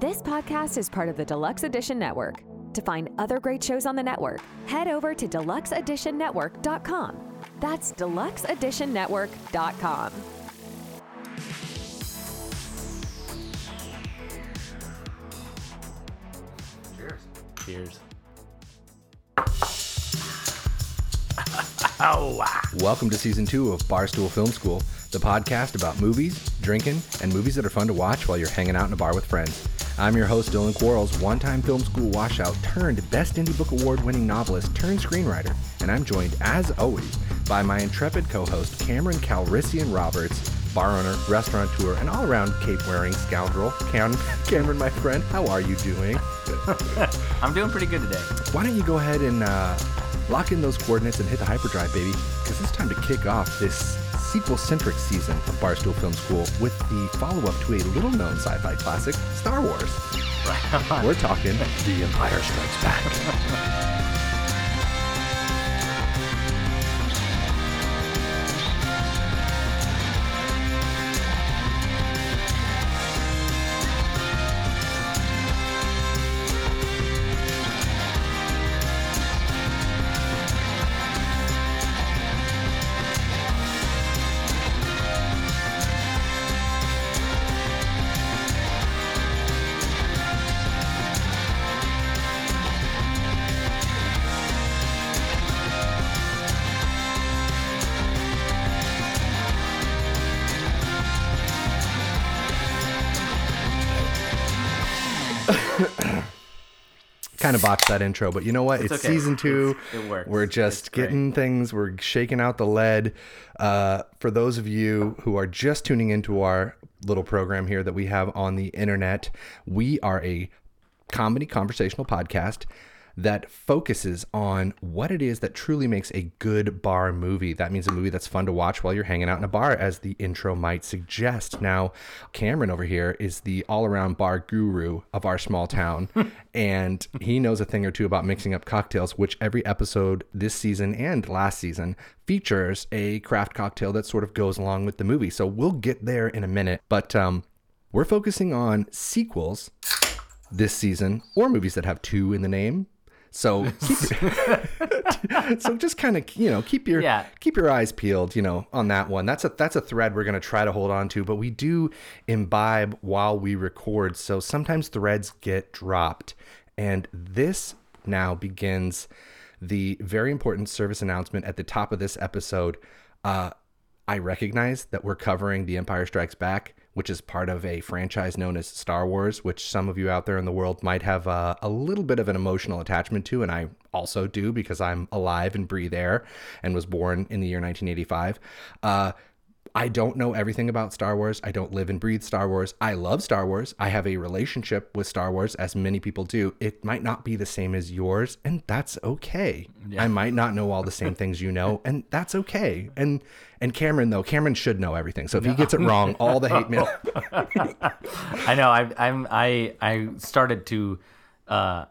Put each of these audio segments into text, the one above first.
This podcast is part of the Deluxe Edition Network. To find other great shows on the network, head over to deluxeeditionnetwork.com. That's deluxeeditionnetwork.com. Cheers. Cheers. Welcome to season two of Barstool Film School, the podcast about movies, drinking, and movies that are fun to watch while you're hanging out in a bar with friends. I'm your host, Dylan Quarles, one time film school washout turned Best Indie Book Award winning novelist turned screenwriter, and I'm joined, as always, by my intrepid co host, Cameron Calrissian Roberts, bar owner, restaurateur, and all around cape wearing scoundrel. Cam- Cameron, my friend, how are you doing? I'm doing pretty good today. Why don't you go ahead and uh, lock in those coordinates and hit the hyperdrive, baby? Because it's time to kick off this sequel-centric season of Barstool Film School with the follow-up to a little-known sci-fi classic, Star Wars. We're talking The Empire Strikes Back. kind of botched that intro, but you know what? It's, okay. season two. It's- it works. We're just It's great. getting things. We're shaking out the lead. Uh, for those of you who are just tuning into our little program here that we have on the internet, we are a comedy conversational podcast that focuses on what it is that truly makes a good bar movie. That means a movie that's fun to watch while you're hanging out in a bar, as the intro might suggest. Now, Cameron over here is the all around bar guru of our small town, and he knows a thing or two about mixing up cocktails, which every episode this season and last season features a craft cocktail that sort of goes along with the movie. So we'll get there in a minute, but um, we're focusing on sequels this season or movies that have two in the name. So so just kind of you know keep your Yeah. keep your eyes peeled you know on that one. That's a that's a thread we're gonna try to hold on to, but we do imbibe while we record. So sometimes threads get dropped, and this now begins the very important service announcement at the top of this episode. Uh, I recognize that we're covering The Empire Strikes Back, which is part of a franchise known as Star Wars, which some of you out there in the world might have uh, a little bit of an emotional attachment to, and I also do because I'm alive and breathe air and was born in the year 1985. Uh, I don't know everything about Star Wars. I don't live and breathe Star Wars. I love Star Wars. I have a relationship with Star Wars, as many people do. It might not be the same as yours, and that's okay. I might not know all the same things you know, and that's okay. And and Cameron though, Cameron should know everything. So if he gets it wrong, all the hate mail. I know. I, I'm. I. I started to uh,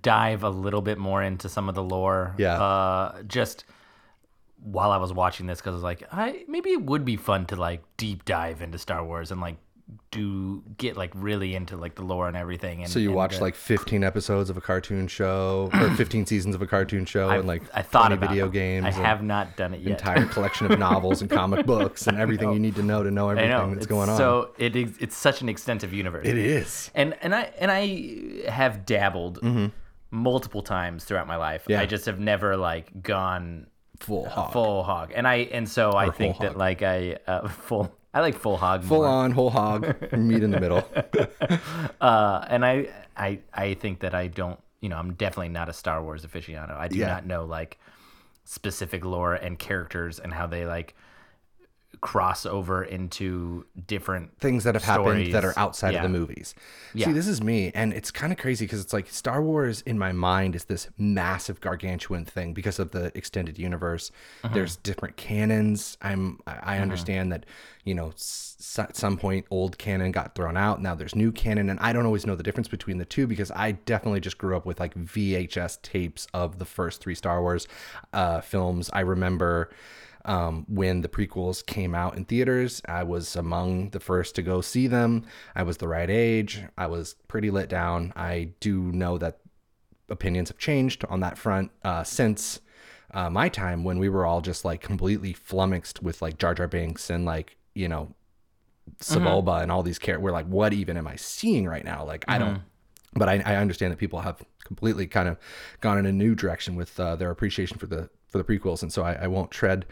dive a little bit more into some of the lore. Yeah. Uh, just while I was watching this, because I was like, I maybe it would be fun to like deep dive into Star Wars and like do get like really into like the lore and everything. And So you and, watched uh, like 15 episodes of a cartoon show, or 15 seasons of a cartoon show, I, and like I thought 20 about video games. I have not done it yet. entire collection of novels and comic books and everything you need to know to know everything know. that's it's going on. So it is. It's such an extensive universe. it is. and and I and I have dabbled multiple times throughout my life. Mm-hmm. Yeah. I just have never like gone Full hog. full hog, and I and so I think that hog. like I uh, full. I like full hog. Full more. on, whole hog, meat in the middle. Uh, and I I I think that I don't. You know, I'm definitely not a Star Wars aficionado. I do Yeah. not know like specific lore and characters and how they like cross over into different things that have happened that are outside Yeah. of the movies. Yeah. See, this is me, and it's kind of crazy because it's like Star Wars in my mind is this massive gargantuan thing because of the extended universe. Uh-huh. There's different canons. I'm I I understand that you know s- at some point old canon got thrown out. Now there's new canon, and I don't always know the difference between the two because I definitely just grew up with like VHS tapes of the first three Star Wars uh, films. I remember Um, when the prequels came out in theaters, I was among the first to go see them. I was the right age. I was pretty lit down. I do know that opinions have changed on that front uh, since uh, my time when we were all just like completely flummoxed with like Jar Jar Binks and like you know Sebulba and all these characters. We're like, what even am I seeing right now? Like, I don't. But I, I understand that people have completely kind of gone in a new direction with uh, their appreciation for the for the prequels, and so I, I won't tread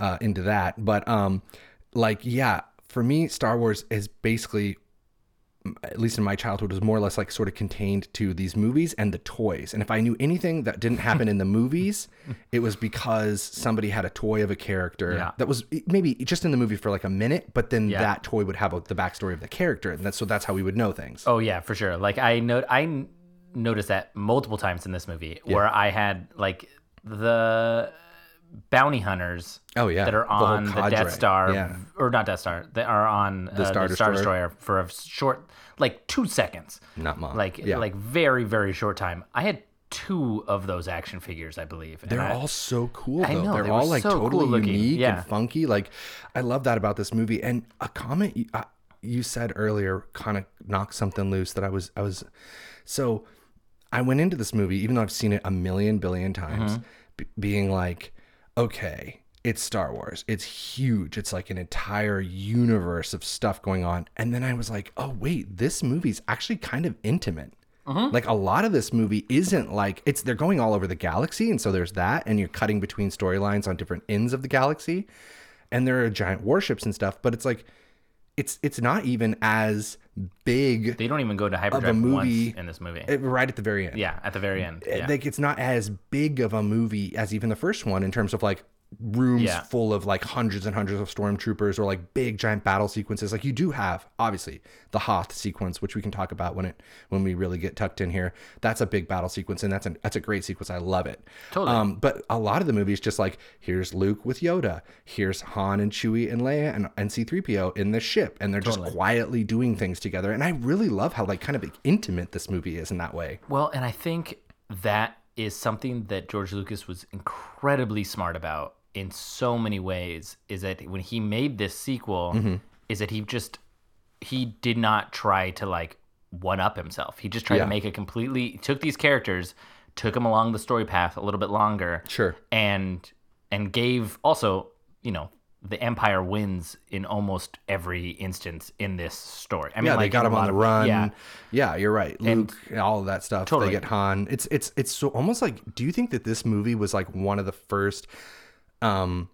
uh, into that. But um, like, yeah, for me, Star Wars is basically at least in my childhood, was more or less like sort of contained to these movies and the toys. And if I knew anything that didn't happen in the movies, it was because somebody had a toy of a character Yeah. that was maybe just in the movie for like a minute, but then Yeah. that toy would have a, the backstory of the character, and that's so that's how we would know things. Oh yeah, for sure. Like I know I noticed that multiple times in this movie where I had like the bounty hunters Oh, yeah. that are on the, cadre. Death Star Yeah. or not Death Star that are on uh, the Star Star, Destroyer. Destroyer for a short like 2 seconds. Not much. Like Yeah. like very very short time. I had two of those action figures, I believe. They're I- all so cool I though. know, They're they all like so totally looking. unique Yeah. and funky. Like I love that about this movie. And a comment you, uh, you said earlier kind of knocked something loose that I was I was so I went into this movie even though I've seen it a million billion times Mm-hmm. b- being like okay, it's Star Wars. It's huge. It's like an entire universe of stuff going on. And then I was like, "Oh wait, this movie's actually kind of intimate." Like a lot of this movie isn't like it's they're going all over the galaxy, and so there's that, and you're cutting between storylines on different ends of the galaxy, and there are giant warships and stuff. But it's like it's it's not even as big They don't even go to hyperdrive movie- once in this movie. eh, right at the very end. yeah, at the very end. Yeah. Like it's not as big of a movie as even the first one in terms of like rooms Yeah. full of like hundreds and hundreds of stormtroopers or like big giant battle sequences. Like you do have obviously the Hoth sequence, which we can talk about when it when we really get tucked in here. That's a big battle sequence, and that's a that's a great sequence. I love it. Totally. Um, but a lot of the movies just like here's Luke with Yoda, here's Han and Chewie and Leia and, and C-3PO in the ship, and they're just quietly doing things together. And I really love how like kind of intimate this movie is in that way. Well, and I think that is something that George Lucas was incredibly smart about in so many ways. Is that when he made this sequel, Mm-hmm. is that he just he did not try to like one up himself. He just tried Yeah. to make a completely took these characters, took them along the story path a little bit longer, Sure. and and gave also you know the Empire wins in almost every instance in this story. I mean, yeah, they got him on the of- run. Yeah, Yeah, you're right. Luke, all of that stuff. Totally. They get Han. It's it's it's so almost like. Do you think that this movie was like one of the first? Um.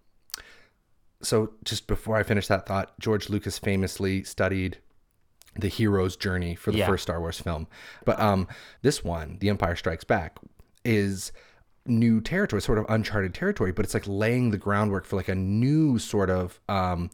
So just before I finish that thought, George Lucas famously studied the hero's journey for the Yeah. first Star Wars film, but um, this one, The Empire Strikes Back, is new territory, sort of uncharted territory, but it's like laying the groundwork for like a new sort of um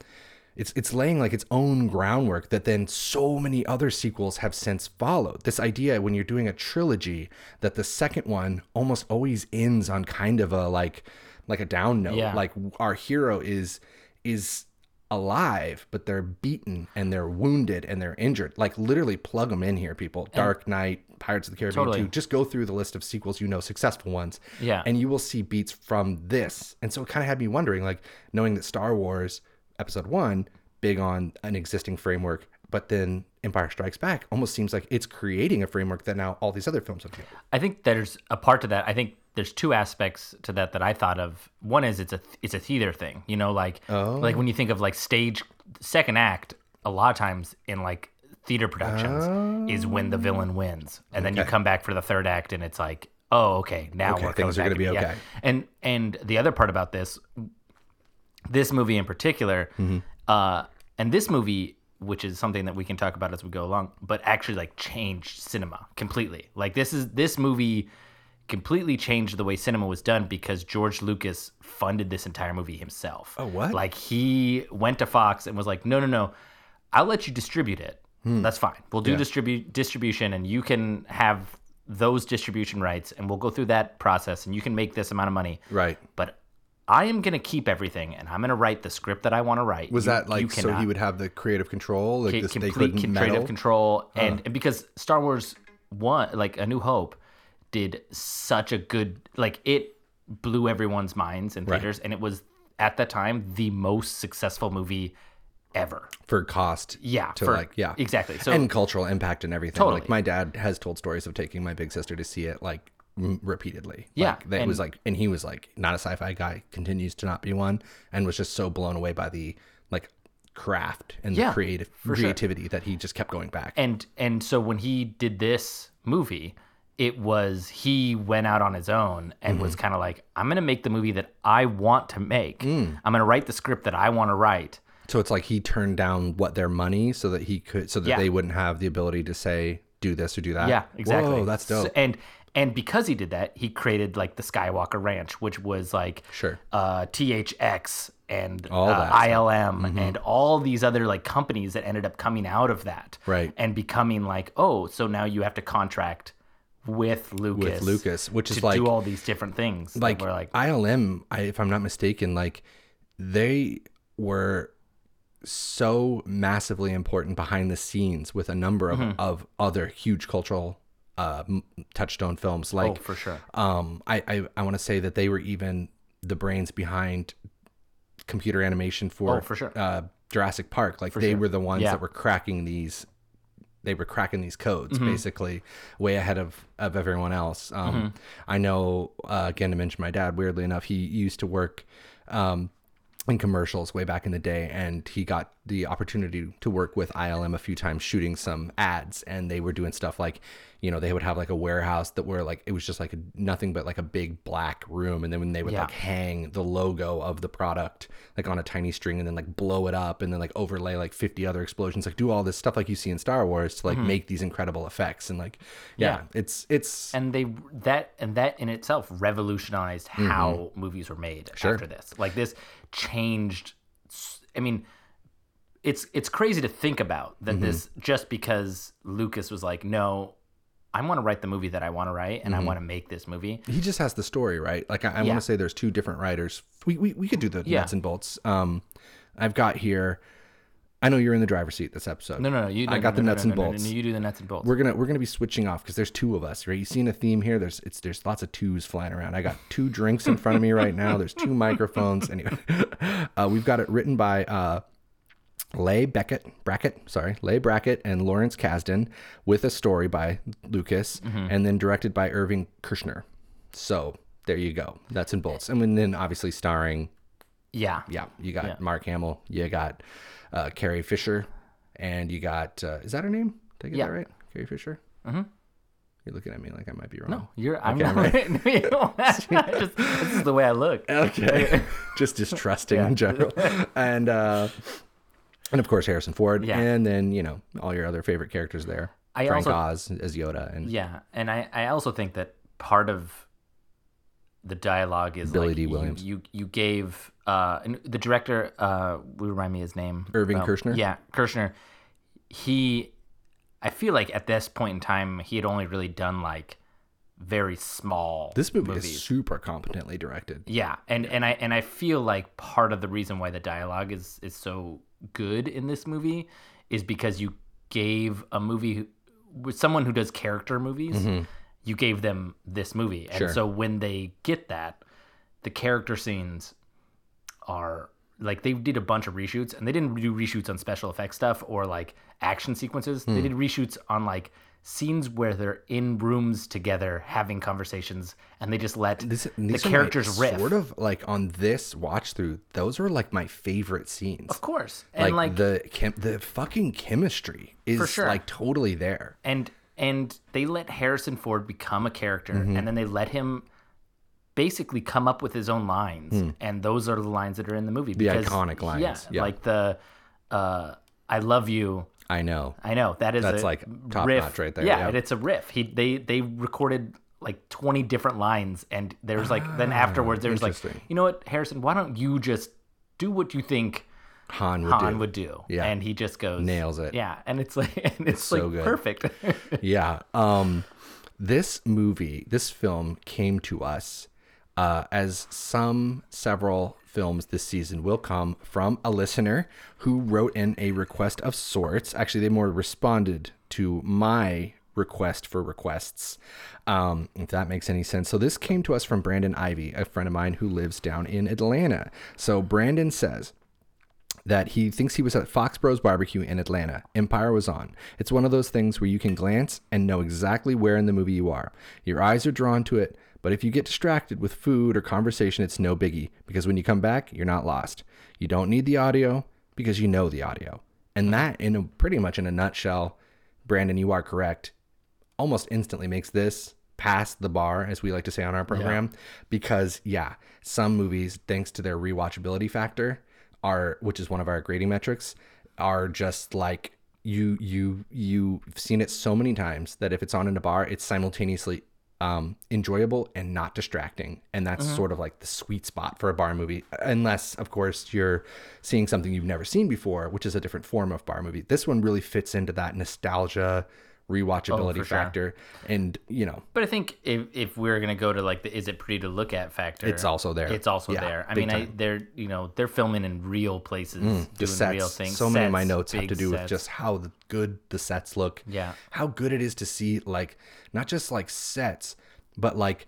it's it's laying like its own groundwork that then so many other sequels have since followed. This idea when you're doing a trilogy that the second one almost always ends on kind of a like like a down note. Yeah. Like our hero is is alive, but they're beaten and they're wounded and they're injured. Like literally plug them in here, people. Dark Knight, Pirates of the Caribbean Totally. 2. Just go through the list of sequels you know, successful ones. Yeah. And you will see beats from this. And so it kind of had me wondering, like, knowing that Star Wars Episode 1, big on an existing framework, but then Empire Strikes Back almost seems like it's creating a framework that now all these other films have got. I think there's a part to that. I think there's two aspects to that that I thought of. One is it's a it's a theater thing. You know, like like when you think of like stage second act, a lot of times in like theater productions is when the villain wins, and then you come back for the third act, and it's like, oh, okay, now Okay, we're things are gonna be to- yeah. okay. And and the other part about this, this movie in particular, Mm-hmm. uh, and this movie, which is something that we can talk about as we go along, but actually like changed cinema completely. Like this is this movie completely changed the way cinema was done because George Lucas funded this entire movie himself. Oh, what? Like he went to Fox and was like, no, no, no, I'll let you distribute it. Hmm. That's fine. We'll do distribute distribution, and you can have those distribution rights, and we'll go through that process, and you can make this amount of money Right. but I am gonna keep everything, and I'm gonna write the script that I want to write. Was You- that like so he would have the creative control? Like this, complete couldn't con- meddle? creative control, and, and because Star Wars one, like A New Hope, did such a good, like it blew everyone's minds in Right. theaters, and it was at that time the most successful movie ever. for cost. Yeah, to for- like yeah, exactly. So and cultural impact and everything. Totally. Like my dad has told stories of taking my big sister to see it like m- repeatedly. Yeah, like, that and- was like, and he was like not a sci-fi guy, continues to not be one, and was just so blown away by the like craft and Yeah, the creative for sure. creativity that he just kept going back. and and so when he did this movie it was he went out on his own and Mm-hmm. was kind of like i'm gonna make the movie that i want to make Mm. i'm gonna write the script that i want to write so it's like he turned down what their money so that he could so that Yeah. they wouldn't have the ability to say do this or do that. yeah exactly Whoa, that's dope. So- and and because he did that he created like the skywalker ranch which was like Sure. uh thx and All uh, stuff. Mm-hmm. ilm and all these other like companies that ended up coming out of that Right. and becoming like oh so now you have to contract with lucas With Lucas, which is to like do all these different things like, we're like ILM, I, if I'm not mistaken, like they were so massively important behind the scenes with a number of, Mm-hmm. of other huge cultural uh, touchstone films. Like, oh for sure um, I I, I want to say that they were even the brains behind computer animation for Oh, for sure. uh, Jurassic Park. Like they sure. were the ones Yeah. that were cracking these. They were cracking these codes Mm-hmm. basically way ahead of, of everyone else. Um, Mm-hmm. I know uh, again to mention my dad. Weirdly enough, he used to work um, in commercials way back in the day, and he got the opportunity to work with ILM a few times shooting some ads, and they were doing stuff like, you know, they would have like a warehouse that were like it was just like a, nothing but like a big black room, and then when they would Yeah. like hang the logo of the product like on a tiny string, and then like blow it up, and then like overlay like fifty other explosions, like do all this stuff like you see in Star Wars to like make these incredible effects, and like yeah, Mm-hmm. Yeah. it's it's and they that and that in itself revolutionized how movies were made Mm-hmm. Sure. after this like this changed I mean it's it's crazy to think about that Mm-hmm. this just because lucas was like no i want to write the movie that i want to write and i Mm-hmm. want to make this movie. He just has the story right? Like i, I Yeah. want to say there's two different writers. We, we we could do the Yeah. nuts and bolts. Um i've got here i know you're in the driver's seat this episode. No no no you i got no, the no, nuts no, and no, no, bolts. no, you do the nuts and bolts. We're gonna we're gonna be switching off because there's two of us right? You seeing a theme here? There's it's there's lots of twos flying around. I got two drinks in front of me right now. There's two microphones. Anyway uh, we've got it written by uh Lay Beckett, Brackett, sorry, Lay Brackett and Lawrence Kasdan, with a story by Lucas, Mm-hmm. and then directed by Irving Kershner. So there you go, nuts and bolts, and then obviously starring, yeah yeah, you got Yeah. Mark Hamill, you got uh, Carrie Fisher, and you got uh, is that her name? Did I get Yeah. that right? Carrie Fisher. Mm-hmm. You're looking at me like I might be wrong. no you're i'm Okay, not right. you don't have to. Just, this is the way i look Okay. Just distrusting in general. And uh and of course Harrison Ford. Yeah. And then, you know, all your other favorite characters there. I Frank also- Oz as Yoda and Yeah, and I, I also think that part of the dialogue is Billy like D. you- Williams. You, you gave uh and the director uh remind me his name Irving Um, Kershner? Yeah, Kershner. He, I feel like at this point in time he had only really done like very small. this movie movies. is super competently directed. Yeah, and and I and I feel like part of the reason why the dialogue is is so good in this movie is because you gave a movie with someone who does character movies, you gave them this movie, and Mm-hmm. Sure. so when they get that, the character scenes are like they did a bunch of reshoots, and they didn't do reshoots on special effects stuff or like action sequences. Hmm. They did reshoots on like scenes where they're in rooms together having conversations, and they just let This, the are my- characters riff. Sort of like on this watch through, those are like my favorite scenes. Of course. Like, And like, the chem- the fucking chemistry is sure. like totally there. and and they let Harrison Ford become a character Mm-hmm. and then they let him basically come up with his own lines and those are the lines that are in the movie Hmm. The because- iconic lines, Yeah, yeah. like the uh I love you. I know. I know that is That's, like, top riff. notch right there, Yeah, it's a riff. He they they recorded like 20 different lines and there's like then afterwards there's like Ah, you know what Harrison why don't you just do what you think Han would Han do. would do. Yeah. And he just goes Nails it. Yeah, and it's like and it's, so like good. perfect. yeah. Um, this movie, this film came to us uh, as some several films this season will come from a listener who wrote in a request of sorts. Actually, they more responded to my request for requests, um, if that makes any sense. So this came to us from Brandon Ivy, a friend of mine who lives down in Atlanta. So Brandon says, that he thinks he was at Fox Bros barbecue in Atlanta. Empire was on. It's one of those things where you can glance and know exactly where in the movie you are. Your eyes are drawn to it, but if you get distracted with food or conversation, it's no biggie because when you come back, you're not lost. You don't need the audio because you know the audio. And that, in a, pretty much in a nutshell, Brandon, you are correct, almost instantly makes this pass the bar, as we like to say on our program, because, yeah, some movies, thanks to their rewatchability factor, are which is one of our grading metrics are just like you you you've seen it so many times that if it's on in a bar it's simultaneously um enjoyable and not distracting. And that's sort of like the sweet spot for a bar movie unless of course you're seeing something you've never seen before which is a different form of bar movie. This one really fits into that nostalgia rewatchability sure. factor and you know But I think if if we're gonna go to like the is it pretty to look at factor, It's also there. It's also Yeah, there. I mean, I. Mm, they're you know they're filming in real places, the doing sets. real things. So many of my notes have to do with just how the, good the sets look. Yeah. How good it is to see like not just like sets, but like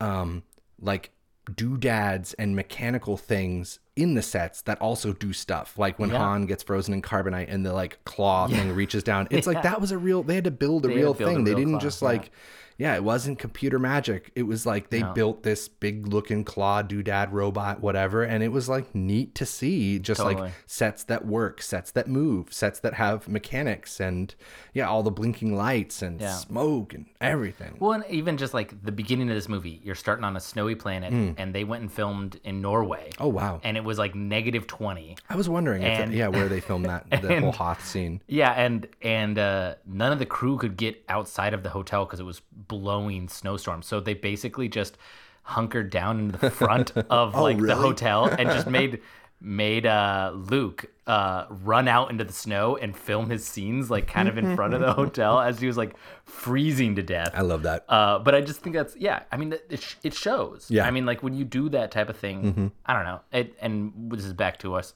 um like doodads and mechanical things in the sets that also do stuff. Like when Yeah. Han gets frozen in carbonite and the like claw thing reaches down. It's like that was a real they had to build a They real build a thing. they real didn't claw, just yeah. like yeah, it wasn't computer magic. It was like they built this big looking claw doodad robot, whatever, and it was like neat to see just Totally. like sets that work, sets that move, sets that have mechanics and yeah, all the blinking lights and Yeah. smoke and everything. Well, and even just like the beginning of this movie, you're starting on a snowy planet, and they went and filmed in Norway. Oh wow. And it was like negative twenty. I was wondering if and- yeah, where they filmed that the and- whole Hoth scene. Yeah, and and uh, none of the crew could get outside of the hotel because it was blowing snowstorm. So they basically just hunkered down in the front of like the hotel and just made made uh, Luke uh, run out into the snow and film his scenes like kind of in front of the hotel as he was like freezing to death. I love that. Uh, but I just think that's yeah. I mean, it, it sh- it shows. Yeah. Mm-hmm. I mean, like when you do that type of thing, I don't know. It and this is back to us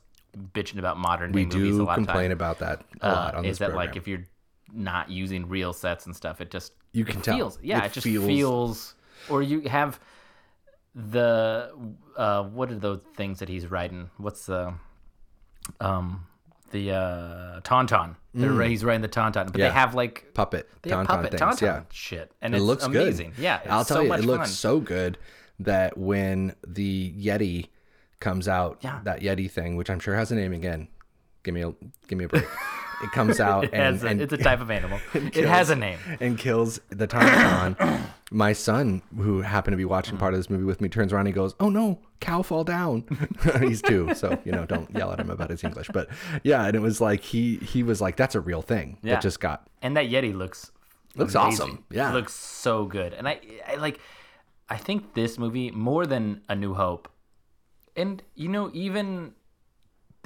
bitching about modern day we movies a do lot complain of about that a lot Uh, on is this that program. like if you're not using real sets and stuff, it just You can it tell. Feels, yeah, It it, just feels- feels. Or you have the uh, what are those things that he's riding? What's the um the uh tauntaun? They're He's riding the tauntaun, but Mm. Yeah. they have like puppet they have tauntaun puppet things. tauntaun yeah. shit, and it it's looks amazing. good. Yeah, it's I'll tell so you, it looks fun. so good that when the Yeti comes out, Yeah. that Yeti thing, which I'm sure has a name again. Give me a give me a break. it comes out It and, a- and it's a type of animal. it kills- has a name. and kills the tauntaun. My son, who happened to be watching part of this movie with me, turns around and he goes, "Oh no, cow fall down." He's two, so you know, don't yell at him about his English. But yeah, and it was like he he was like, "That's a real thing Yeah. that just got." And that Yeti looks Looks amazing. awesome. Yeah. looks so good. And I, I like, I think this movie more than A New Hope, and you know, even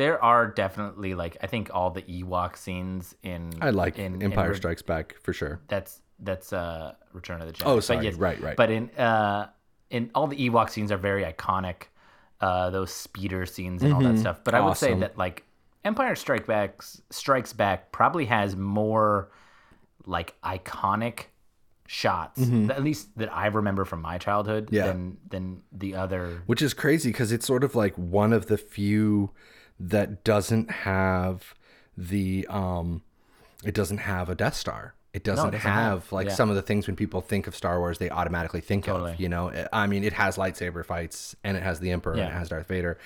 there are definitely like I think all the Ewok scenes in I like in, Empire in, Strikes Back for sure. That's that's uh Return of the Jedi. Oh, sorry. Right, right. But in uh in all the Ewok scenes are very iconic. Uh, those speeder scenes and all that stuff. But I would say Mm-hmm. That like Empire Strike Back Strikes Back probably has more like iconic shots, at least that I remember from my childhood, Mm-hmm. Yeah. than than the other. which is crazy because it's sort of like one of the few that doesn't have the um it doesn't have a death star it doesn't, doesn't have, have- like yeah. some of the things when people think of star wars they automatically think Totally. of you know i mean it has lightsaber fights and it has the emperor and it has darth vader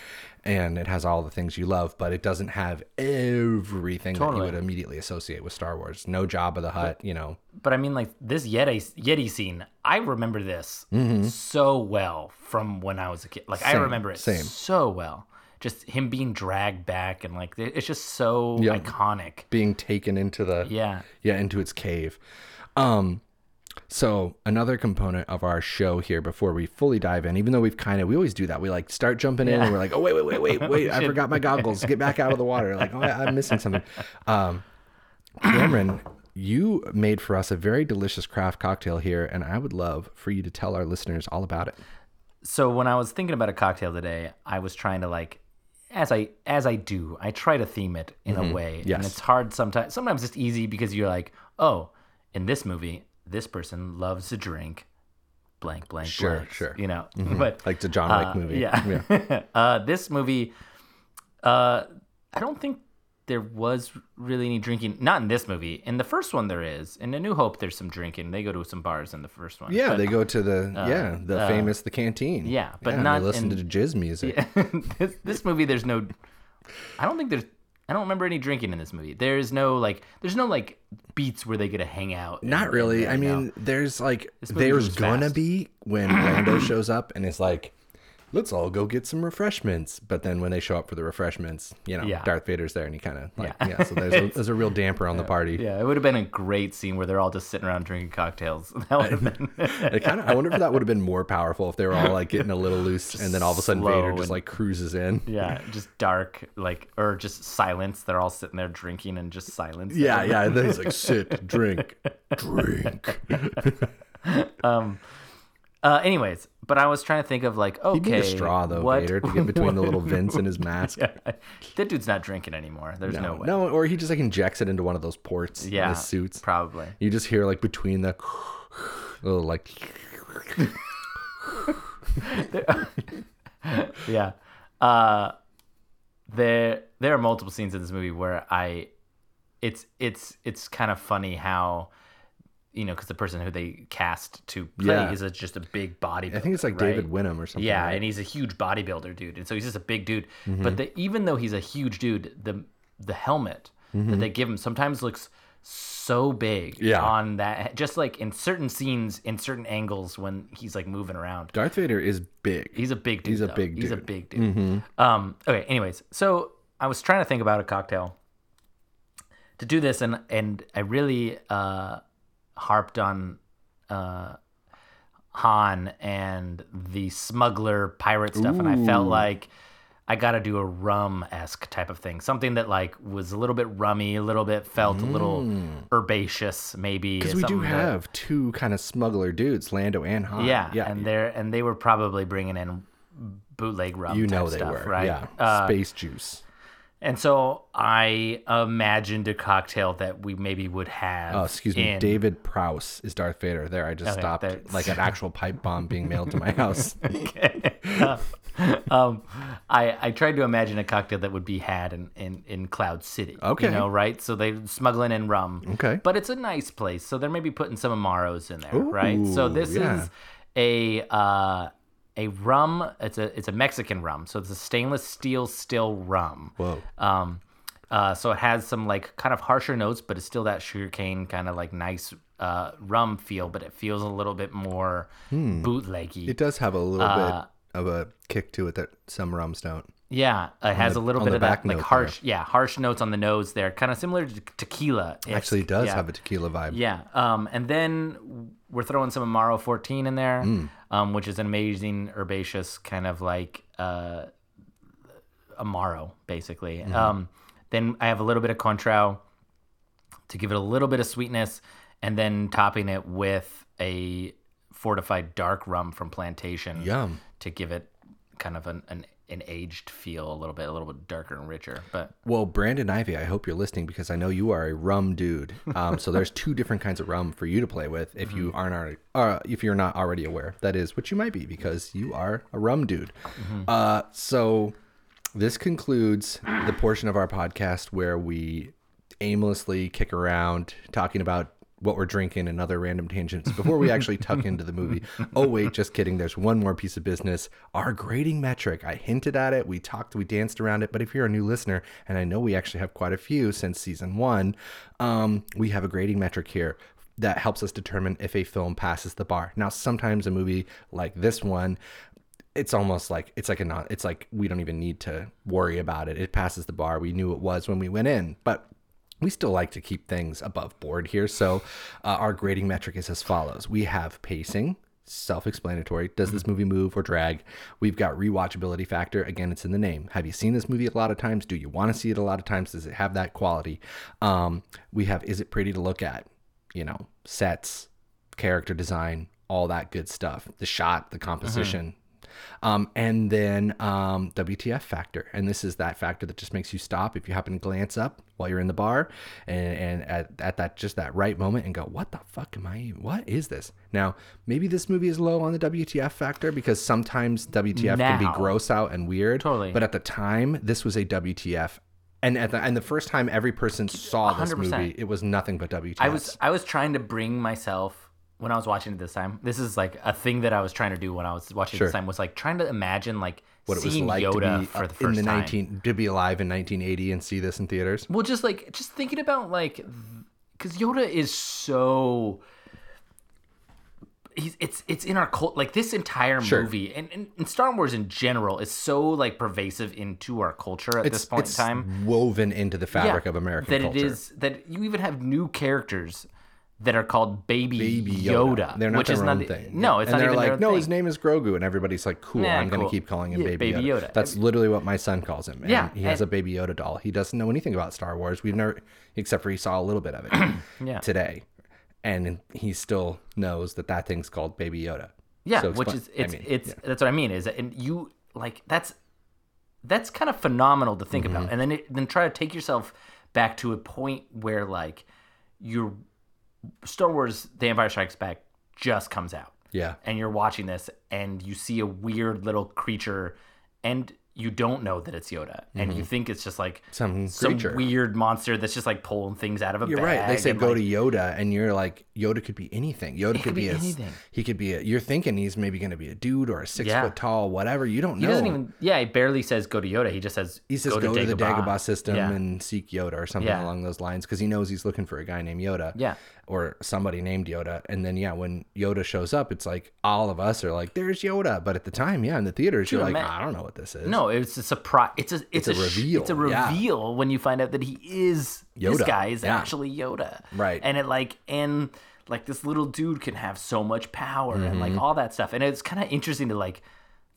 and it has all the things you love but it doesn't have everything that you would immediately associate with star wars no Jabba the Hutt you know But I mean, like this Yeti Yeti scene, I remember this so well from when I was a kid. Like I Mm-hmm. Remember it same. so well. Just him being dragged back and like it's just so Yeah. iconic. being taken into the Yeah. yeah into its cave. Um so another component of our show here before we fully dive in even though we've kind of we always do that. We like start jumping in and we're like oh wait wait wait wait wait i forgot my goggles. Get back out of the water. Like oh i'm missing something. Um cameron you made for us a very delicious craft cocktail here and i would love for you to tell our listeners all about it. So when I was thinking about a cocktail today, I was trying to like as I as I do, I try to theme it in a way. Mm-hmm. Yes. And it's hard sometimes sometimes it's easy because you're like, "Oh, in this movie, this person loves to drink blank blank Sure, blank. sure. You know, but Like the John Wick uh, movie. Yeah. uh, this movie, uh, I don't think there was really any drinking. Not in this movie. In the first one, there is. In A New Hope, there's some drinking. They go to some bars in the first one. Yeah, But- they go to the uh, yeah the uh, famous the canteen. yeah, but and not they listen in- to jizz music. this, this movie, there's no. I don't think there's. I don't remember any drinking in this movie. There's no like. There's no like beats where they get to hang out. and- Not really. I mean, there's like there's gonna fast. be when Lando shows up and it's like, let's all go get some refreshments. But then when they show up for the refreshments, you know, Yeah. Darth Vader's there and he kind of like Yeah. yeah. So there's a, there's a real damper on the party. Yeah, it would have been a great scene where they're all just sitting around drinking cocktails. That would have been. It kind of. I wonder if that would have been more powerful if they were all like getting a little loose, and then all of a sudden Vader just and- like cruises in. Yeah, just dark, like, or just silence. They're all sitting there drinking and just silence. Yeah, yeah. And then he's like, sit, drink, drink. Um, Uh, anyways, but I was trying to think of like, okay, He need a straw though, what- Vader, to get between the little vents in his mask. Yeah, that dude's not drinking anymore. There's no, No, way. no, or he just like injects it into one of those ports yeah, in his suits. probably. You just hear like between the little like Yeah. Uh, there there are multiple scenes in this movie where I, it's it's it's kind of funny how. You know, because the person who they cast to play Yeah. is a, just a big bodybuilder. I think it's like right? David Winham or something. Yeah, right? Mm-hmm. and he's a huge bodybuilder dude, and so he's just a big dude. But the, even though he's a huge dude, the the helmet that they give him sometimes looks so big Mm-hmm. Yeah. on that. Just like in certain scenes, in certain angles, when he's like moving around. Darth Vader is big. He's a big dude. He's a though. big He's a dude. big dude. Um. Okay. Anyways, so I was trying to think about a cocktail to do this, and and I really uh harped on uh Han and the smuggler pirate stuff, and I felt like I got to do a rum esque type of thing, something that like was a little bit rummy, a little bit felt a little herbaceous, maybe. Because we do that- have two kind of smuggler dudes, Lando and Han. yeah, yeah. and they're and they were probably bringing in bootleg rum. you know they stuff, were, right? Yeah, Uh, space juice. And so I imagined a cocktail that we maybe would have. Oh, excuse me. in- David Prowse is Darth Vader. There, I just Okay, stopped that's- like an actual pipe bomb being mailed to my house. um, I I tried to imagine a cocktail that would be had in in, in Cloud City. Okay. you know, right? So they're smuggling in rum. Okay. but it's a nice place, so they're maybe putting some amaros in there, right? So this yeah. is a uh, a rum. It's a it's a Mexican rum, so it's a stainless steel still rum. Whoa. Um, uh, so it has some like kind of harsher notes, but it's still that sugarcane kind of like nice uh, rum feel, but it feels a little bit more bootleggy. Hmm. It does have a little Uh, bit of a kick to it that some rums don't. Yeah, it has the- a little bit of that like note there. harsh, yeah, harsh notes on the nose there, kind of similar to tequila. Actually, it does yeah. have a tequila vibe. Yeah, um, and then we're throwing some Amaro 14 in there, Mm. um, which is an amazing herbaceous kind of like uh, Amaro, basically. Mm-hmm. Um, then I have a little bit of Cointreau to give it a little bit of sweetness, and then topping it with a fortified dark rum from Plantation Yum. to give it kind of an, an an aged feel a little bit, a little bit darker and richer. But Well, Brandon Ivy, I hope you're listening because I know you are a rum dude. Um, so there's two different kinds of rum for you to play with if you aren't already, uh, if you're not already aware. That is what you might be because you are a rum dude. Uh, so this concludes the portion of our podcast where we aimlessly kick around talking about what we're drinking and other random tangents before we actually tuck into the movie. Oh wait, just kidding. There's one more piece of business. Our grading metric. I hinted at it. We talked, we danced around it. But if you're a new listener, and I know we actually have quite a few since season one, um, we have a grading metric here that helps us determine if a film passes the bar. Now, sometimes a movie like this one it's almost like it's like a non it's like we don't even need to worry about it it passes the bar we knew it was when we went in but we still like to keep things above board here. So uh, our grading metric is as follows. We have pacing self-explanatory. Does this movie move or drag? We've got rewatchability factor. Again it's in the name. Have you seen this movie a lot of times? Do you want to see it a lot of times? Does it have that quality? Um, we have is it pretty to look at? You know sets character design all that good stuff. The shot the composition Um, and then um, WTF factor, and this is that factor that just makes you stop if you happen to glance up while you're in the bar, and, and at, at that just that right moment, and go, "What the fuck am I? What is this?" Now, maybe this movie is low on the WTF factor because sometimes WTF can be gross out and weird. Totally. But at the time, this was a WTF. And at the and the first time every person saw this 100%. movie, it was nothing but WTF. I was I was trying to bring myself when I was watching it this time. This is like a thing that I was trying to do when I was watching it Sure. this time was like trying to imagine like what it was seeing like Yoda to be for the first in the time. 19 to be alive in 1980 and see this in theaters. Well, just like just thinking about like because Yoda is so. He's, it's it's in our cult like this entire Sure. movie and, and, and Star Wars in general is so like pervasive into our culture at this point it's in time. woven into the fabric Yeah, of American that culture. it is that you even have new characters that are called Baby, Baby Yoda, Yoda. They're not which their is own not thing. no, it's and not they're even like, their no, thing. his name is Grogu, and everybody's like, cool, Yeah, I'm gonna keep calling him Yeah, Baby, Baby Yoda. Yoda. That's literally what my son calls him. And Yeah, he has and- a Baby Yoda doll. He doesn't know anything about Star Wars. We've never, except for he saw a little bit of it Yeah. today, and he still knows that that thing's called Baby Yoda. Yeah, So which is it's I mean, it's yeah. that's what I mean is that and you like that's that's kind of phenomenal to think Mm-hmm. about, and then it, then try to take yourself back to a point where like your Star Wars: The Empire Strikes Back just comes out, yeah. and you're watching this, and you see a weird little creature, and you don't know that it's Yoda, and you think it's just like Mm-hmm. Some some weird monster that's just like pulling things out of a You're bag. right. They say go like, to Yoda, and you're like, Yoda could be anything. Yoda could, could be a, anything. He could be a. You're thinking he's maybe going to be a dude or a six Yeah. foot tall, whatever. You don't He know. doesn't even. Yeah, he barely says go to Yoda. He just says he says go, to, the Dagobah system Yeah. and seek Yoda or something Yeah. along those lines because he knows he's looking for a guy named Yoda. Yeah. Or somebody named Yoda. And then yeah, when Yoda shows up, it's like all of us are like, "There's Yoda." But at the time, yeah, in the theaters, you're like, man. "I don't know what this is." No, it's a surprise. It's a it's, a a, reveal, It's a yeah. reveal when you find out that he is this guy is yeah. actually Yoda. Right. And it like and like this little dude can have so much power and Mm-hmm. like all that stuff. And it's kind of interesting to like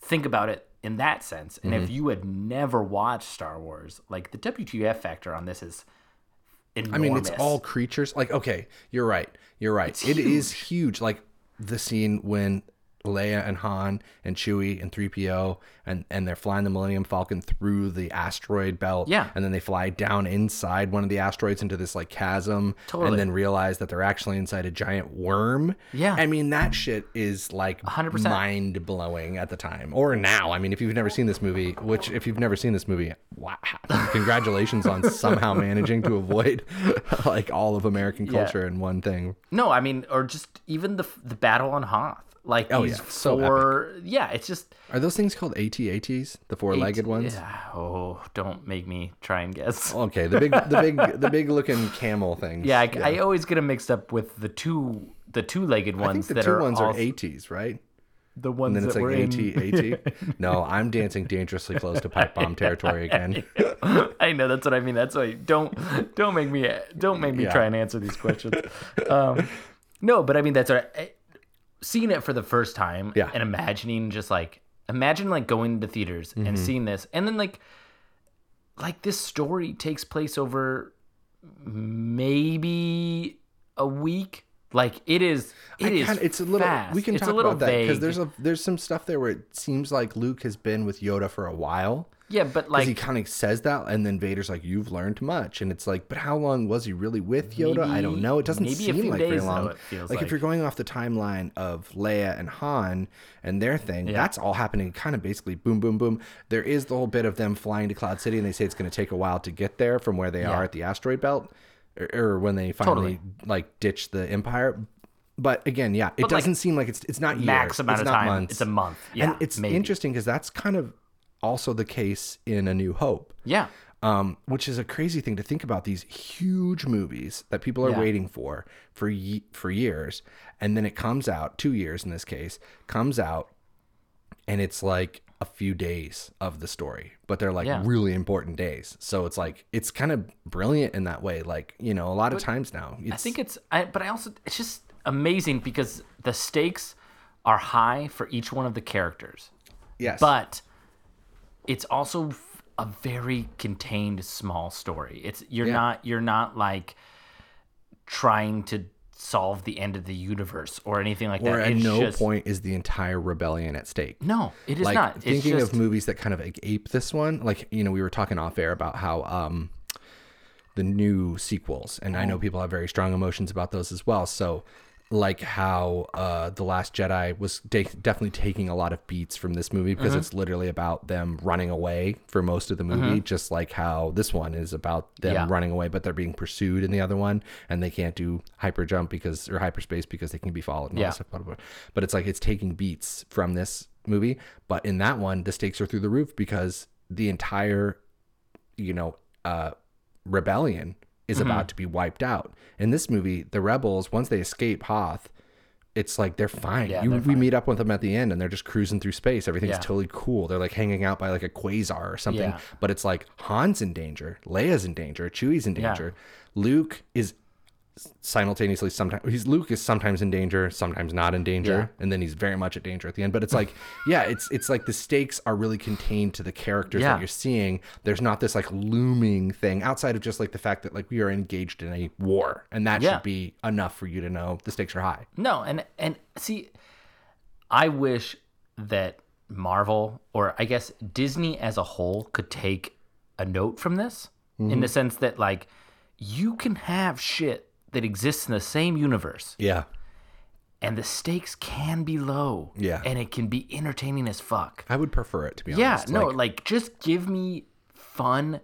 think about it in that sense. And Mm-hmm. if you had never watched Star Wars, like the WTF factor on this is enormous. I mean, it's all creatures. Like, okay, you're right. You're right. It's It is huge. Like the scene when Leia and Han and Chewie and 3PO and and they're flying the Millennium Falcon through the asteroid belt. Yeah. And then they fly down inside one of the asteroids into this like chasm. Totally. And then realize that they're actually inside a giant worm. Yeah. I mean, that shit is like 100%. mind blowing at the time or now. I mean, if you've never seen this movie, which if you've never seen this movie, wow, congratulations on somehow managing to avoid like all of American culture in one thing. No, I mean, or just even the the battle on Hoth. Like Oh, these yeah, so four, yeah, it's just Are those things called AT-ATs, the four-legged ones? Yeah. Oh, don't make me try and guess. Okay, the big, the big, the big looking camel things. Yeah, I, I always get them mixed up with the two the two legged ones. I think the that two are ones also, are ATs, right? the ones And then it's like were AT. AT. No, I'm dancing dangerously close to pipe bomb territory again. I know that's what I mean. That's why don't don't make me don't make me Yeah. try and answer these questions. um, no, but I mean that's what I, seeing it for the first time Yeah. and imagining just like imagine like going to theaters Mm-hmm. and seeing this and then like like this story takes place over maybe a week. Like it is it is kinda- it's a little. fast. We can it's talk a little about that because there's a there's some stuff there where it seems like Luke has been with Yoda for a while. Yeah, but like he kind of says that, and then Vader's like, "You've learned much," and it's like, but how long was he really with Yoda? I don't know. It doesn't maybe seem like days, very though, long. it feels like, like. if you're going off the timeline of Leia and Han and their thing, that's all happening kind of basically boom, boom, boom. There is the whole bit of them flying to Cloud City, and they say it's going to take a while to get there from where they Yeah. are at the asteroid belt, or, or when they finally like ditch the Empire. But again, yeah, it But, doesn't seem like it's it's not years. max amount it's of not time. months. It's a month. Yeah, and it's maybe. interesting because that's kind of also the case in A New Hope Yeah. um, which is a crazy thing to think about these huge movies that people are Yeah. waiting for for ye- for years, and then it comes out two years in this case comes out, and it's like a few days of the story, but they're like Yeah. really important days. So it's like it's kind of brilliant in that way. Like you know, a lot of times now, I think it's, I, but I also, it's just amazing because the stakes are high for each one of the characters, yes, but it's also a very contained small story. It's you're Yeah. not you're not like trying to solve the end of the universe or anything like Or that. at It's no just- point is the entire rebellion at stake. No, it is like not. It's thinking just, of movies that kind of ape this one like you know we were talking off air about how um the new sequels and i Oh. know people have very strong emotions about those as well so like how uh the last jedi was de- definitely taking a lot of beats from this movie because Mm-hmm. it's literally about them running away for most of the movie just like how this one is about them Yeah. running away but they're being pursued in the other one and they can't do hyper jump because or hyperspace because they can be followed and Yeah. that stuff blah, blah, blah. but it's like it's taking beats from this movie but in that one the stakes are through the roof because the entire you know uh rebellion is Mm-hmm. about to be wiped out in this movie the rebels once they escape hoth it's like they're fine. Yeah, you, they're we meet up with them at the end and they're just cruising through space. Everything's Yeah. totally cool. They're like hanging out by like a quasar or something. Yeah. But it's like Han's in danger, Leia's in danger, Chewie's in danger. Luke is simultaneously sometimes he's Luke is sometimes in danger, sometimes not in danger, and then he's very much at danger at the end. But it's like, yeah, it's it's like the stakes are really contained to the characters Yeah. that you're seeing. There's not this like looming thing outside of just like the fact that like we are engaged in a war, and that Yeah. should be enough for you to know the stakes are high. No, and and see, I wish that Marvel or I guess Disney as a whole could take a note from this Mm-hmm. in the sense that like you can have shit that exists in the same universe Yeah. and the stakes can be low. Yeah. And it can be entertaining as fuck. I would prefer it to be Yeah, honest. no, Like, like, just give me fun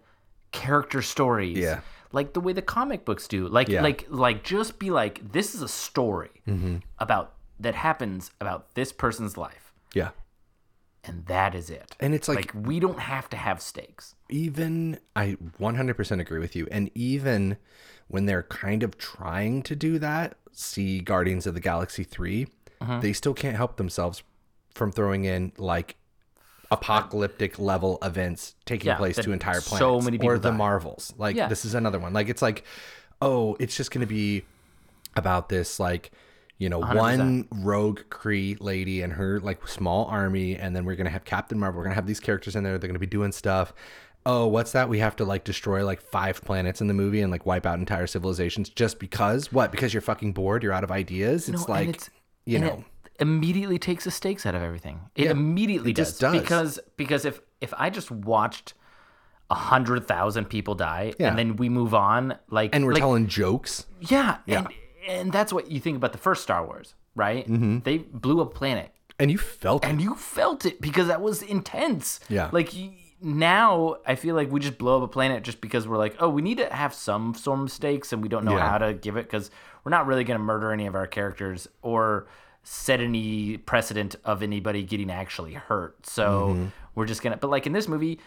character stories. Yeah. Like the way the comic books do. Like Yeah. like like just be like this is a story Mm-hmm. about that happens about this person's life yeah. and that is it. And it's like, like we don't have to have stakes. even I 100% agree with you. And even when they're kind of trying to do that, see Guardians of the Galaxy 3, Uh-huh. they still can't help themselves from throwing in like apocalyptic level events taking Yeah, place to entire planets so many or people the die. Marvels. Like Yeah. this is another one. Like it's like oh, it's just going to be about this like you know, one rogue Kree lady and her like small army, and then we're gonna have Captain Marvel. We're gonna have these characters in there. They're gonna be doing stuff. Oh, what's that? We have to like destroy like five planets in the movie and like wipe out entire civilizations just because what? Because you're fucking bored. You're out of ideas. It's No, like it's, you know. it immediately takes the stakes out of everything. It immediately it just does, does. because because if if I just watched a hundred thousand people die Yeah. and then we move on, like and we're like, telling jokes. yeah, and and that's what you think about the first Star Wars, right? Mm-hmm. They blew a planet, And you felt and it. you felt it because that was intense. Yeah. like now I feel like we just blow up a planet just because we're like, oh, we need to have some sort of stakes, and we don't know Yeah. how to give it because we're not really going to murder any of our characters or set any precedent of anybody getting actually hurt. So Mm-hmm. we're just gonna. But like in this movie,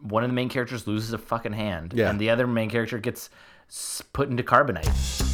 one of the main characters loses a fucking hand, Yeah. and the other main character gets put into carbonite.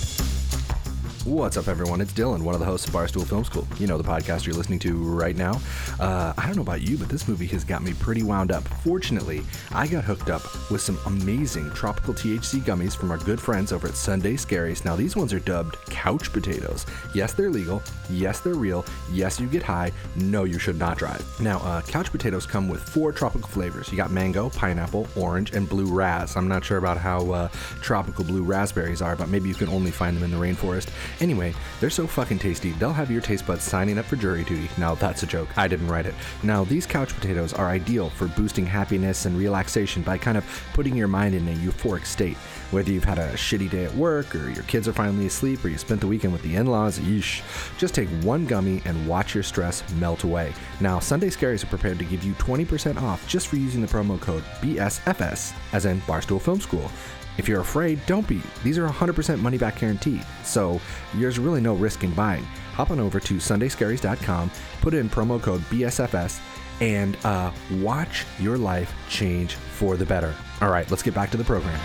What's up, everyone? It's Dylan, one of the hosts of Barstool Film School. You know the podcast you're listening to right now. Uh, I don't know about you, but this movie has got me pretty wound up. Fortunately, I got hooked up with some amazing tropical THC gummies from our good friends over at Sunday Scaries. Now, these ones are dubbed couch potatoes. Yes, they're legal. Yes, they're real. Yes, you get high. No, you should not drive. Now, uh, couch potatoes come with four tropical flavors. You got mango, pineapple, orange, and blue raz. I'm not sure about how uh, tropical blue raspberries are, but maybe you can only find them in the rainforest. Anyway, they're so fucking tasty, they'll have your taste buds signing up for jury duty. Now, that's a joke. I didn't write it. Now, these couch potatoes are ideal for boosting happiness and relaxation by kind of putting your mind in a euphoric state. Whether you've had a shitty day at work, or your kids are finally asleep, or you spent the weekend with the in laws, yeesh. Just take one gummy and watch your stress melt away. Now, Sunday Scaries are prepared to give you 20% off just for using the promo code BSFS, as in Barstool Film School. If you're afraid, don't be. These are 100% money back guaranteed, so there's really no risk in buying. Hop on over to sundayscaries.com, put in promo code BSFS, and uh, watch your life change for the better. All right, let's get back to the program.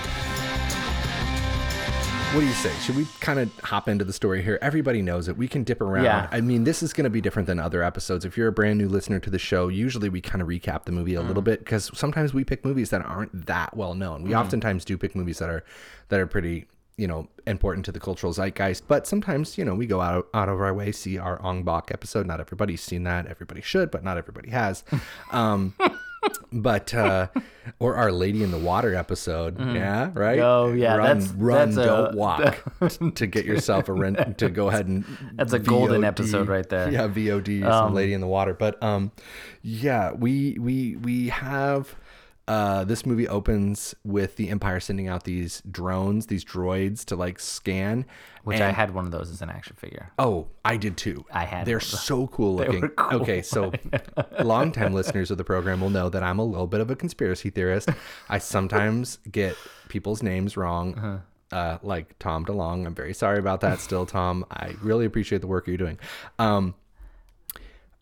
What do you say? Should we kind of hop into the story here? Everybody knows it. We can dip around. Yeah. I mean, this is going to be different than other episodes. If you're a brand new listener to the show, usually we kind of recap the movie a little bit because sometimes we pick movies that aren't that well known. We oftentimes do pick movies that are that are pretty you know important to the cultural zeitgeist but sometimes you know we go out out of our way see our ong bak episode not everybody's seen that everybody should but not everybody has um but uh or our lady in the water episode. Yeah right? Oh, yeah, run that's- run that's don't walk to get yourself a rent to go ahead and That's a golden episode right there. yeah vod some lady in the water. But um yeah we we we have uh, this movie opens with the Empire sending out these drones, these droids to like scan. Which I had one of those as an action figure. Oh, I did too. I had They're so cool looking. cool. Okay, so longtime listeners of the program will know that I'm a little bit of a conspiracy theorist. I sometimes get people's names wrong. Uh-huh. Uh, like Tom DeLonge. I'm very sorry about that still, Tom. I really appreciate the work you're doing. Um,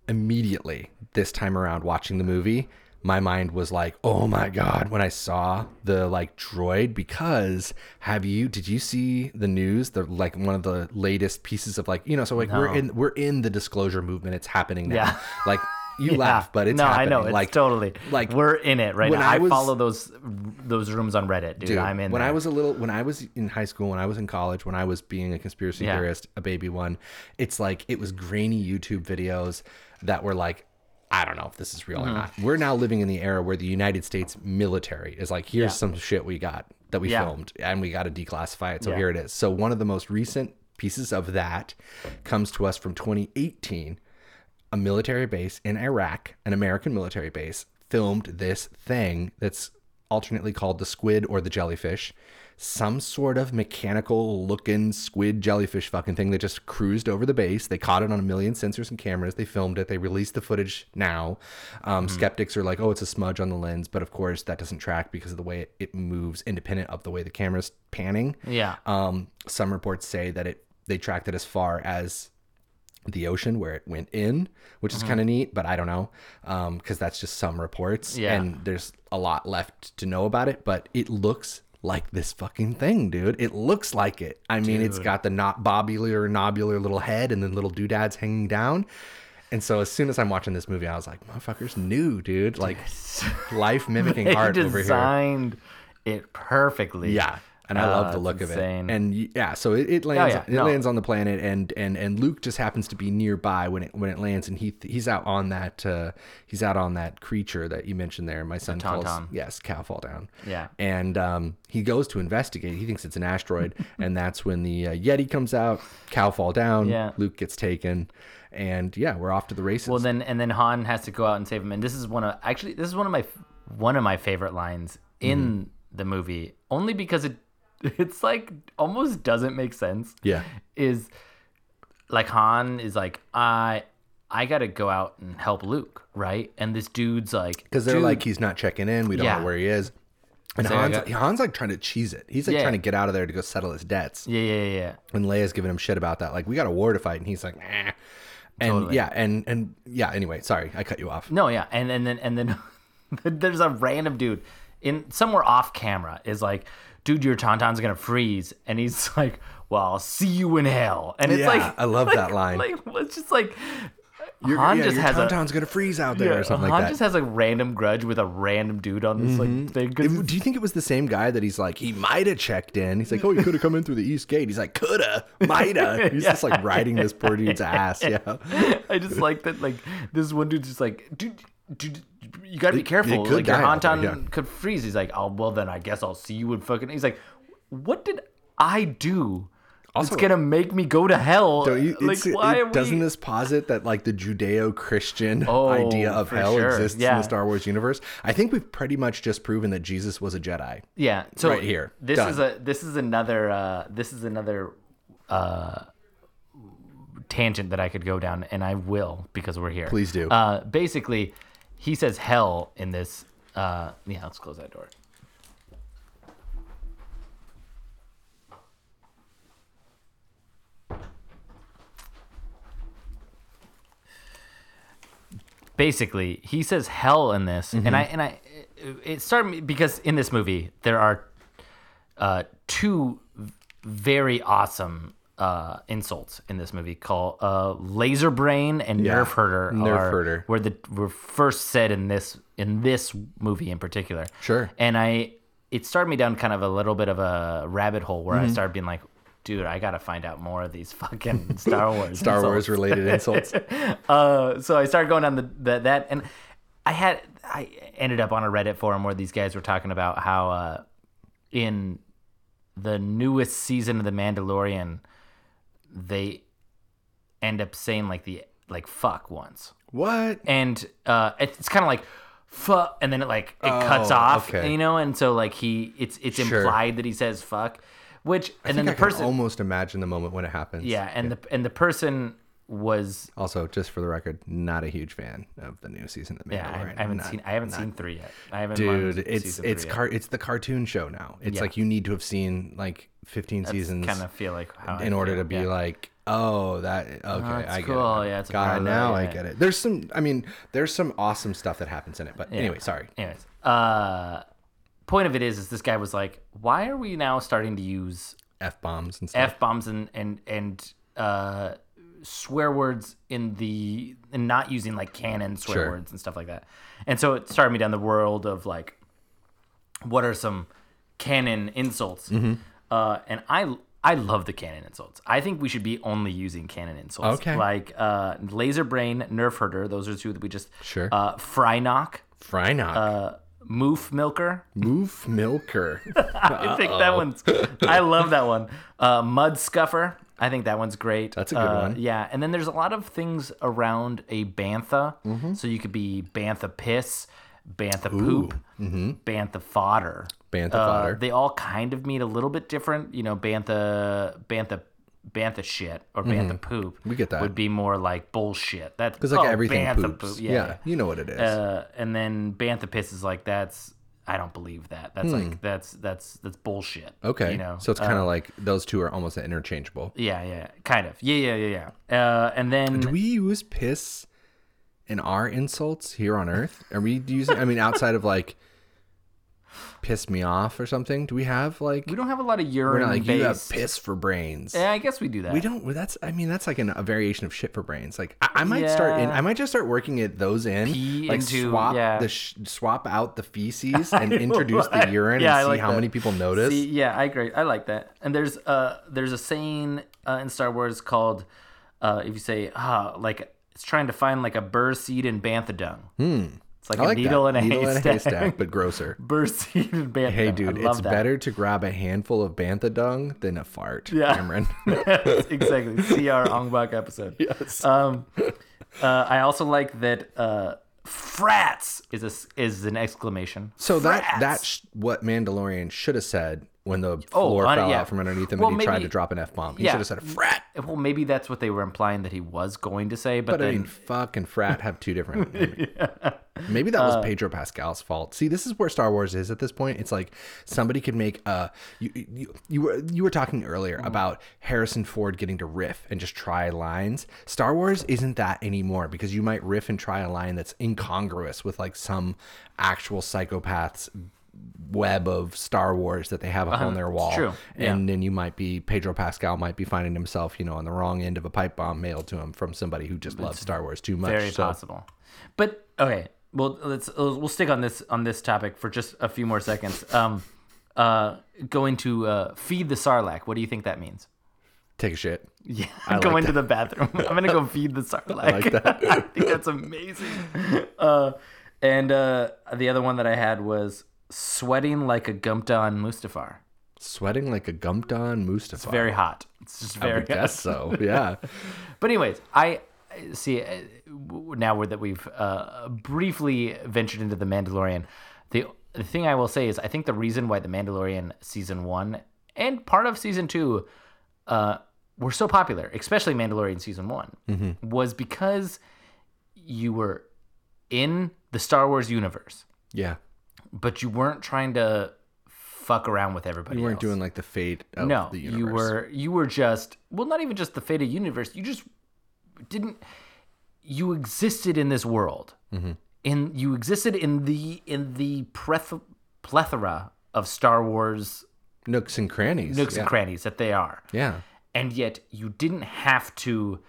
immediately this time around watching the movie my mind was like oh my god when i saw the like droid because have you did you see the news the like one of the latest pieces of like you know so like we're in we're in the disclosure movement it's happening now Yeah. like you Yeah. laugh but it's no, happening I know it's like totally like we're in it right when now. I I, follow those those rooms on Reddit, dude. Dude, I'm in. when there. I was a little, when I was in high school, when I was in college, when I was being a conspiracy Yeah. theorist, a baby one, it's like it was grainy YouTube videos that were like, I don't know if this is real Mm-hmm. or not. We're now living in the era where the United States military is like, here's Yeah. some shit we got that we Yeah. filmed, and we got to declassify it. So Yeah. here it is. So one of the most recent pieces of that comes to us from 2018 a military base in Iraq, an American military base, filmed this thing that's alternately called the squid or the jellyfish. Some sort of mechanical looking squid jellyfish fucking thing that just cruised over the base. They caught it on a million sensors and cameras. They filmed it. They released the footage now. Um, Skeptics are like, oh, it's a smudge on the lens. But of course, that doesn't track because of the way it, it moves independent of the way the camera's panning. yeah, Um, some reports say that it they tracked it as far as the ocean where it went in, which Mm-hmm. is kind of neat, but I don't know because that's just some reports. Yeah. And there's a lot left to know about it, but it looks like this fucking thing, dude. It looks like it. I mean, it's got the not bobular, nobular little head and then little doodads hanging down. And so as soon as I'm watching this movie, I was like, motherfuckers knew, dude. Like life mimicking art over here. designed it perfectly. Yeah, and I love the look insane. of it. And yeah, so it, it lands yeah, it no. lands on the planet, and and and Luke just happens to be nearby when it when it lands, and he he's out on that uh, he's out on that creature that you mentioned there. My son calls yes, cow fall down. Yeah. and um, he goes to investigate. He thinks it's an asteroid, and that's when the uh, Yeti comes out. Cow fall down. Yeah. Luke gets taken, and yeah, we're off to the races. Well, then and then Han has to go out and save him, and this is one of actually this is one of my one of my favorite lines in Mm-hmm. the movie, only because it it's like almost doesn't make sense. Yeah. is like Han is like I I gotta go out and help Luke, right? And this dude's like because they're "Dude, like he's not checking in. We don't Yeah. know where he is. And So Han's, got- Han's like trying to cheese it. He's like Yeah. trying to get out of there to go settle his debts. yeah yeah yeah yeah. and Leia's giving him shit about that. Like, we got a war to fight, and he's like, nah. And Totally. yeah, and and yeah. Anyway, sorry, I cut you off. No, yeah, and and then and then there's a random dude in somewhere off camera is like, dude, your tauntaun's gonna freeze, and he's like, well, I'll see you in hell, and it's Yeah, like I love like- that line. Like it's just like Your, Han yeah, just your has a Tauntaun's gonna freeze out there yeah, or something Han like just has a random grudge with a random dude on this like mm-hmm. thing. It- do you think it was the same guy that he's like he might have checked in? He's like, oh, you could have come in through the east gate. He's like, coulda, mighta. He's just like riding this poor dude's ass. Yeah, I just like that. Like this one dude's just like, dude, dude, you gotta be careful. like your die out there, Hantan yeah. could freeze. He's like, oh well, then I guess I'll see you in fucking. He's like, what did I do? Also- it's gonna make me go to hell. Don't you, like, it- we? doesn't this posit that like the Judeo-Christian Oh, idea of hell sure. exists in the Star Wars universe? I think we've pretty much just proven that Jesus was a Jedi. Yeah. So Right here. This Done. is a this is another uh this is another uh tangent that I could go down and I will because we're here. Please do. Uh basically he says hell in this uh yeah, let's close that door. basically he says hell in this and i and i it started me because in this movie there are uh two very awesome uh insults in this movie called uh laser brain and Yeah, nerf herder nerf are- herder. were the were first said in this in this movie in particular Sure. and i it started me down kind of a little bit of a rabbit hole where Mm-hmm. i started being like dude i gotta find out more of these fucking star wars Star insults Wars related insults. uh, so I started going down the, the that, and I had I ended up on a Reddit forum where these guys were talking about how uh, in the newest season of The Mandalorian, they end up saying like the like fuck once, What? and uh, it's kind of like fuck, and then it like it cuts Oh, off, okay. you know, and so like he it's it's Sure. implied that he says fuck, which and then I the can person almost imagine the moment when it happens. yeah, and the and the person was Also, just for the record, not a huge fan of the new season of The yeah, I, I haven't Not- seen I haven't seen three yet. I haven't Dude, it's it's three yet. car it's the cartoon show now. It's Yeah. like you need to have seen like 15 seasons kind of feel like how I in order feel, to be yeah. like, oh, that okay, that's I get cool. it. Yeah, it's God, now I get it. There's some, I mean, there's some awesome stuff that happens in it. But Yeah. anyway, sorry. Anyways, uh, point of it is, is this guy was like, why are we now starting to use F bombs and stuff. f bombs and and and uh, swear words in the and not using like canon swear Sure. words and stuff like that. And so it started me down the world of like, what are some canon insults? Mm-hmm. Uh, and I I love the canon insults. I think we should be only using canon insults. Okay. Like uh, laser brain, nerf herder. Those are two that we just Sure. Uh, Frynock, Frynock. uh, moof milker. Moof Milker. I think that one's. I love that one. Uh, Mud scuffer. I think that one's great. That's a good Uh, one. Yeah, and then there's a lot of things around a bantha. Mm-hmm. So you could be bantha piss, bantha poop, bantha fodder. Mm-hmm. Bantha Uh, fodder. They all kind of mean a little bit different. You know, bantha, bantha, bantha shit or bantha poop. Mm-hmm. We get that. Would be more like bullshit. That's Because like oh, everything bantha poops. poop. Yeah, yeah. you know what it is. Uh, and then bantha piss is like that's I don't believe that. That's like that's that's that's bullshit. Hmm. okay. you know. so it's kind of like those two are almost interchangeable. yeah, yeah, kind of. Yeah, yeah, yeah, yeah. Uh, and then Do we use piss in our insults here on Earth? Are we using? I mean, outside of like piss me off or something. Do we have like? we don't have a lot of We're urine not like you have piss for brains. Yeah, I guess we do that. We don't. That's. I mean, that's like an, a variation of shit for brains. Like I, I might start in. I might just start working at those in. Pee like into- swap yeah. the sh- swap out the feces and introduce the urine yeah, I and see like how that. many people notice. See, yeah, I agree. I like that. And there's uh there's a saying uh, in Star Wars called uh if you say ah like it's trying to find like a burr seed in bantha dung. Hmm. It's like I a like needle, that. and, a needle haystack. and a haystack, but grosser. burr seed in bantha Hey, dude, it's that. better to grab a handful of bantha dung than a fart, Yeah. Cameron. exactly. See our Ong Bak episode. yes. Um, uh, I also like that uh, frats is a, is an exclamation. so that Frats. that's what Mandalorian should have said when the Oh, floor uh, fell yeah. out from underneath him Well, and he tried to drop an f bomb. He yeah. should have said a frat. well, maybe that's what they were implying that he was going to say, but, But I then mean, fuck and frat have two different. Maybe that was Uh, Pedro Pascal's fault. See, this is where Star Wars is at this point. It's like somebody could make a. You you, you were you were talking earlier Mm. about Harrison Ford getting to riff and just try lines. Star Wars isn't that anymore because you might riff and try a line that's incongruous with like some actual psychopaths web of Star Wars that they have up on their wall. Uh-huh. yeah. And then you might be Pedro Pascal might be finding himself, you know, on the wrong end of a pipe bomb mailed to him from somebody who just loves Star Wars too much. very So- possible. But okay, well let's we'll stick on this on this topic for just a few more seconds. Um, uh, going to uh, feed the sarlacc. What do you think that means? Take a shit. Yeah, like going to the bathroom. I'm gonna go feed the sarlacc. I like that. I think that's amazing. Uh, and uh, the other one that I had was sweating like a Gumton Mustafar. Sweating like a gumped on Mustafar. Very hot. It's just I very would guess so. Yeah. But anyways, I see uh, now that we've uh, briefly ventured into the Mandalorian. The the thing I will say is I think the reason why the Mandalorian season one and part of season two uh, were so popular, especially Mandalorian season one, was because you were in the Star Wars universe, Yeah. But you weren't trying to fuck around with everybody. You weren't else. doing like the fate of no, the universe. you were you were just well, not even just the fate of universe. You just didn't. You existed in this world. Mm-hmm. In you existed in the in the preth- plethora of Star Wars nooks and crannies. nooks yeah. and crannies that they are, Yeah. and yet you didn't have to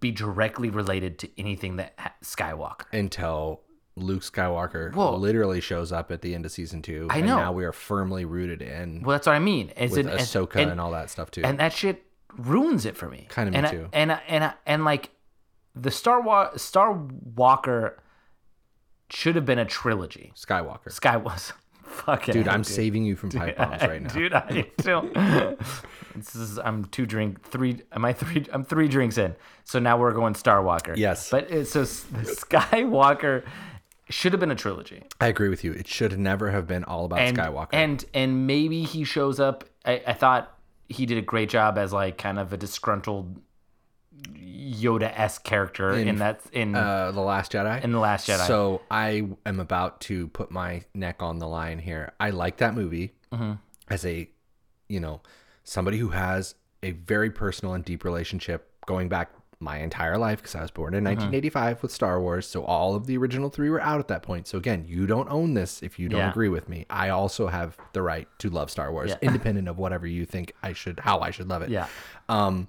be directly related to anything that ha- Skywalker. Until Luke Skywalker Whoa. literally shows up at the end of season two. I and know. now we are firmly rooted in Well, that's what I mean. As with as- Ahsoka and, all that stuff too. and that shit ruins it for me. Kinda me and too. I, and I, and I, and like the Star Wa- Star Walker should have been a trilogy. Skywalker. Sky was fucking Dude, I'm saving you from pipe bombs right now. Dude, I don't. this is I'm two drink three. Am I three? I'm three drinks in. So now we're going Star Walker. Yes. But it, so the Skywalker should have been a trilogy. I agree with you. It should never have been all about And Skywalker. and and maybe he shows up. I, I thought he did a great job as like kind of a disgruntled Yoda esque character in, that in uh, the Last Jedi. in the Last Jedi. So I am about to put my neck on the line here. I like that movie Mm-hmm. as a, you know, somebody who has a very personal and deep relationship going back my entire life because I was born Mm-hmm. in 1985 with Star Wars. So all of the original three were out at that point. So again, you don't own this if you don't Yeah. agree with me. I also have the right to love Star Wars, Yeah. independent of whatever you think I should, how I should love it. yeah. Um,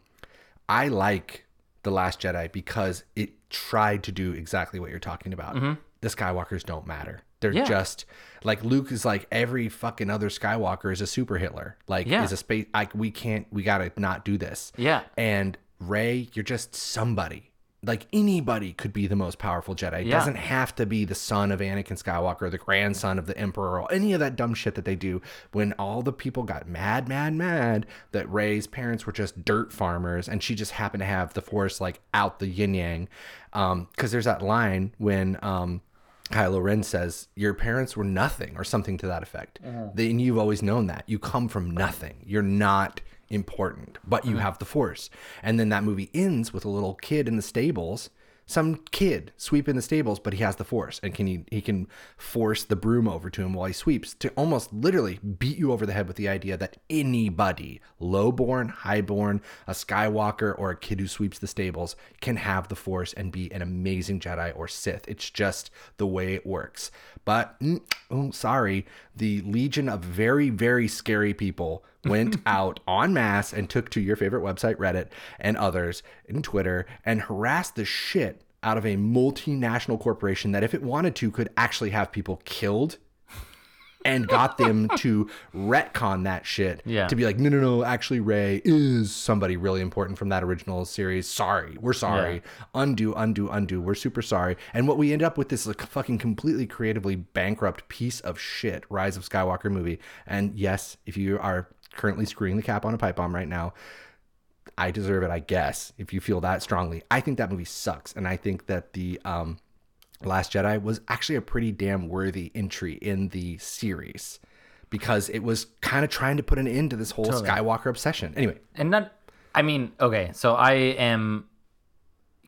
I like The Last Jedi because it tried to do exactly what you're talking about. The Skywalkers don't matter. They're Mm-hmm. Yeah. just like Luke is like every fucking other Skywalker is a super Hitler. Like Yeah. is a space like we can't we gotta not do this. Yeah. And Rey, you're just somebody. Like anybody could be the most powerful Jedi. It Yeah. doesn't have to be the son of Anakin Skywalker, the grandson of the Emperor, or any of that dumb shit that they do. When all the people got mad, mad, mad that Rey's parents were just dirt farmers, and she just happened to have the Force like out the yin yang. Um, because there's that line when um Kylo Ren says, Your parents were nothing, or something to that effect. They- And you've always known that. You come from nothing. You're not important, but you have the Force. And then that movie ends with a little kid in the stables. Some kid sweeping the stables, but he has the force and can he, he can force the broom over to him while he sweeps to almost literally beat you over the head with the idea that anybody, lowborn, highborn, a Skywalker, or a kid who sweeps the stables can have the force and be an amazing Jedi or Sith. It's just the way it works. But mm, oh, sorry, the legion of very, very scary people went out en masse and took to your favorite website, Reddit, and others, and Twitter, and harassed the shit out of a multinational corporation that, if it wanted to, could actually have people killed and got them to retcon that shit Yeah. to be like, no, no, no, actually, Rey is somebody really important from that original series. Sorry, we're sorry. Undo, undo, undo. We're super sorry. And what we end up with is a fucking completely creatively bankrupt piece of shit, Rise of Skywalker movie. And yes, if you are currently screwing the cap on a pipe bomb right now, I deserve it, I guess, if you feel that strongly. I think that movie sucks. And I think that the um, Last Jedi was actually a pretty damn worthy entry in the series because it was kind of trying to put an end to this whole Skywalker obsession. Anyway, and not i mean okay so i am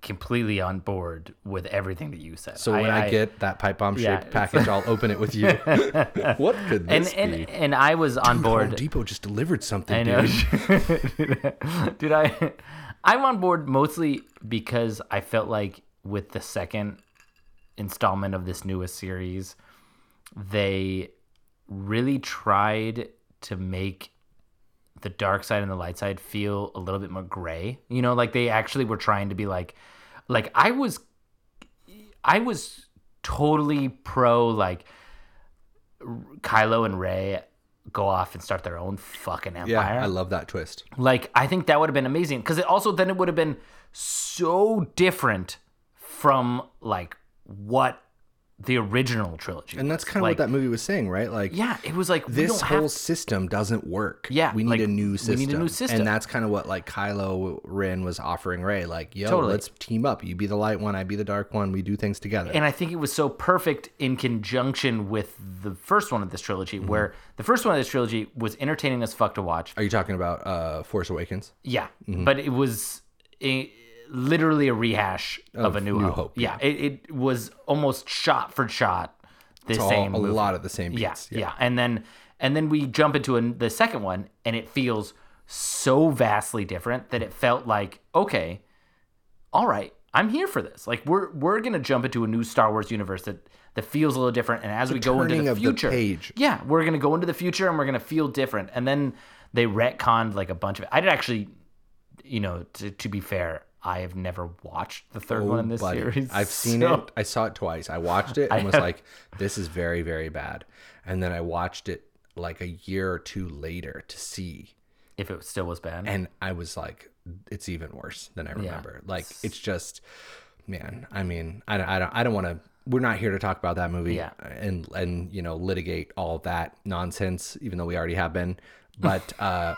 completely on board with everything that you said so when I, get that pipe bomb shaped Yeah, package, I'll open it with you. what could this and, be? and i was on Home board Depot just delivered something, i know dude. dude i i'm on board mostly because i felt like with the second installment of this newest series they really tried to make the dark side and the light side feel a little bit more gray. You know, like they actually were trying to be like like I was I was totally pro like Kylo and Rey go off and start their own fucking empire. Yeah, I love that twist. Like I think that would have been amazing because it also then it would have been so different from like what the original trilogy. And that's kind of like, what that movie was saying, right? Like, Yeah, it was like this whole have system doesn't work. Yeah, we need like, a new system. we need a new system. and that's kind of what like Kylo Ren was offering Rey. Like, yo, Totally. let's team up. You be the light one, I be the dark one. We do things together. and I think it was so perfect in conjunction with the first one of this trilogy, Mm-hmm. where the first one of this trilogy was entertaining as fuck to watch. Are you talking about uh, Force Awakens? Yeah, Mm-hmm. but it was a, literally a rehash of, a New, New Hope. Hope, Yeah, It, it was almost shot for shot the It's all, same. a movie. lot of the same Yeah, beats. yeah, and then and then we jump into an the second one, and it feels so vastly different that it felt like okay, all right, I'm here for this. Like we're we're gonna jump into a new Star Wars universe that that feels a little different, and as we go into the of the future, page. yeah, we're gonna go into the future and we're gonna feel different. And then they retconned like a bunch of. I did actually, you know, to, to be fair, I have never watched the third oh, one in this Oh, Buddy, series. I've seen so- it. I saw it twice. I watched it and was like, "This is very, very bad." And then I watched it like a year or two later to see, If it still was bad, and I was like, "It's even worse than I remember." Like, it's just, man. I mean, I don't, I don't, I don't want to we're not here to talk about that movie Yeah. and and you know litigate all that nonsense, even though we already have been. But uh,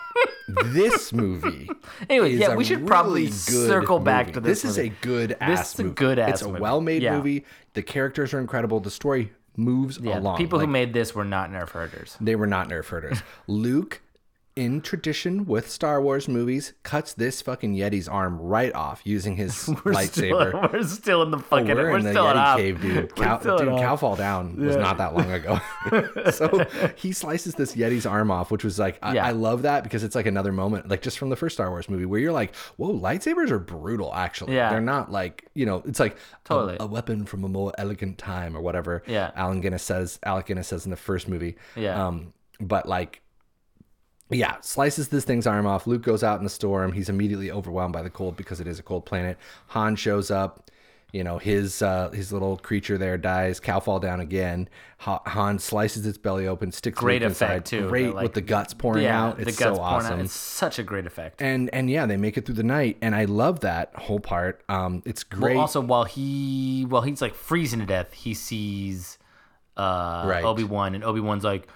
this movie, Anyway, yeah, we should probably really good circle back to this This is a good This ass is a movie. good-ass It's a well-made Yeah. movie. The characters are incredible. The story moves Yeah, along. people Like, who made this were not nerf herders. they were not nerf herders. Luke, in tradition with Star Wars movies, cuts this fucking Yeti's arm right off using his We're lightsaber. Still, we're still in the Oh, fucking. we're, We're, in the Yeti up. cave, dude. Cow, dude. Cow Fall Down was not that long ago. so he slices this Yeti's arm off, which was like, I, Yeah. I love that because it's like another moment, like just from the first Star Wars movie, where you're like, whoa, lightsabers are brutal, actually. Yeah. They're not like, you know, it's like a- Totally. a, weapon from a more elegant time or whatever. Yeah. Alan Guinness says, Alec Guinness says in the first movie. Yeah. Um, but like, yeah, slices this thing's arm off. Luke goes out in the storm. He's immediately overwhelmed by the cold because it is a cold planet. Han shows up. You know, his uh, his little creature there dies. Cow fall down again. Ha- Han slices its belly open, sticks Great Luke effect, inside. too, Great like- with the guts pouring yeah, out. It's the guts so pouring awesome. out. It's such a great effect. And and yeah, they make it through the night, and I love that whole part. Um, it's great. Well, also while he while he's like freezing to death, he sees uh Right. Obi Wan, and Obi Wan's like,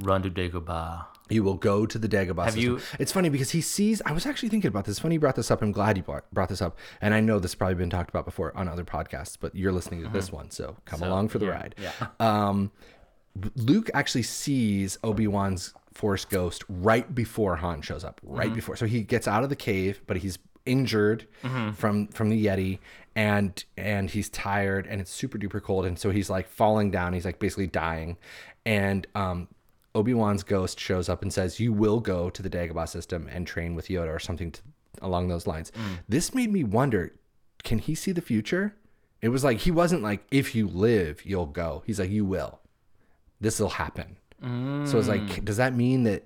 "Run to Dagobah." You will go to the Dagobah Have system. you- It's funny because he sees. I was actually thinking about this. Funny you brought this up. I'm glad you brought, this up. And I know this has probably been talked about before on other podcasts, but you're listening to this one, so come along for the Mm-hmm. yeah, ride. yeah. Um, Luke actually sees Obi Wan's Force Ghost right before Han shows up. Right Mm-hmm. before, so he gets out of the cave, but he's injured Mm-hmm. from from the Yeti, and and he's tired, and it's super duper cold, and so he's like falling down. He's like basically dying, and um, Obi Wan's ghost shows up and says, "You will go to the Dagobah system and train with Yoda or something to, along those lines." Mm. This made me wonder: Can he see the future? It was like he wasn't like, "If you live, you'll go." He's like, "You will. This will happen." So it's like, does that mean that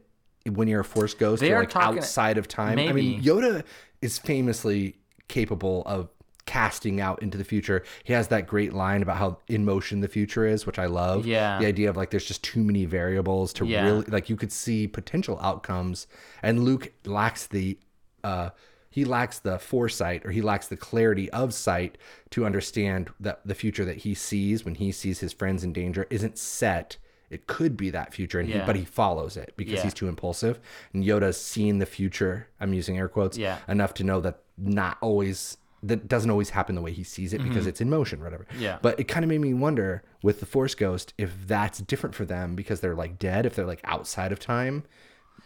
when you're a Force ghost, Mm. They you're like talking- outside of time? I mean. Yoda is famously capable of casting out into the future. He has that great line about how in motion the future is, which I love. Yeah. The idea of like there's just too many variables to Yeah. really like you could see potential outcomes and Luke lacks the uh he lacks the foresight or he lacks the clarity of sight to understand that the future that he sees when he sees his friends in danger isn't set it could be that future and he, but he follows it because Yeah. he's too impulsive and yoda's seen the future i'm using air quotes Yeah. enough to know that not always that doesn't always happen the way he sees it because it's in motion or whatever Mm-hmm. Yeah. but it kind of made me wonder with the force ghost if that's different for them because they're like dead if they're like outside of time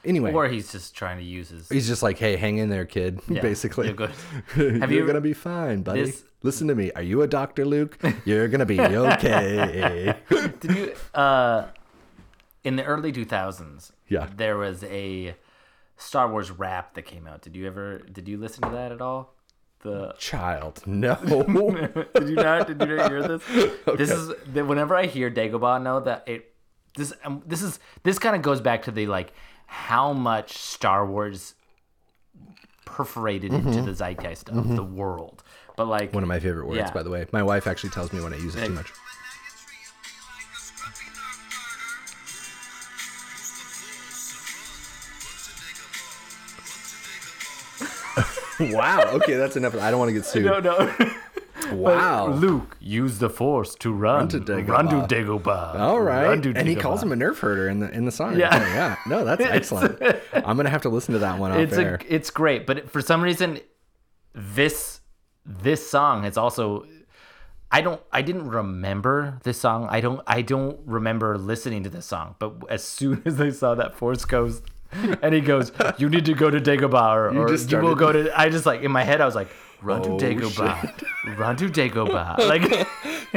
anyway Or he's just trying to use his. he's just like hey hang in there kid Yeah, basically you're good. Have you you're ever- gonna be fine buddy this- listen to me are you a doctor luke you're gonna be okay Did you? Uh, in the early 2000s, Yeah. there was a Star Wars rap that came out. Did you ever? Did you listen to that at all? The child no did you not? Did you not hear this? This is whenever I hear Dagobah, know that it. This um, this is this kind of goes back to the like how much Star Wars perforated into the zeitgeist of the world. But like one of my favorite words Yeah. by the way my wife actually tells me when i use it too much wow okay that's enough i don't want to get sued no no. wow Luke, use the Force to run. to Dagobah. Run to Dagobah. All right, Run to and he calls him a nerf herder in the in the song. Yeah. Oh, yeah. No, that's excellent. I'm gonna have to listen to that one It's air. a, it's great, but for some reason, this this song is also. I don't. I didn't remember this song. I don't. I don't remember listening to this song. But as soon as I saw that Force Ghost, and he goes, "You need to go to Dagobah, or, or just you will go to." I just like in my head, I was like, "Run Oh, to Dagobah, run to Dagobah." Like,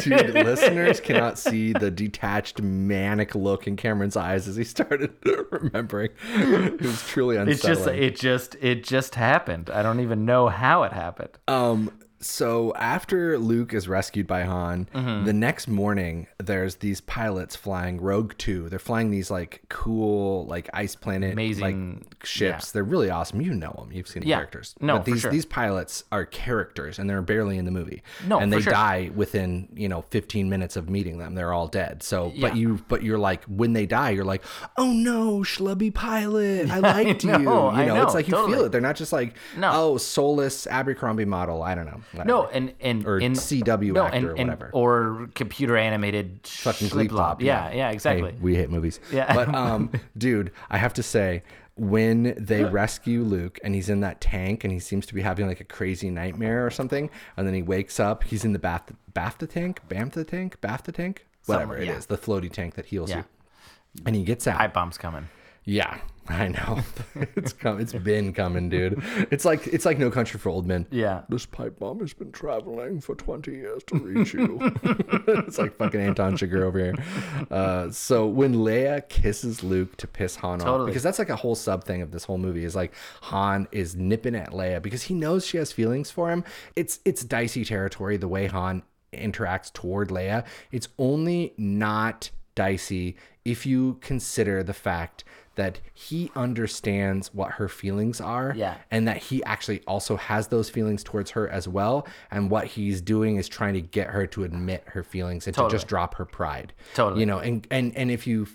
Dude, listeners cannot see the detached, manic look in Cameron's eyes as he started remembering. It was truly it's just. It just. It just happened. I don't even know how it happened. Um, so after Luke is rescued by Han, Mm-hmm. the next morning there's these pilots flying Rogue Two. They're flying these like cool like ice planet Amazing- like ships. They're really awesome. You know them. You've seen the Yeah. characters. No, but these sure. these pilots are characters and they're barely in the movie. No, and they sure. die within you know 15 minutes of meeting them. They're all dead. So, Yeah. but you but you're like when they die, you're like, oh no, schlubby pilot, I liked you. You know, know, it's like you feel it. They're not just like No. oh soulless Abercrombie model. I don't know. No, and and Or in, CW no, actor and, or and- whatever. or computer animated fucking Lop. Yeah, yeah, exactly. Hey, we hate movies. Yeah. But um, dude, I have to say, when they rescue Luke and he's in that tank and he seems to be having like a crazy nightmare or something, and then he wakes up, he's in the bath BAFTA tank, BAMTA tank, BAFTA tank, whatever Somewhere, it yeah. is, the floaty tank that heals Yeah. you. And he gets out. Pipe bomb's coming. Yeah, I know. it's come. It's been coming, dude. It's like it's like No Country for Old Men. Yeah. This pipe bomb has been traveling for 20 years to reach you. it's like fucking Anton Chigurh over here. Uh, so when Leia kisses Luke to piss Han off, because that's like a whole sub thing of this whole movie is like Han is nipping at Leia because he knows she has feelings for him. It's it's dicey territory the way Han interacts toward Leia. It's only not dicey if you consider the fact that he understands what her feelings are Yeah. and that he actually also has those feelings towards her as well. And what he's doing is trying to get her to admit her feelings and to just drop her pride. Totally. you know and and and if you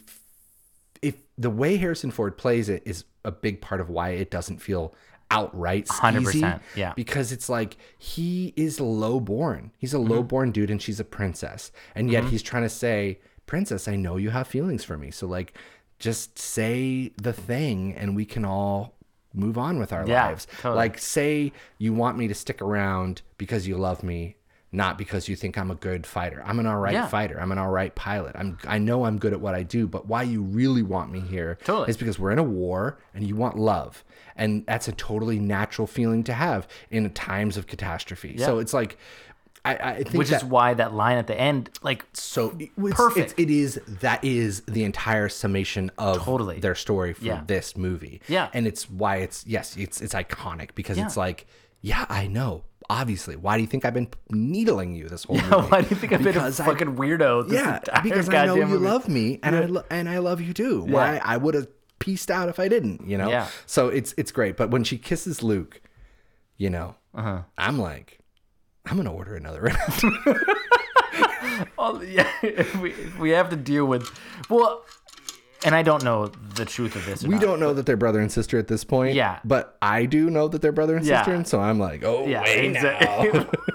if the way harrison ford plays it is a big part of why it doesn't feel outright skeezy, 100%, yeah. because it's like he is low born he's a low born dude and she's a princess. And yet he's trying to say princess i know you have feelings for me. So like just say the thing and we can all move on with our Yeah, lives totally. like say you want me to stick around because you love me not because you think I'm a good fighter. I'm an all right Yeah. fighter. I'm an all right pilot. I'm I know I'm good at what I do, but why you really want me here Totally. is because we're in a war and you want love. And that's a totally natural feeling to have in times of catastrophe. So it's like I, I think Which that, is why that line at the end, like, so it's, Perfect. It's, it is that is the entire summation of Totally. their story for Yeah. this movie. Yeah. and it's why it's yes, it's it's iconic because Yeah. it's like yeah, I know. Obviously, why do you think I've been needling you this whole yeah, movie? why do you think I've been a fucking weirdo? This yeah, because I know you movie? love me and I lo- and I love you too. Why I would have pieced out if I didn't, you know? Yeah. So it's it's great, but when she kisses Luke, you know, Uh-huh. I'm like, I'm gonna order another round. Yeah, if we, if we have to deal with, well, and I don't know the truth of this. We not. don't know that they're brother and sister at this point. Yeah. But I do know that they're brother and Yeah. sister, and so I'm like, oh, Yeah, wait now.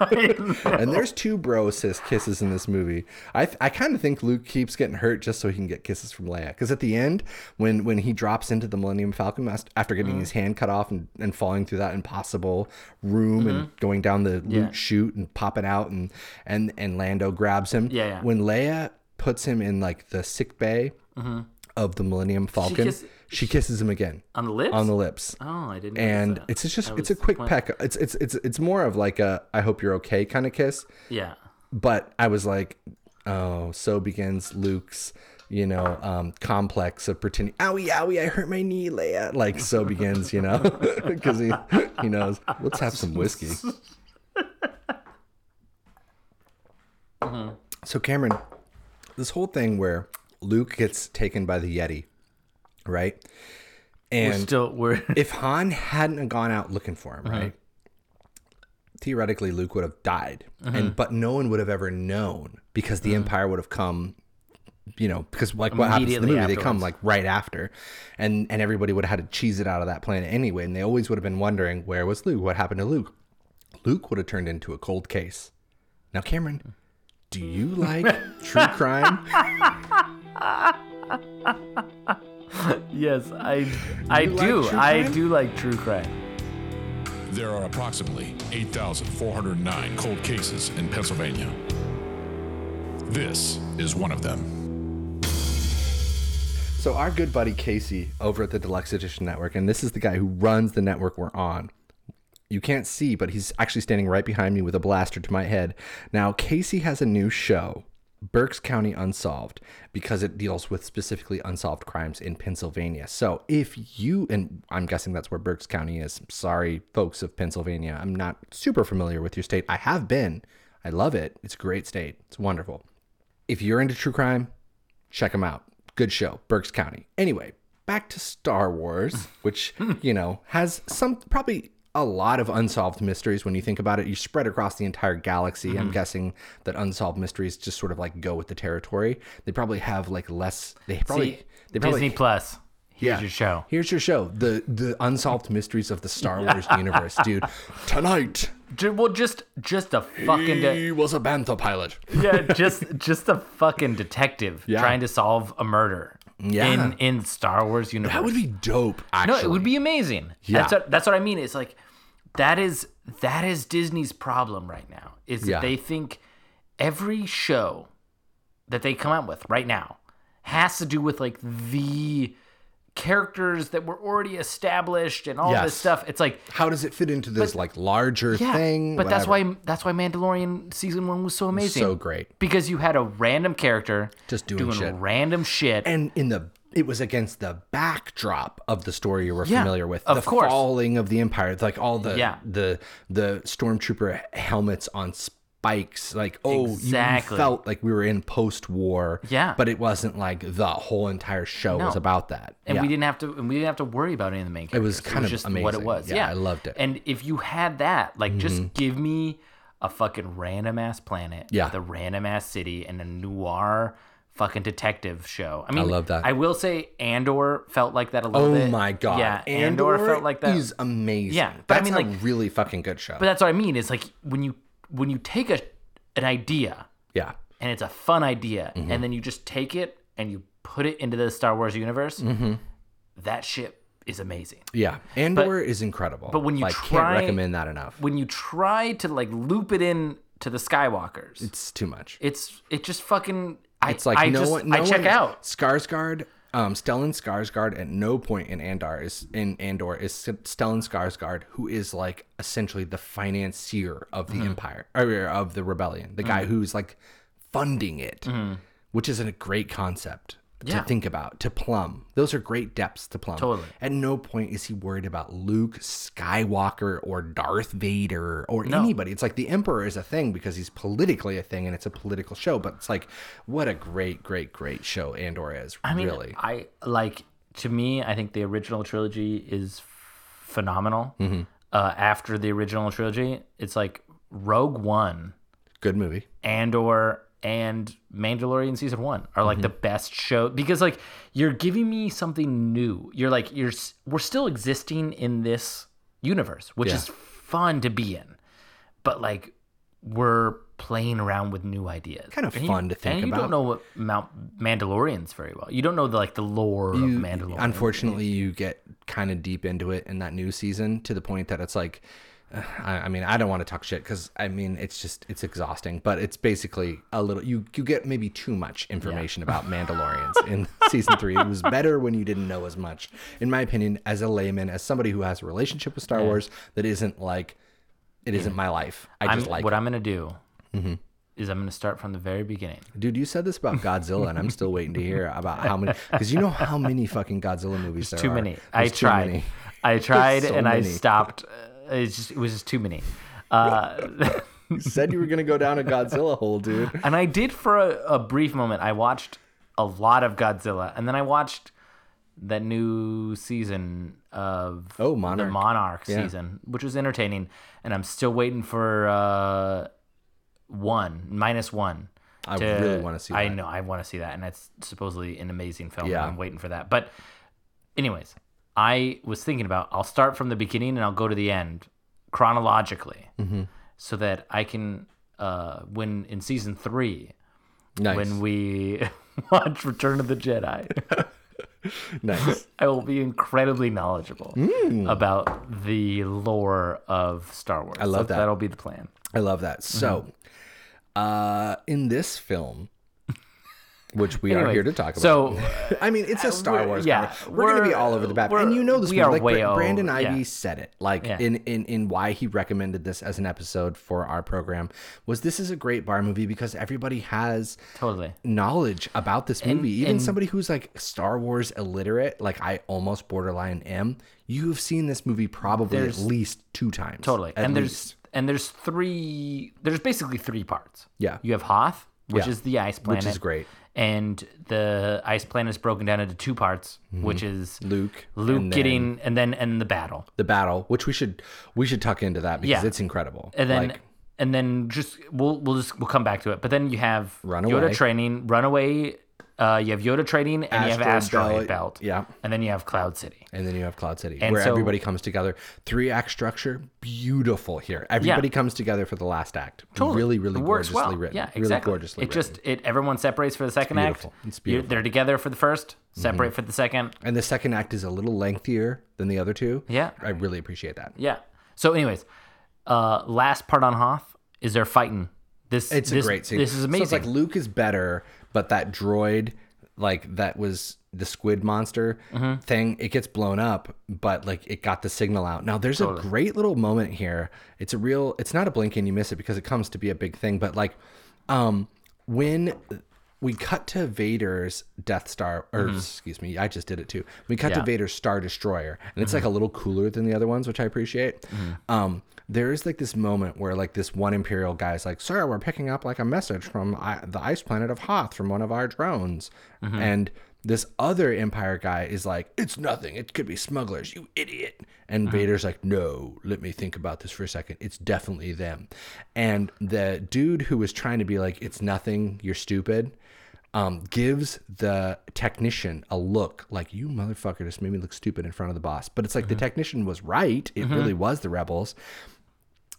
and there's two bro sis kisses in this movie. I I kind of think Luke keeps getting hurt just so he can get kisses from Leia. Because at the end, when when he drops into the Millennium Falcon after Mm-hmm. getting his hand cut off and, and falling through that impossible room and going down the Mm-hmm. Yeah. chute and popping out and and and Lando grabs him. Yeah, yeah. When Leia puts him in like the sick bay of the Millennium Falcon, kiss- she kisses him again. On the lips. on the lips. Oh, I didn't. and it's just That it's a quick peck. It's it's it's it's more of like a i hope you're okay kind of kiss. Yeah, but i was like oh so begins luke's you know um complex of pretending owie owie i hurt my knee leia. Like so begins you know? Because he he knows. Let's have some whiskey. So cameron this whole thing where luke gets taken by the yeti right we're and still we're if Han hadn't gone out looking for Uh-huh. him, right? Theoretically, Luke would have died, Uh-huh. and but no one would have ever known because the Empire would have come. You know, because like what happens in the movie, they come like right after, and and everybody would have had to cheese it out of that planet anyway, and they always would have been wondering where was Luke, what happened to Luke. Luke would have turned into a cold case. Now, Cameron, do you like true crime? yes, I I You like do true I do like true crime. There are approximately 8,409 cold cases in Pennsylvania. This is one of them. So our good buddy Casey over at the Deluxe Edition Network, and this is the guy who runs the network we're on. You can't see, but he's actually standing right behind me with a blaster to my head. Now, Casey has a new show, Berks County Unsolved, because it deals with specifically unsolved crimes in Pennsylvania. So if you, and I'm guessing that's where Berks County is. Sorry, folks of Pennsylvania. I'm not super familiar with your state. I have been. I love it. It's a great state. It's wonderful. If you're into true crime, check them out. Good show, Berks County. Anyway, back to Star Wars, which, you know, has some probably a lot of unsolved mysteries when you think about it. You spread across the entire galaxy. I'm mm-hmm. guessing that unsolved mysteries just sort of like go with the territory. They probably have like less. They probably. See, they probably Disney Plus. Here's your show. Here's your show. The the unsolved mysteries of the Star Wars universe, dude. Tonight, well, just just a fucking de- He was a bantha pilot. yeah, just just a fucking detective Yeah. trying to solve a murder Yeah. in in Star Wars universe. That would be dope. Actually. No, it would be amazing. Yeah. That's what, that's what I mean. It's like that is that is Disney's problem right now. Is that they think every show that they come out with right now has to do with like the characters that were already established and all Yes. this stuff. It's like How does it fit into this like larger yeah, thing? but that's why that's why Mandalorian season one was so amazing. so great. because you had a random character Just doing shit. random shit. and in the it was against the backdrop of the story you were Yeah, familiar with of the course. falling of the empire like all the Yeah. the the stormtrooper helmets on spikes like oh Exactly. you felt like we were in post-war Yeah. but it wasn't like the whole entire show was about that and Yeah. we didn't have to and we didn't have to worry about any of the main characters. It was kind of just what it was. Yeah, I loved it. Mm-hmm. And if you had that, like just give me a fucking random ass planet, Yeah. the random ass city and a noir fucking detective show. I mean I love that. I will say Andor felt like that a little bit. oh bit. my god Yeah, Andor, felt like that. is amazing Yeah, but I that's mean, a like- really fucking good show but that's what I mean. Is like when you when you take a an idea yeah and it's a fun idea, Mm-hmm. and then you just take it and you put it into the Star Wars universe, Mm-hmm. that shit is amazing. yeah andor is incredible but when you like try- can't recommend that enough When you try to like loop it in to the Skywalkers, it's too much It's it just fucking. I, It's like I no just, one. No I check one- out. Skarsgård, um, Stellan Skarsgård. At no point in Andor is in Andor is Stellan Skarsgård, who is like essentially the financier of Mm-hmm. the empire or of the rebellion, the guy who's like funding it, which is a great concept. To Mm-hmm. Think about, to plumb. Those are great depths to plumb. Totally. At no point is he worried about Luke Skywalker or Darth Vader or anybody. It's like the Emperor is a thing because he's politically a thing and it's a political show. But it's like, what a great, great, great show Andor is. I mean, really. I like to me. I think the original trilogy is phenomenal. Mm-hmm. Uh, after the original trilogy, it's like Rogue One, Good movie. Andor, and Mandalorian season one are like the Mm-hmm. best show because like you're giving me something new. You're like you're we're still existing in this universe, which Yeah. is fun to be in, but like we're playing around with new ideas. Kind of And you- fun to think and you don't know what Mount Mandalorians very well. You don't know the like the lore of Mandalorian. Unfortunately, you get kind of deep into it in that new season to the point that it's like, I, I mean, I don't want to talk shit because I mean, it's just it's exhausting. But it's basically a little you you get maybe too much information about Mandalorians in season three. It was better when you didn't know as much, in my opinion, as a layman, as somebody who has a relationship with Star Wars that isn't like it isn't my life. I I'm, just like what it. I'm gonna do mm-hmm. is I'm gonna start from the very beginning. Dude, you said this about Godzilla, and I'm still waiting to hear about how many. Because you know how many fucking Godzilla movies there are. too are. many. I There's too tried. many. I tried so and I many. stopped. Uh, It's just it was just too many. Uh, You said you were gonna go down a Godzilla hole, dude. and I did for a, a brief moment. I watched a lot of Godzilla, and then I watched that new season of Oh, the Monarch. Monarch Yeah. season, which was entertaining. And I'm still waiting for uh, one minus one. I really wanna see I that. know I want to see that, and that's supposedly an amazing film. Yeah. I'm waiting for that. But, anyways, I was thinking about I'll start from the beginning and I'll go to the end chronologically, Mm-hmm. so that I can uh, when in season three Nice, when we watch Return of the Jedi. nice. I will be incredibly knowledgeable about the lore of Star Wars. I love that. That'll be the plan. I love that. So, Mm-hmm. uh, in this film, which we are here to talk about. so, I mean, it's a uh, Star we're- Wars. yeah, cover. we're, gonna be all over the map, and you know this. we movie. are like, way Bra- Brandon over- Ivy yeah. said it, like Yeah. in in in why he recommended this as an episode for our program was this is a great bar movie because everybody has Totally. knowledge about this movie. Even and- somebody who's like Star Wars illiterate, like I almost borderline am. You've seen this movie probably at least two times. Totally. And least. there's and there's three there's basically three parts. Yeah. You have Hoth, which Yeah. is the ice planet. Which is great. And the ice planet is broken down into two parts, which is Luke, Luke Mm-hmm. and then- getting and then and the battle. the battle, which we should we should tuck into that because Yeah. it's incredible. and then Like, and then just we'll we'll just we'll come back to it. But then you have Run Yoda away. training, runaway uh, you have Yoda training, and you have Asteroid Belt, Belt. yeah. and then you have Cloud City. And then you have Cloud City, And where so- everybody comes together. Three act structure, beautiful here. Everybody comes together for the last act. Totally, Really, really gorgeously well. written. Yeah, really exactly. gorgeously it written. just it everyone separates for the second beautiful. act. It's beautiful. Mm-hmm. They're together for the 1st separate for the second. and the second act is a little lengthier than the other two. Yeah. I really appreciate that. Yeah. So, anyways, uh, last part on Hoth is they're fighting. This It's this, a great scene. This is So amazing. it's like Luke is better, but that droid, like that was the squid monster Mm-hmm. thing, it gets blown up, but like it got the signal out. Now there's a great little moment here. It's a real it's not a blink and you miss it because it comes to be a big thing, but like um when we cut to Vader's Death Star, or excuse me, I just did it too. We cut to Mm-hmm. Yeah. Mm-hmm. Vader's Star Destroyer, and it's like a little cooler than the other ones, which I appreciate. Um, there is like this moment where like this one Imperial guy is like, "Sir, we're picking up like a message from I- the ice planet of Hoth from one of our drones," Mm-hmm. and this other Empire guy is like, "It's nothing. It could be smugglers, you idiot." And Mm-hmm. Vader's like, "No, let me think about this for a second. It's definitely them." And the dude who was trying to be like, "It's nothing. You're stupid." um, gives the technician a look like you motherfucker just made me look stupid in front of the boss. But it's like Mm-hmm. the technician was right. It really was the rebels.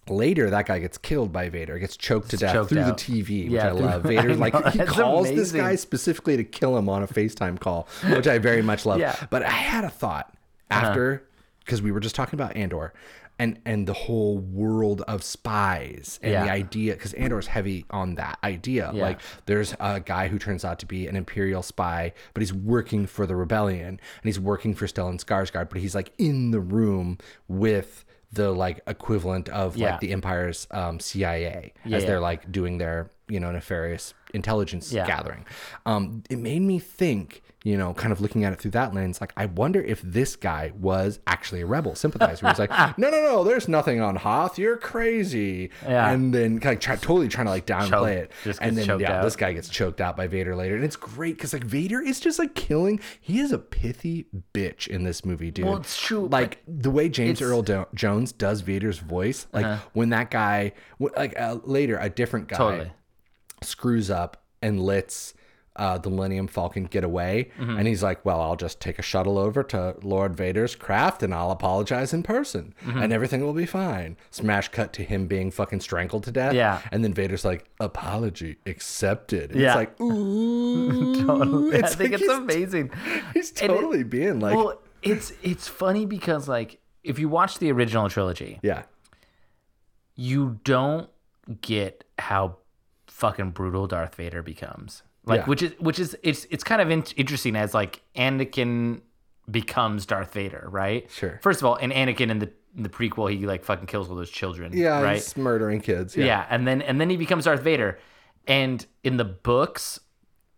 Later, that guy gets killed by Vader, gets choked to death choked through out. the TV, which Yeah, I love. I Vader, know, like, he calls this guy specifically to kill him on a FaceTime call, which I very much love. Yeah. Uh-huh. But I had a thought after, because we were just talking about Andor and, and the whole world of spies and the idea, because Andor's heavy on that idea. Yeah. Like, there's a guy who turns out to be an imperial spy, but he's working for the rebellion and he's working for Stellan Skarsgård, but he's like in the room with the like equivalent of Yeah. like the empire's um, CIA Yeah, as yeah. they're like doing their you know nefarious intelligence Yeah. gathering. Um, it made me think, you know, kind of looking at it through that lens, like I wonder if this guy was actually a rebel sympathizer. He's like, no, no, no, there's nothing on Hoth. You're crazy. Yeah. And then kind of try, totally trying to like downplay Choke- it. just and then yeah, out. this guy gets choked out by Vader later, and it's great because like Vader is just like killing. He is a pithy bitch in this movie, dude. Well, it's true, Like the way James Uh-huh. Earl Do- Jones does Vader's voice, like when that guy, like uh, later, a different guy Totally. Screws up and lets uh, the Millennium Falcon get away, Mm-hmm. and he's like, "Well, I'll just take a shuttle over to Lord Vader's craft, and I'll apologize in person, Mm-hmm. and everything will be fine." Smash cut to him being fucking strangled to death. Yeah. and then Vader's like, "Apology accepted." And Yeah. it's like, ooh, Totally. I think like it's he's- amazing. He's And it- totally being like, well, it's it's funny because like if you watch the original trilogy, yeah, you don't get how fucking brutal Darth Vader becomes. Like Yeah. which is which is it's it's kind of in- interesting as like Anakin becomes Darth Vader, right? Sure. First of all, in Anakin in the in the prequel, he like fucking kills all those children. yeah, Right. he's murdering kids. Yeah. Yeah, and then and then he becomes Darth Vader. And in the books,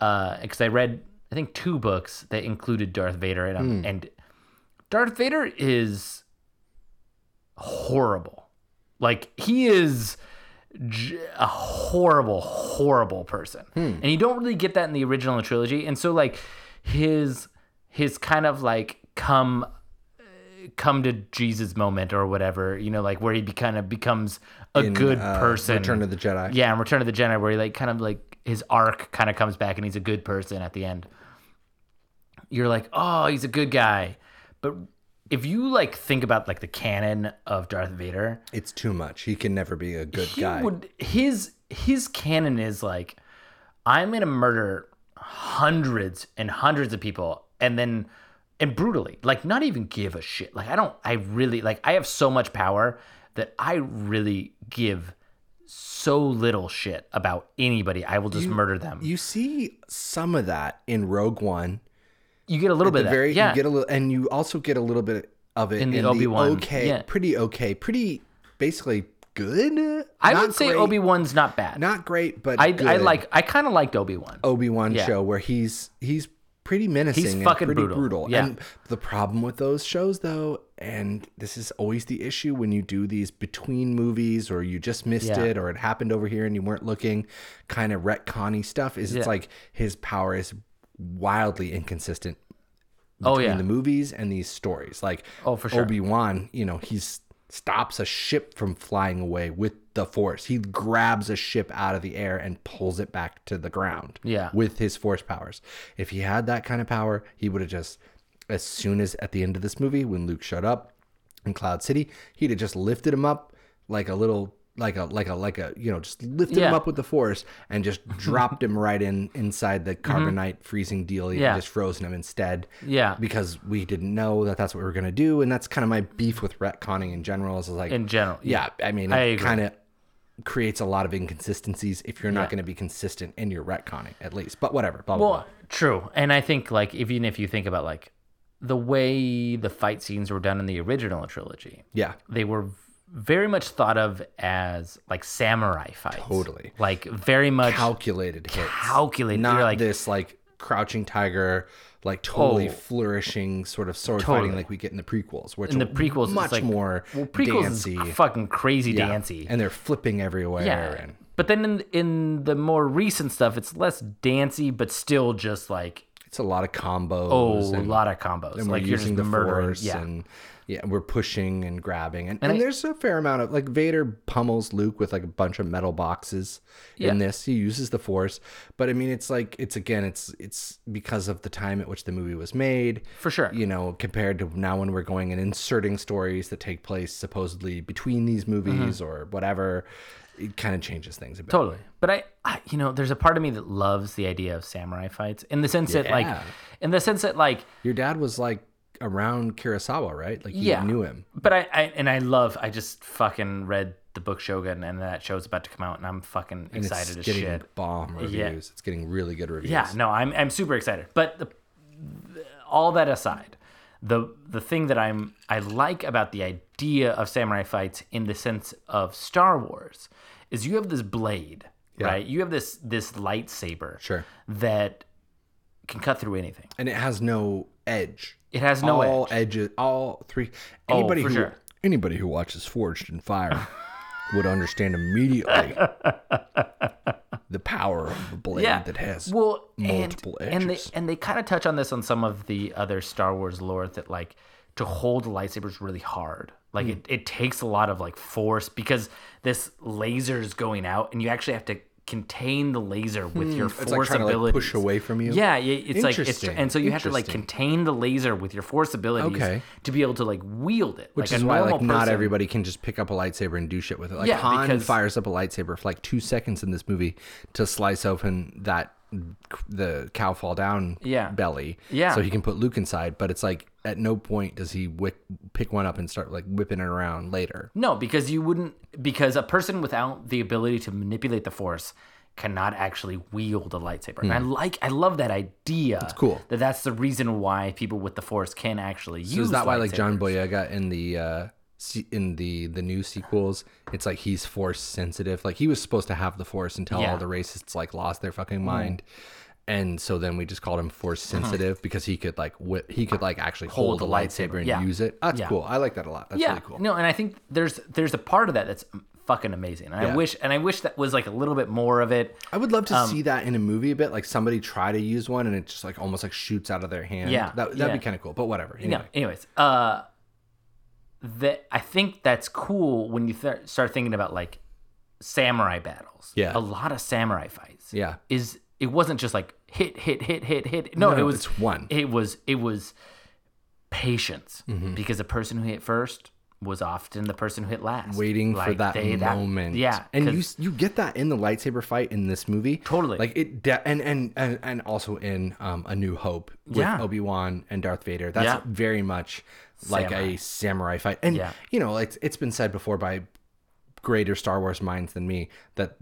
uh, because I read I think two books that included Darth Vader in them, and Darth Vader is horrible. Like he is a horrible, horrible person, and you don't really get that in the original trilogy. And so like his his kind of like come come to Jesus moment or whatever, you know, like where he be, kind of becomes a In, good uh, person. Return of the Jedi. Yeah, in Return of the Jedi, where he like kind of like his arc kind of comes back and he's a good person at the end. You're like, oh, he's a good guy, but if you like think about like the canon of Darth Vader, it's too much. He can never be a good guy. would his his canon is like, I'm gonna murder hundreds and hundreds of people, and then and brutally, like not even give a shit. Like I don't, I really like I have so much power that I really give so little shit about anybody. I will just murder them. You, You see some of that in Rogue One. Get a little bit of that. very yeah. you get a little and you also get a little bit of it In the the, Obi-Wan, okay yeah. pretty okay pretty basically good I Not would say Obi Wan's not bad. not great but I I like I kind of liked Obi Wan. obi-wan Yeah. show where he's he's pretty menacing He's and fucking pretty brutal. brutal, Yeah. and the problem with those shows though and this is always the issue when you do these between movies or you just missed Yeah. it or it happened over here and you weren't looking kind of retconny stuff is it's like his power is wildly inconsistent Oh between yeah. the movies and these stories. Like Oh, for sure. Obi Wan, you know, he stops a ship from flying away with the force. He grabs a ship out of the air and pulls it back to the ground. Yeah. With his force powers. If he had that kind of power, he would have just as soon as at the end of this movie when Luke showed up in Cloud City, he'd have just lifted him up like a little like a like a like a you know just lifted him up with the force and just dropped him right in inside the carbonite freezing deal Mm-hmm. Yeah. and just frozen him instead Yeah. because we didn't know that that's what we were going to do and that's kind of my beef with retconning in general is like In general, yeah i mean it kind of creates a lot of inconsistencies if you're not Yeah. going to be consistent in your retconning at least but whatever blah, blah, Well, true. And I think like even if you think about like the way the fight scenes were done in the original trilogy, yeah they were very much thought of as like samurai fights. Totally. Like very much calculated hits calculated. not like this like crouching tiger like totally Oh. flourishing sort of sword Totally. fighting like we get in the prequels which in the prequels much like, more well, prequels is fucking crazy Yeah. dancy. and they're flipping everywhere yeah. and But then in in the more recent stuff, it's less dancey, but still just like it's a lot of combos oh, a lot of combos. and like we're you're using the murdering. force yeah. and yeah we're pushing and grabbing and, and, I- there's a fair amount of like vader pummels luke with like a bunch of metal boxes Yeah. in this he uses the force but i mean it's like it's again it's it's because of the time at which the movie was made For sure. you know compared to now when we're going and inserting stories that take place supposedly between these movies or whatever it kind of changes things a bit Mm-hmm. Totally. But I, I, you know, there's a part of me that loves the idea of samurai fights in the sense that, like, in the sense that, like, your dad was like around kurosawa right like you Yeah. knew him but I, I, and I love, I just fucking read the book Shogun and that show's about to come out and I'm fucking and excited it's as getting shit. bomb reviews Yeah. it's getting really good reviews Yeah, no, I'm, I'm super excited. But the, all that aside, the, the thing that I'm, I like about the idea of samurai fights in the sense of Star Wars is you have this blade, right? You have this, this lightsaber Sure. that can cut through anything. and it has no edge. It has no all edge. edges, all three. Oh, Anybody for who sure. anybody who watches Forged in Fire would understand immediately the power of a blade that has well multiple and, and they and they kind of touch on this on some of the other Star Wars lore that like to hold a lightsaber is really hard. Like Hmm. it, it takes a lot of like force because this laser is going out and you actually have to contain the laser with your Hmm. It's force like trying to like push away from you. Yeah, it's like it's and so you have to like contain the laser with your force abilities Okay. to be able to like wield it. Which like is why like normal not everybody can just pick up a lightsaber and do shit with it. Like Yeah, Han because- fires up a lightsaber for like two seconds in this movie to slice open that the cow fall down Yeah. belly. Yeah. So he can put Luke inside, but it's like at no point does he wick, pick one up and start like whipping it around later. No, because you wouldn't because a person without the ability to manipulate the force cannot actually wield a lightsaber. And I like I love that idea. It's Hmm. cool. That that's the reason why people with the force can actually use is that why like John. Boyega in the uh in the the new sequels, it's like he's force sensitive. Like he was supposed to have the force until Yeah. all the racists like lost their fucking mind. And so then we just called him force sensitive because he could like whip, he could like actually hold, Uh-huh. Hold the lightsaber lightsaber, and yeah. use it. That's Yeah. cool. I like that a lot. That's Yeah. really cool. No, and I think there's there's a part of that that's fucking amazing. And Yeah. I wish and I wish that was like a little bit more of it. I would love to Um, see that in a movie a bit, like somebody try to use one and it just like almost like shoots out of their hand. Yeah, that that'd yeah. be kind of cool. But whatever. No, Anyway. anyways, uh, that I think that's cool when you th- start thinking about like samurai battles. Yeah. a lot of samurai fights. Yeah. is it wasn't just like hit, hit, hit, hit, hit. No, No, it was one. It was it was patience Mm-hmm. because the person who hit first was often the person who hit last. waiting for that they- moment. yeah, and you you get that in the lightsaber fight in this movie. Totally. like it, de- and, and and and also in um, A New Hope with Yeah. Obi Wan and Darth Vader. That's Yeah. very much like Samurai. a samurai fight. And Yeah. you know, it's it's been said before by greater Star Wars minds than me that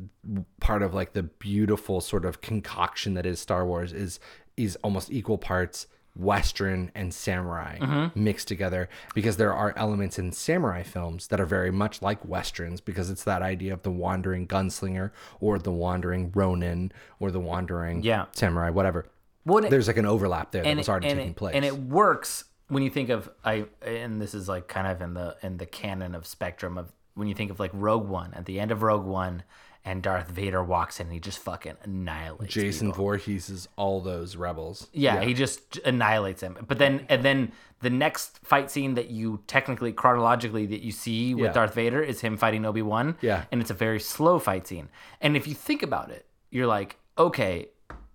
part of like the beautiful sort of concoction that is Star Wars is is almost equal parts western and samurai Mm-hmm. mixed together because there are elements in samurai films that are very much like westerns because it's that idea of the wandering gunslinger or the wandering ronin or the wandering Yeah. samurai whatever What it- there's like an overlap there that was already taking it, place and it works when you think of I and this is like kind of in the in the canon of spectrum of when you think of like Rogue One at the end of Rogue One and Darth Vader walks in and he just fucking annihilates Jason people. Voorhees is all those rebels. Yeah, he just annihilates him. But then and then the next fight scene that you technically chronologically that you see with Yeah. Darth Vader is him fighting Obi-Wan. Yeah. And it's a very slow fight scene. And if you think about it, you're like, okay,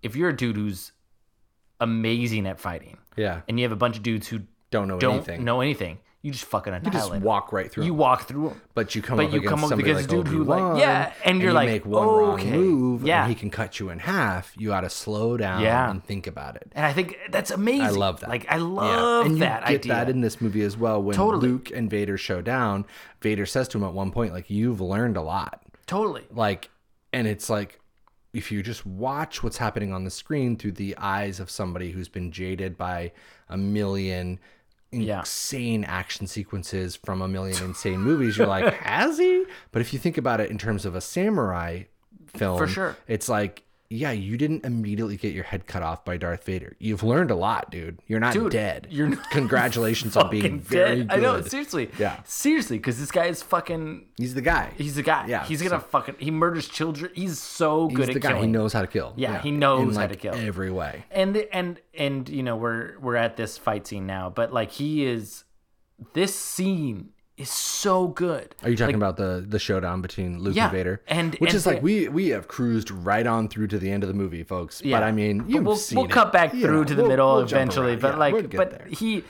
if you're a dude who's amazing at fighting Yeah. and you have a bunch of dudes who Don't know don't anything. know anything, you just fucking annihilate. You just them. walk right through. You them. walk through them. But you come But up you against come up against like dude who, like- yeah, and you're you like, make one okay, wrong move, yeah. and he can cut you in half. You got to slow down Yeah. and think about it. And I think that's amazing. I love that. Like I love that. and you that get idea. that in this movie as well. When Totally. Luke and Vader show down, Vader says to him at one point, "Like you've learned a lot." totally. Like, and it's like if you just watch what's happening on the screen through the eyes of somebody who's been jaded by a million Yeah. insane action sequences from a million insane movies, you're like, has he? But if you think about it in terms of a samurai film, For sure. it's like. Yeah, you didn't immediately get your head cut off by Darth Vader. You've learned a lot, dude. You're not Dude, dead. you're not Congratulations on being very dead. good. I know, seriously. Yeah. Seriously, because this guy is fucking. He's the guy. He's the guy. Yeah, He's gonna fucking. He murders children. He's so He's good the at guy. killing. He knows how to kill. Yeah, he knows in how to kill. every way. And the, and and you know we're we're at this fight scene now, but like he is. This scene is so good. Are you talking Like, about the the showdown between Luke Yeah, and Vader? and- which and is like we we have cruised right on through to the end of the movie, folks. Yeah. But I mean, But we'll, we'll cut back through to the we'll- middle we'll eventually but like but there. he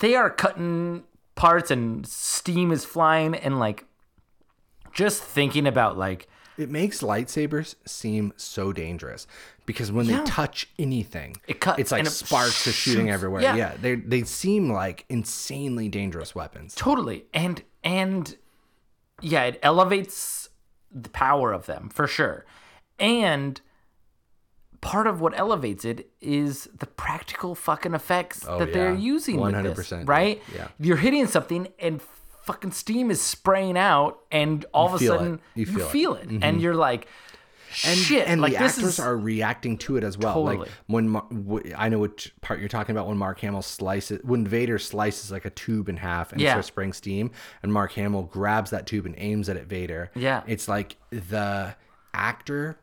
they are cutting parts and steam is flying and like just thinking about like it makes lightsabers seem so dangerous because when Yeah. they touch anything, It cuts it's like and it sparks are shooting everywhere. Yeah. Yeah, they they seem like insanely dangerous weapons. totally and and yeah it elevates the power of them for sure and part of what elevates it is the practical fucking effects oh, that they're Oh, using 100%, right yeah. you're hitting something and fucking steam is spraying out and all of a feel it. sudden You feel it. Mm-hmm. and you're like and, shit and like the actors is are reacting to it as well. Totally. Like when Mar- I know which part you're talking about when Mark Hamill slices when Vader slices like a tube in half and Yeah. starts spraying steam, and Mark Hamill grabs that tube and aims it at Vader. Yeah. it's like the actor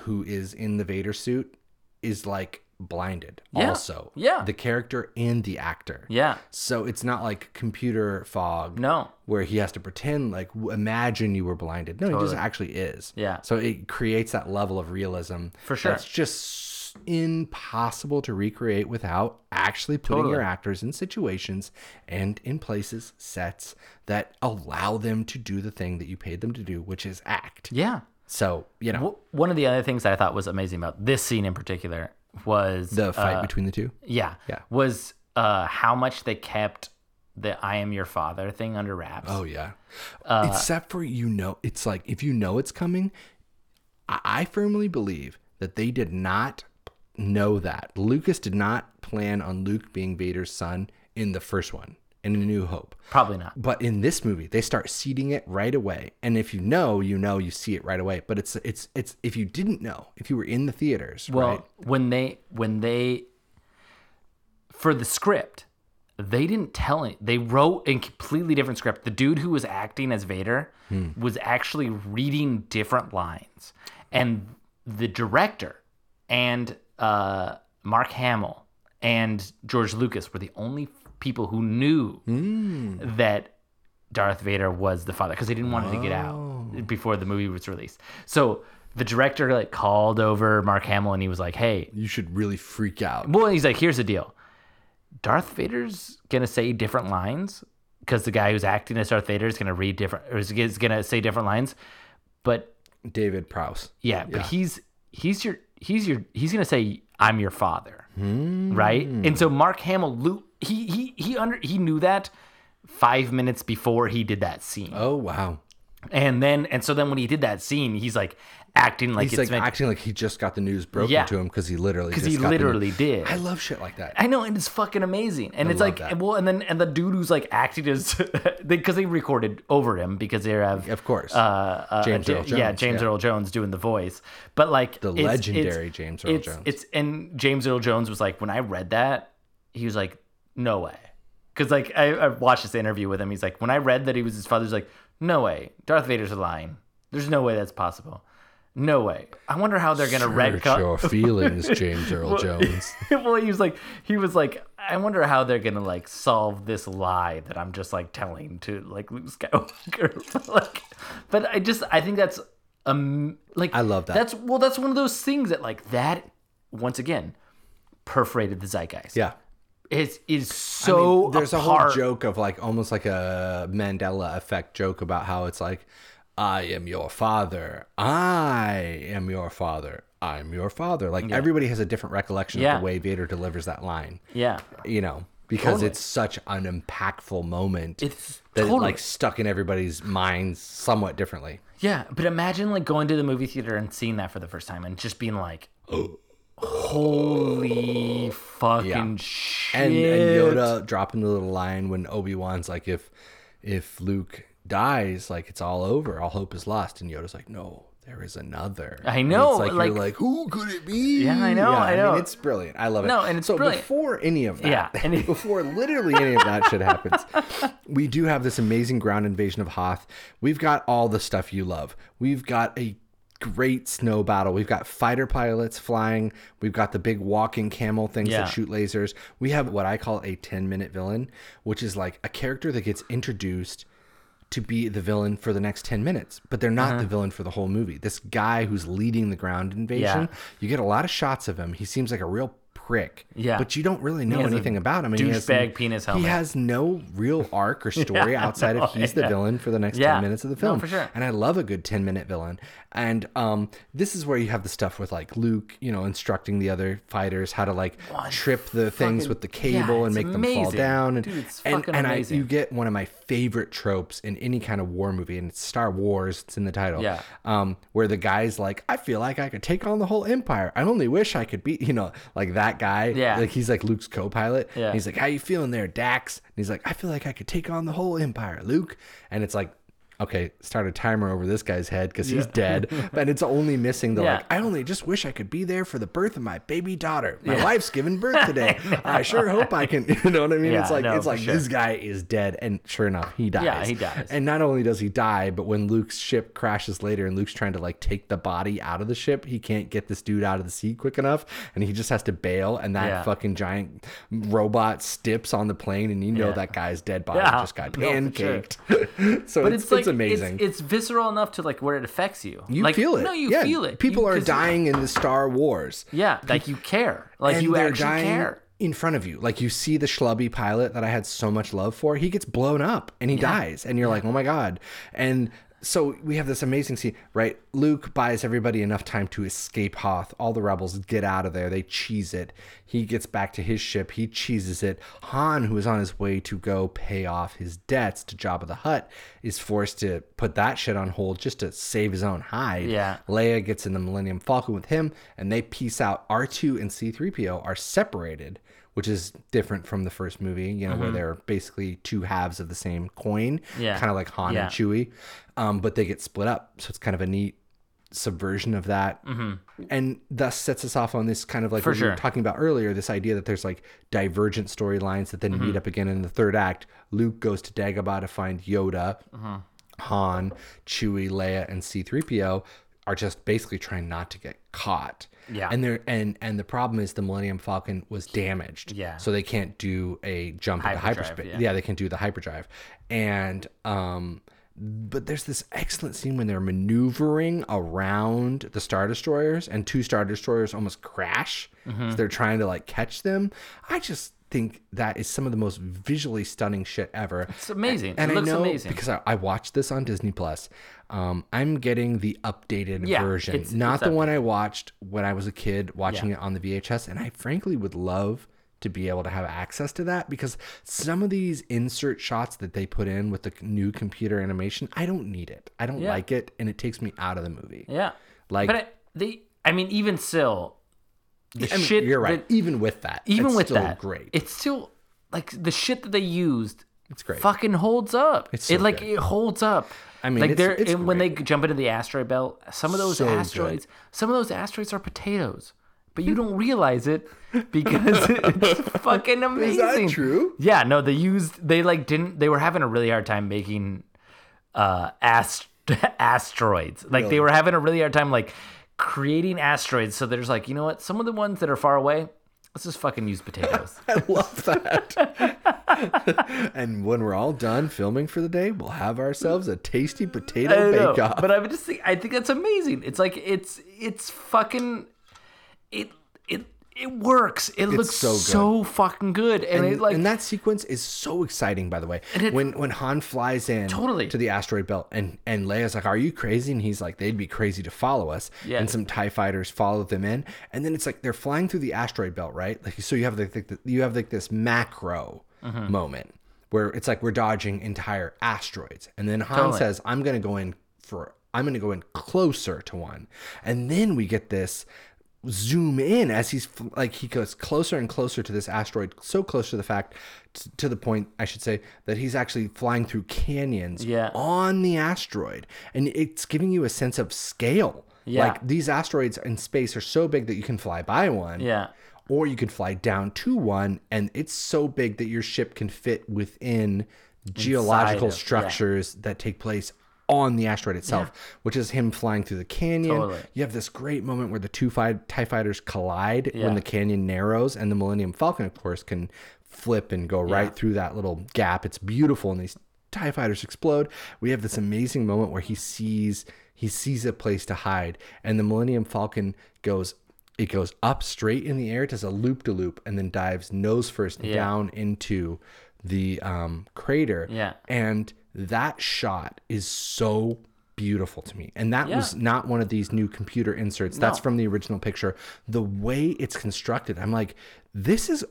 who is in the Vader suit is like blinded. Yeah. Also, Yeah. the character and the actor. yeah So it's not like computer fog no where he has to pretend like imagine you were blinded. No, he just actually is. Yeah. So it creates that level of realism. For sure. That's just impossible to recreate without actually putting your actors in situations and in places, sets that allow them to do the thing that you paid them to do, which is act. yeah So, you know, one of the other things that I thought was amazing about this scene in particular was the fight uh, between the two. Yeah. Yeah. Was uh how much they kept the I am your father thing under wraps. Oh yeah. Uh, Except for you know, it's like if you know it's coming, I, I firmly believe that they did not know that. Lucas did not plan on Luke being Vader's son in the first one, in A New Hope. Probably not. But in this movie, they start seeding it right away. And if you know, you know, you see it right away. But it's it's it's if you didn't know, if you were in the theaters, Well, right? when they when they for the script, they didn't tell any. They wrote a completely different script. The dude who was acting as Vader Hmm. was actually reading different lines, and the director and uh, Mark Hamill and George Lucas were the only people who knew Hmm. that Darth Vader was the father because they didn't want it to get Oh. out before the movie was released. So the director like called over Mark Hamill and he was like, "Hey, You should really freak out. well, he's like, here's the deal. Darth Vader's gonna say different lines because the guy who's acting as Darth Vader is gonna read different or is gonna say different lines. But David Prowse. yeah, but he's he's your he's your he's gonna say I'm your father, right? And so Mark Hamill, Luke, he he he under he knew that five minutes before he did that scene, Oh wow. and then and so then when he did that scene, he's like acting like He's it's like meant acting like he just got the news broken Yeah. to him because he literally because he got the news. literally did. I love shit like that. I know, and it's fucking amazing. And it's like, that. well, and then and the dude who's like acting is because they, recorded over him because they have Of course. uh, uh, James Ja- Earl yeah, James yeah. Earl Jones doing the voice. But like The it's- legendary it's- James Earl it's, Jones. It's and James Earl Jones was like when I read that, he was like, no way, because like I, I watched this interview with him. He's like, when I read that he was his father's like, no way, Darth Vader's a lying. There's no way that's possible. No way. I wonder how they're gonna Hurt retcon. your feelings, James Earl Jones. well, he was like, he was like, I wonder how they're gonna like solve this lie that I'm just like telling to like Luke Skywalker. like, but I just, I think that's um, like I love that. That's well, that's one of those things that like that once again perforated the zeitgeist. Yeah. It is so. there's a whole joke of like almost like a Mandela effect joke about how it's like, I am your father. I am your father. I'm your father. Like everybody has a different recollection Yeah. of the way Vader delivers that line. Yeah. You know, because Totally. it's such an impactful moment It's that it like stuck in everybody's minds somewhat differently. Yeah, but imagine like going to the movie theater and seeing that for the first time and just being like, oh, "Holy fucking Yeah. shit!" and, and Yoda dropping the little line when Obi Wan's like, if if Luke dies, like it's all over, all hope is lost, and Yoda's like, no, there is another. I know, it's like, like- you're like, who could it be? Yeah, I know, I know. mean, it's brilliant. I love it. No, and it's so brilliant. before any of that, Yeah, before literally any of that shit happens, we do have this amazing ground invasion of Hoth. We've got all the stuff you love. We've got a great snow battle. We've got fighter pilots flying. We've got the big walking camel things Yeah. that shoot lasers. We have what I call a 10 minute villain, which is like a character that gets introduced to be the villain for the next 10 minutes, but they're not Uh-huh. the villain for the whole movie. This guy who's leading the ground invasion, Yeah. you get a lot of shots of him. He seems like a real prick. Yeah. But you don't really know anything about him. And he has douchebag penis He has no real arc or story Yeah, outside no, of he's the villain for the next Yeah. 10 minutes of the No, film. for sure. And I love a good 10 minute villain. And um, this is where you have the stuff with like Luke, you know, instructing the other fighters how to like trip the things with the yeah, cable and make them fall down. And, Dude, it's and, fucking and I, you get one of my favorite tropes in any kind of war movie, and it's Star Wars. It's in the title. Yeah. Um, where the guy's like, I feel like I could take on the whole empire. I only wish I could be, you know, like that guy. Yeah. Like he's like Luke's co-pilot. Yeah. He's like, How you feeling there, Dax? And he's like, I feel like I could take on the whole empire, Luke. And it's like. Okay, start a timer over this guy's head because he's dead, and it's only missing the Yeah. like. I only just wish I could be there for the birth of my baby daughter. My wife's giving birth today. I sure hope I can. You know what I mean? Yeah, it's like no, it's like sure. this guy is dead, and sure enough, he dies. Yeah, he dies. And not only does he die, but when Luke's ship crashes later, and Luke's trying to like take the body out of the ship, he can't get this dude out of the sea quick enough, and he just has to bail. And that Yeah. fucking giant robot steps on the plane, and you know Yeah. that guy's dead body Yeah. just got No, for sure. pancaked. so But it's, it's, like it's amazing. It's, it's visceral enough to like where it affects you. you like, feel it. No, you yeah. feel it. People You- are dying in the Star Wars. Yeah, like you care. Like and you actually dying care. in front of you. Like you see the schlubby pilot that I had so much love for. He gets blown up and he dies, and you're like, oh my god. And so we have this amazing scene, right? Luke buys everybody enough time to escape Hoth. All the rebels get out of there. They cheese it. He gets back to his ship. He cheeses it. Han, who is on his way to go pay off his debts to Jabba the Hutt, is forced to put that shit on hold just to save his own hide. Yeah. Leia gets in the Millennium Falcon with him, and they peace out. R2 and C3PO are separated, which is different from the first movie, you know, where they're basically two halves of the same coin, Mm-hmm. Yeah. kind of like Han Yeah. and Chewie, um, but they get split up. So it's kind of a neat subversion of that, and thus sets us off on this kind of like Mm-hmm. For what we were talking about earlier. This idea that there's like divergent storylines that then Mm-hmm. meet up again in the third act. Luke goes to Dagobah to find Yoda. Mm-hmm. Han, Chewie, Leia, and C3PO are just basically trying not to get caught. Yeah. And they're and and the problem is the Millennium Falcon was damaged. Yeah. So they can't do a jump into Hyperdrive, hyperspace. yeah. Yeah. they can do the hyperdrive. And um but there's this excellent scene when they're maneuvering around the star destroyers and two star destroyers almost crash. Mm-hmm. So they're trying to like catch them. I just think that is some of the most visually stunning shit ever. It's amazing. And it I looks know amazing. because I, I watched this on Disney Plus. Um, I'm getting the updated Yeah, version, it's- not it's the one I watched when I was a kid watching Yeah. it on the VHS. And I frankly would love to be able to have access to that because some of these insert shots that they put in with the new computer animation, I don't need it. I don't Yeah. like it, and it takes me out of the movie. yeah. Like- but I, they, I mean, even still, the I mean, shit. you're right. that- even with that, even with still that, great. It's still like the shit that they used. It's great. Fucking holds up. It's it like good. it holds up. I mean, like it's- they're it's and when they jump into the asteroid belt, some of those So good. asteroids, some of those asteroids are potatoes, but you don't realize it because it's fucking amazing. Is that true? Yeah, no, they used they like didn't they were having a really hard time making uh ast asteroids. Like they were having a really hard time like creating asteroids. So there's like, you know what? Some of the ones that are far away, let's just fucking use potatoes. I love that. and when we're all done filming for the day, we'll have ourselves a tasty potato bake off. But I would just think I think that's amazing. It's like it's it's fucking it it works. It looks so good. so, fucking good. And, and, it like and that sequence is so exciting, by the way. it- when when Han flies in Totally. to the asteroid belt, and and Leia's like, "Are you crazy?" And he's like, "They'd be crazy to follow us." Yeah. And some TIE fighters follow them in, and then it's like they're flying through the asteroid belt, right? Like so, you have like, the, you have like this macro Mm-hmm. moment where it's like we're dodging entire asteroids, and then Han Totally. says, "I'm gonna go in for." I'm going to go in closer to one. And then we get this zoom in as he's like he goes closer and closer to this asteroid so close to the fact t- to the point i should say that he's actually flying through canyons Yeah. on the asteroid and it's giving you a sense of scale Yeah. like these asteroids in space are so big that you can fly by one Yeah. or you could fly down to one and it's so big that your ship can fit within geological of- yeah. structures that take place on the asteroid itself, which is him flying through the canyon. Totally. You have this great moment where the two fi- TIE fighters collide Yeah. when the canyon narrows, and the Millennium Falcon, of course, can flip and go right through that little gap. It's beautiful, and these TIE fighters explode. We have this amazing moment where he sees he sees a place to hide, and the Millennium Falcon goes it goes up straight in the air, does a loop to loop, and then dives nose first down into the um, crater. Yeah. And that shot is so beautiful to me. And that was not one of these new computer inserts. That's No. from the original picture. The way it's constructed, I'm like, this is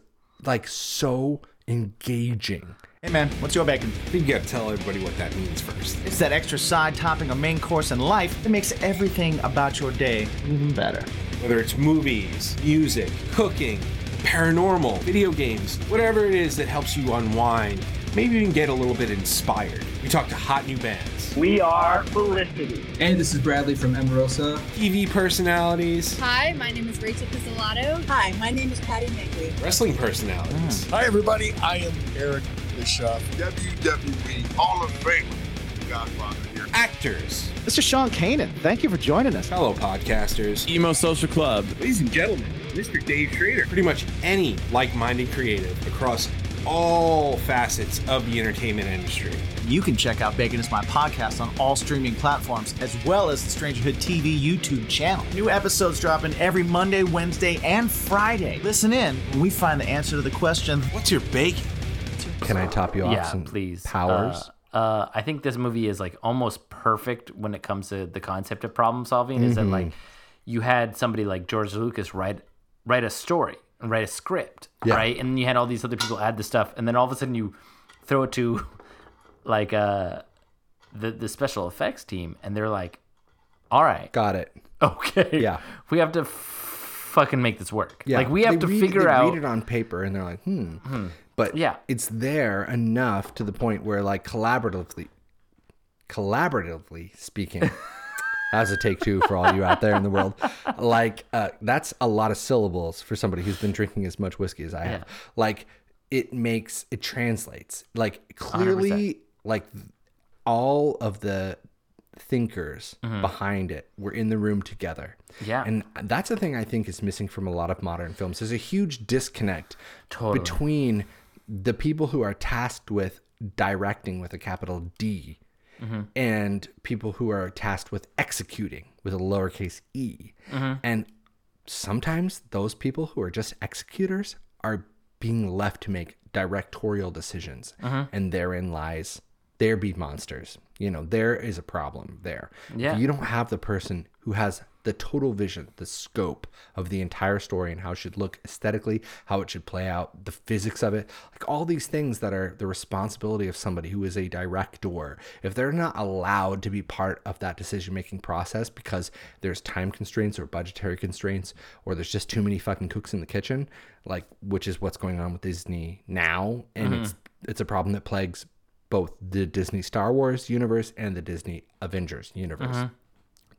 like so engaging. Hey man, what's your bacon? You gotta tell everybody what that means first. It's that extra side topping a main course in life that makes everything about your day even better. Whether it's movies, music, cooking, paranormal, video games, whatever it is that helps you unwind, maybe even get a little bit inspired. We talk to hot new bands, We are Felicity. And this is Bradley from Emarosa. TV personalities, Hi, my name is Rachel Pizzolatto. Hi, my name is Patty Magley. wrestling personalities. Mm. Hi, everybody. I am Eric Bischoff, WWE Hall of Famer, Godfather here. actors, This is Sean Kanan. Thank you for joining us. fellow podcasters, Emo Social Club. Ladies and gentlemen, Mr. Dave Schrader. pretty much any like-minded creative across all facets of the entertainment industry. You can check out Bacon is My Podcast on all streaming platforms, as well as the Strangerhood TV YouTube channel. New episodes dropping every Monday, Wednesday, and Friday. Listen in when we find the answer to the question What's your bacon? Can I top you off yeah, some please. powers? Uh, uh, I think this movie is like almost perfect when it comes to the concept of problem solving. Is that like Mm-hmm. you had somebody like George Lucas write write a story and write a script, Yeah. right? And then you had all these other people add the stuff, and then all of a sudden you throw it to like uh the the special effects team, and they're like, "All right, Got it. okay, Yeah. we have to." F- fucking make this work Yeah, like we have they to read- figure out read it on paper and they're like, hmm. hmm. But Yeah. it's there enough to the point where, like, collaboratively, collaboratively speaking, as a take two for all you out there in the world, like, uh, that's a lot of syllables for somebody who's been drinking as much whiskey as I have. Like, it makes it translates like clearly, like all of the thinkers behind it were in the room together. Mm-hmm. Yeah. And that's the thing I think is missing from a lot of modern films. There's a huge disconnect Totally. between the people who are tasked with directing with a capital D Mm-hmm. and people who are tasked with executing with a lowercase e. Mm-hmm. And sometimes those people who are just executors are being left to make directorial decisions. Mm-hmm. And therein lies there be monsters. You know, there is a problem there. Yeah. If you don't have the person who has the total vision, the scope of the entire story and how it should look aesthetically, how it should play out, the physics of it, like all these things that are the responsibility of somebody who is a director, if they're not allowed to be part of that decision making process because there's time constraints or budgetary constraints or there's just too many fucking cooks in the kitchen, like which is what's going on with Disney now. And mm-hmm. it's it's a problem that plagues both the Disney Star Wars universe and the Disney Avengers universe. Mm-hmm.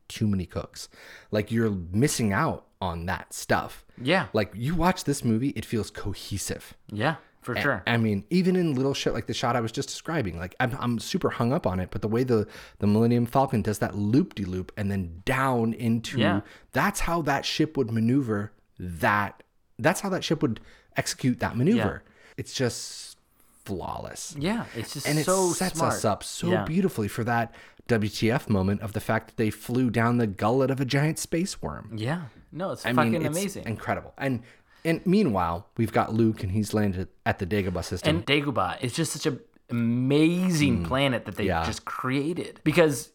Too many cooks. Like you're missing out on that stuff. Yeah. Like you watch this movie, it feels cohesive. yeah For sure. I mean, even in little shit like the shot I was just describing, like I'm, I'm super hung up on it, but the way the the Millennium Falcon does that loop de loop and then down into Yeah. that's how that ship would maneuver that that's how that ship would execute that maneuver. It's just flawless. Yeah, it's just and it so sets smart. us up so Yeah. beautifully for that WTF moment of the fact that they flew down the gullet of a giant space worm. Yeah. No, it's I fucking mean, it's amazing. incredible. And and meanwhile, we've got Luke, and he's landed at the Dagobah system. And Dagobah is just such an amazing mm. planet that they. Yeah. just created because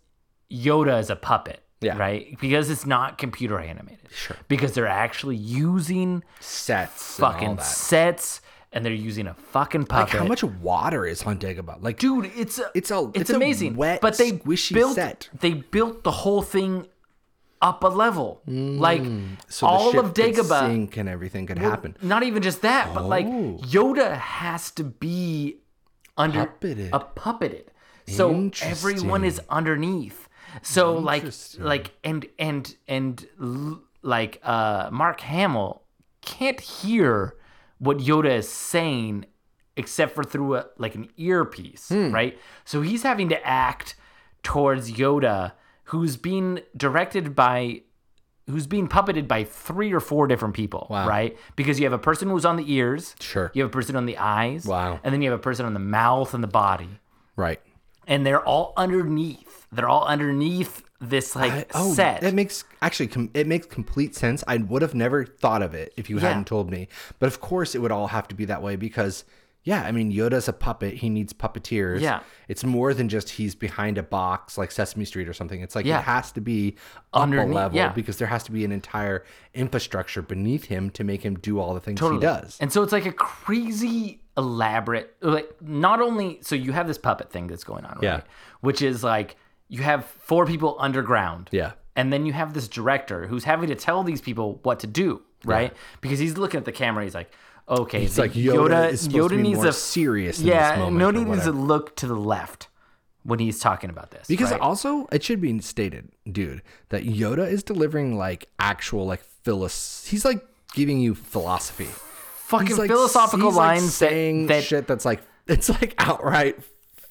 Yoda is a puppet. Yeah. Right? Because it's not computer animated. Sure. Because they're actually using Sets, fucking sets and they're using a fucking puppet. Like how much water is on Dagobah? Like, Dude, it's a, It's a- it's, it's a amazing. wet, but they squishy built set. they built the whole thing up a level. Like Mm. so all of Dagobah sink and everything could Well, happen. Not even just that, but like Oh. Yoda has to be under Puppeted. a puppeted. So everyone is underneath. So like like and and and l- like uh Mark Hamill can't hear what Yoda is saying except for through a like an earpiece, Hmm. right? So he's having to act towards Yoda who's being directed by who's being puppeted by three or four different people, Wow. right? Because you have a person who's on the ears, Sure. you have a person on the eyes, Wow. and then you have a person on the mouth and the body, Right. and they're all underneath. They're all underneath this like I- oh, set. That makes actually com- it makes complete sense. I would have never thought of it if you Yeah. hadn't told me. But of course, it would all have to be that way because, yeah, I mean, Yoda's a puppet. He needs puppeteers. Yeah. it's more than just he's behind a box like Sesame Street or something. It's like Yeah. it has to be up Underneath- a level yeah. because there has to be an entire infrastructure beneath him to make him do all the things Totally. he does. And so it's like a crazy elaborate like not only so you have this puppet thing that's going on, right? Yeah. Which is like you have four people underground. Yeah. And then you have this director who's having to tell these people what to do, right? Because he's looking at the camera, he's like, okay, It's like Yoda is supposed to be more serious yeah, moment Yoda needs to look to the left when he's talking about this. Because right? also it should be stated, dude, that Yoda is delivering like actual like philos. He's like giving you philosophy. fucking He's, like, philosophical he's, like, lines that- saying that, shit that's like it's like outright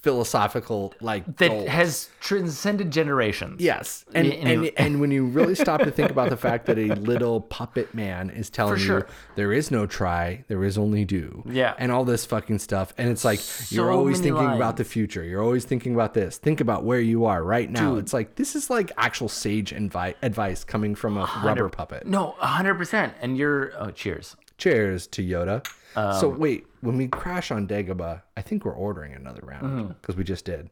philosophical like that gold. has transcended generations. Yes, and Y- and, and when you really stop to think about the fact that a little puppet man is telling sure. you there is no try, there is only do, Yeah. and all this fucking stuff, and it's like you're always thinking about the future, you're always thinking about this, think about where you are right now. Dude. It's like this is like actual sage invi- advice coming from a rubber puppet. No, hundred percent. And you're oh, cheers. Cheers to Yoda. So Um, wait, when we crash on Dagobah, I think we're ordering another Mm-hmm. round because we just did.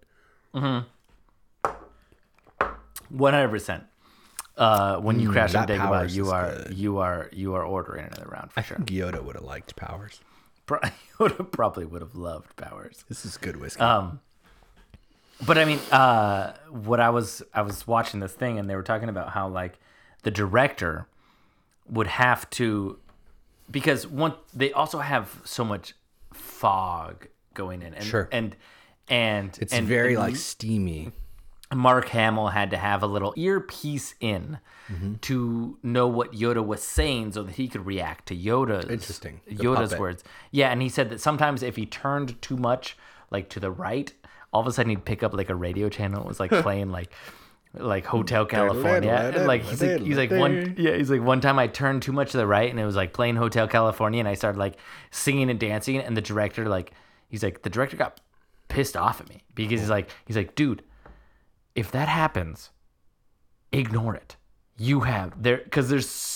One hundred percent. Uh, when you Mm, crash on Dagobah, you are good. you are you are ordering another round for I sure. think Yoda would have liked Powers. Pro- Yoda probably would have loved Powers. This is good whiskey. Um, but I mean, uh, what I was I was watching this thing, and they were talking about how like the director would have to because one they also have so much fog going in, and Sure. and and it's and, very and like steamy. Mark Hamill had to have a little earpiece in Mm-hmm. to know what Yoda was saying so that he could react to Yoda's Interesting. The Yoda's puppet. words. Yeah, and he said that sometimes if he turned too much like to the right, all of a sudden he'd pick up like a radio channel. It was like playing like like Hotel California. And like he's like he's like one yeah, he's like one time I turned too much to the right and it was like playing Hotel California and I started like singing and dancing and the director like he's like the director got pissed off at me because he's like he's like dude if that happens, ignore it. You have there because there's s-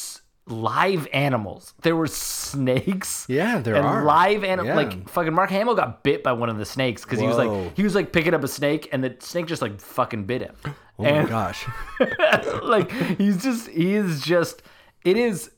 live animals. There were snakes. Yeah, there and are. live animals. Yeah. Like fucking Mark Hamill got bit by one of the snakes because he was like he was like picking up a snake and the snake just like fucking bit him. Oh and my gosh. like he's just he is just it is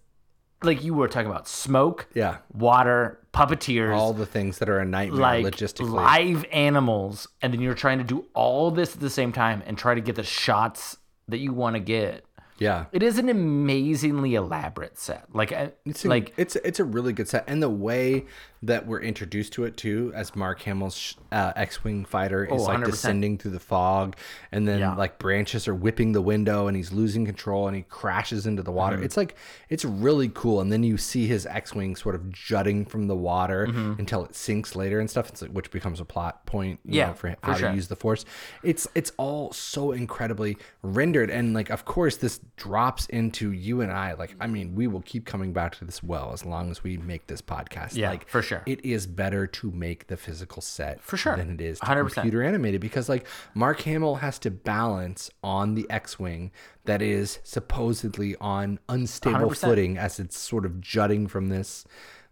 like you were talking about smoke, Yeah. water, puppeteers, All the things that are a nightmare like logistically. live animals, and then you're trying to do all this at the same time and try to get the shots that you want to get. Yeah. It is an amazingly elaborate set. Like, It's like like it's it's a really good set, and the way that we're introduced to it too as Mark Hamill's uh, X-wing fighter is Oh, like descending through the fog, and then Yeah. like branches are whipping the window, and he's losing control, and he crashes into the water. Mm-hmm. It's like it's really cool, and then you see his X-wing sort of jutting from the water until it sinks later and stuff. It's like, which becomes a plot point, you Mm-hmm. Yeah, know, for for how sure. to use the Force. It's it's all so incredibly rendered, and like of course this drops into you and I. Like I mean, we will keep coming back to this well as long as we make this podcast. Yeah, like for sure. It is better to make the physical set For sure. than it is to 100%. computer animated because like Mark Hamill has to balance on the X-wing that is supposedly on unstable 100%. footing as it's sort of jutting from this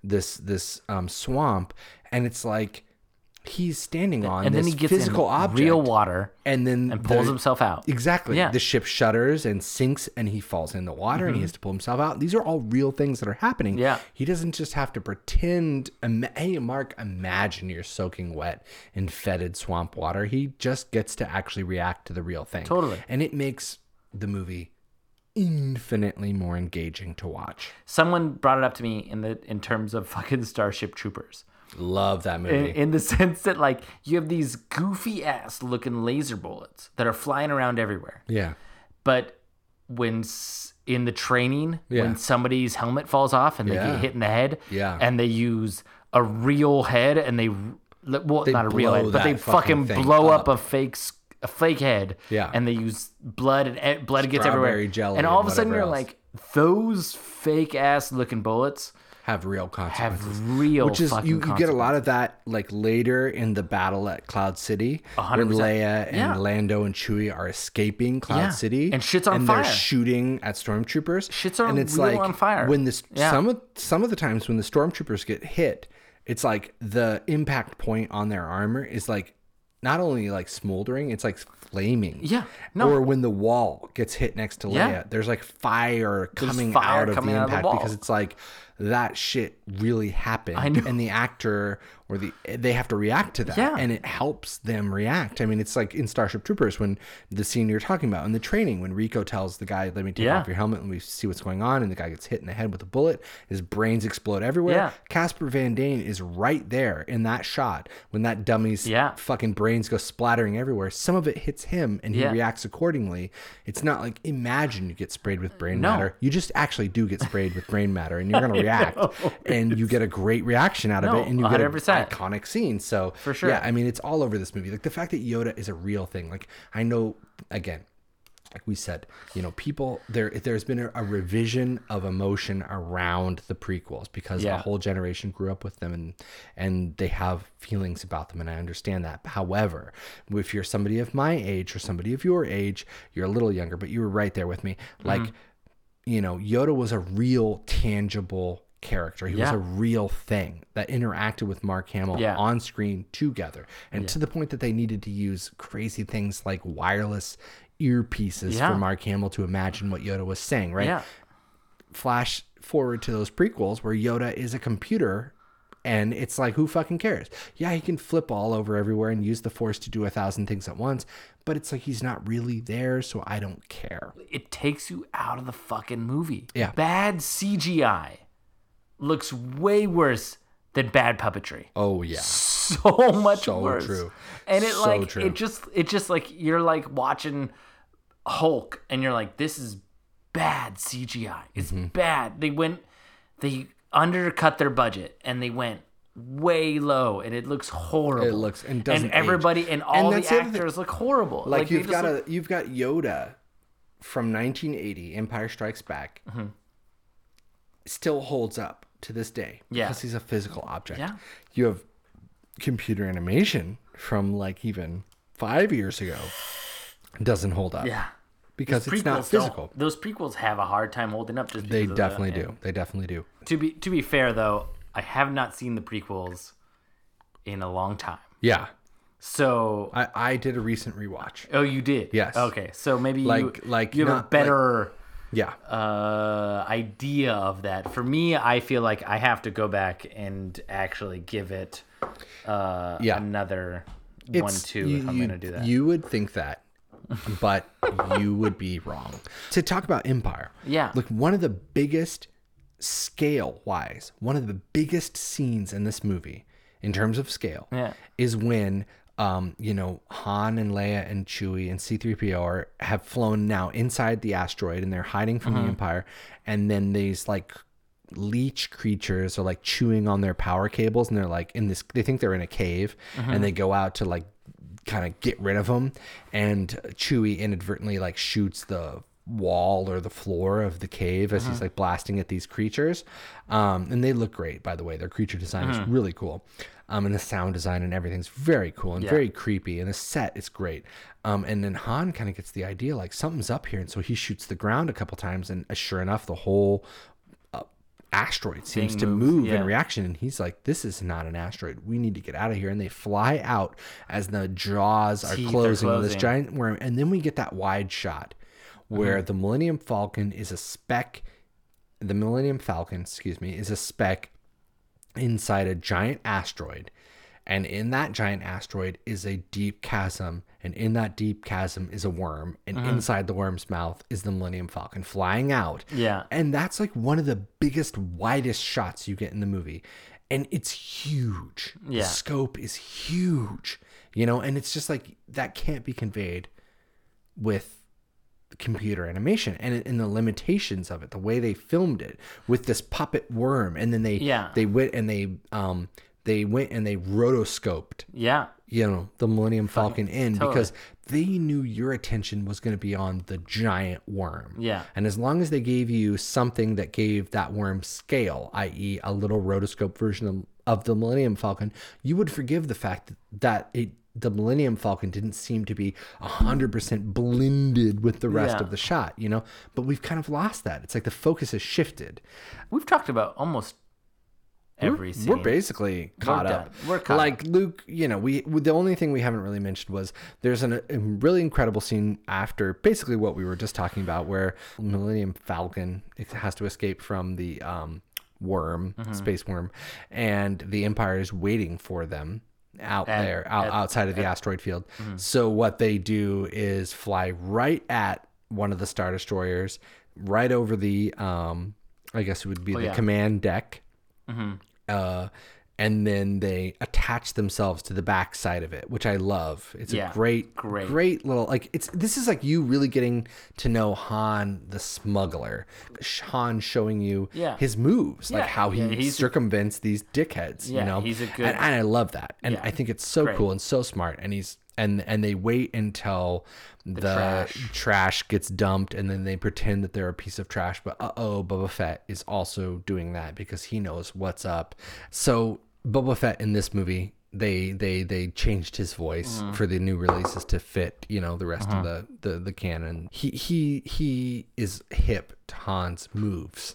this this um, swamp, and it's like he's standing on and this then he gets physical object real water and then and pulls the- himself out. Exactly. Yeah. The ship shudders and sinks and he falls in the water and he has to pull himself out. These are all real things that are happening. Mm-hmm. Yeah. He doesn't just have to pretend. Hey, Mark, imagine you're soaking wet in fetid swamp water. He just gets to actually react to the real thing. Totally. And it makes the movie infinitely more engaging to watch. Someone brought it up to me in the in terms of fucking Starship Troopers. Love that movie. in the sense that like you have these goofy ass looking laser bullets that are flying around everywhere. yeah. But when in the training, Yeah. when somebody's helmet falls off and they Yeah. get hit in the head, Yeah. and they use a real head and they, well, They not a real head, but they fucking fucking blow up. up. a fake a fake head. Yeah. and they use blood and e- blood gets everywhere. And all of a sudden you're like, those fake ass looking bullets have real consequences. have real Which is you, you get a lot of that like later in the battle at Cloud City hundred when. Leia and Yeah. Lando and Chewie are escaping Cloud Yeah. City And shit's on and fire. they're shooting at stormtroopers. Shit's on- and it's like on fire. when this Yeah. some of some of the times when the stormtroopers get hit, it's like the impact point on their armor is like not only like smoldering, it's like flaming. Yeah. No. Or when the wall gets hit next to Leia, Yeah. there's like fire There's coming fire out of coming the out of the impact because it's like that shit really happened and the actor or the they have to react to that Yeah. and it helps them react i mean it's like in starship troopers when the scene you're talking about in the training when rico tells the guy let me take Yeah. off your helmet and we see what's going on and the guy gets hit in the head with a bullet his brains explode everywhere Yeah. casper van dien is right there in that shot when that dummy's Yeah. fucking brains go splattering everywhere some of it hits him and he reacts accordingly it's not like imagine you get sprayed with brain No. matter you just actually do get sprayed with brain matter and you're going to react and you get a great reaction out of No, it and you get an 100%. iconic scene so For sure. yeah i mean it's all over this movie like the fact that yoda is a real thing like i know again like we said you know people there there's been a, a revision of emotion around the prequels because Yeah. a whole generation grew up with them and and they have feelings about them and i understand that however if you're somebody of my age or somebody of your age you're a little younger but you were right there with me like Mm-hmm. You know yoda was a real tangible character he was a real thing that interacted with mark hamill Yeah. on screen together and to the point that they needed to use crazy things like wireless earpieces Yeah. for mark hamill to imagine what yoda was saying right Yeah. flash forward to those prequels where Yoda is a computer and it's like who fucking cares? Yeah, he can flip all over everywhere and use the force to do a thousand things at once, but it's like he's not really there, so I don't care. It takes you out of the fucking movie. Yeah. Bad CGI looks way worse than bad puppetry. Oh yeah. so much So worse. true. And it So like true. it just it just like you're like watching Hulk and you're like this is bad CGI. It's Mm-hmm. bad. They went they undercut their budget and they went way low and it looks horrible. It looks- and doesn't age. everybody and And all that's the the other thing. actors look horrible. Like, they you've got look- a you've got Yoda from 1980, Empire Strikes Back. Mm-hmm. Still holds up to this day Yeah. because he's a physical object. Yeah. You have computer animation from like even 5 years ago doesn't hold up. yeah. Because it's not physical. Those prequels have a hard time holding up just They of the- definitely do. They definitely do. To be to be fair though, I have not seen the prequels in a long time. Yeah. So I, I did a recent rewatch. oh, you did. Yes. Okay, so maybe Like- you like you have a not- like- better Yeah. uh, idea of that. For me, I feel like I have to go back and actually give it uh, Yeah. another one two if I'm you, gonna do that. You would think that, but you would be wrong. To talk about Empire, Yeah. Look, one of the biggest scale wise, one of the biggest scenes in this movie, in terms of scale, Yeah. is when um, you know, Han and Leia and Chewie and C3PO are, have flown now inside the asteroid and they're hiding from Mm-hmm. the Empire. And then these like leech creatures are like chewing on their power cables and they're like in this, they think they're in a cave Mm-hmm. and they go out to like kind of get rid of them. And Chewie inadvertently like shoots the wall or the floor of the cave as he's like blasting at these creatures. Um, and they look great, by the way. Their creature design is really cool. Um, and the sound design and everything's very cool and very creepy. And the set is great. Um, and then Han kind of gets the idea like something's up here. And so he shoots the ground a couple times. And uh, sure enough, the whole asteroid seems to moves, move yeah. in reaction. And he's like, this is not an asteroid. We need to get out of here. And they fly out as the jaws are Teeth are closing this giant worm. And then we get that wide shot where Mm-hmm. the Millennium Falcon is a speck. The Millennium Falcon, excuse me, is a speck inside a giant asteroid. And in that giant asteroid is a deep chasm. And in that deep chasm is a worm. And Mm-hmm. inside the worm's mouth is the Millennium Falcon flying out. Yeah. And that's like one of the biggest, widest shots you get in the movie. And it's huge. Yeah. The scope is huge. You know, and it's just like that can't be conveyed with computer animation and in the limitations of it the way they filmed it with this puppet worm and then they Yeah. they went and they um they went and they rotoscoped Yeah. you know the millennium falcon in totally. because they knew your attention was going to be on the giant worm Yeah. and as long as they gave you something that gave that worm scale i.e a little rotoscope version of, of the millennium falcon you would forgive the fact that it the millennium falcon didn't seem to be 100% blended with the rest Yeah. of the shot you know but we've kind of lost that it's like the focus has shifted We've talked about almost every we're, scene. we're basically caught done. up. We're caught like Luke, you know, we the only thing we haven't really mentioned was there's an, a really incredible scene after basically what we were just talking about, where Millennium Falcon it has to escape from the um, worm, Mm-hmm. space worm, and the Empire is waiting for them out At- there, out, at- outside of the asteroid field. So what they do is fly right at one of the star destroyers, right over the um, I guess it would be the yeah. command deck uh, and then they attach themselves to the back side of it, which I love. It's Yeah, a great, great. great little like it's. This is like you really getting to know Han the smuggler. Han showing you Yeah. his moves, like how he yeah, he's a- circumvents these dickheads. Yeah, you know, he's a good- and, and I love that, and Yeah, I think it's so great. cool and so smart. And he's and and they wait until the, trash. trash gets dumped and then they pretend that they're a piece of trash but uh-oh Boba Fett is also doing that because he knows what's up so Boba Fett in this movie they they they changed his voice Mm-hmm. for the new releases to fit you know the rest Uh-huh. of the, the the canon he he he is hip to Han's moves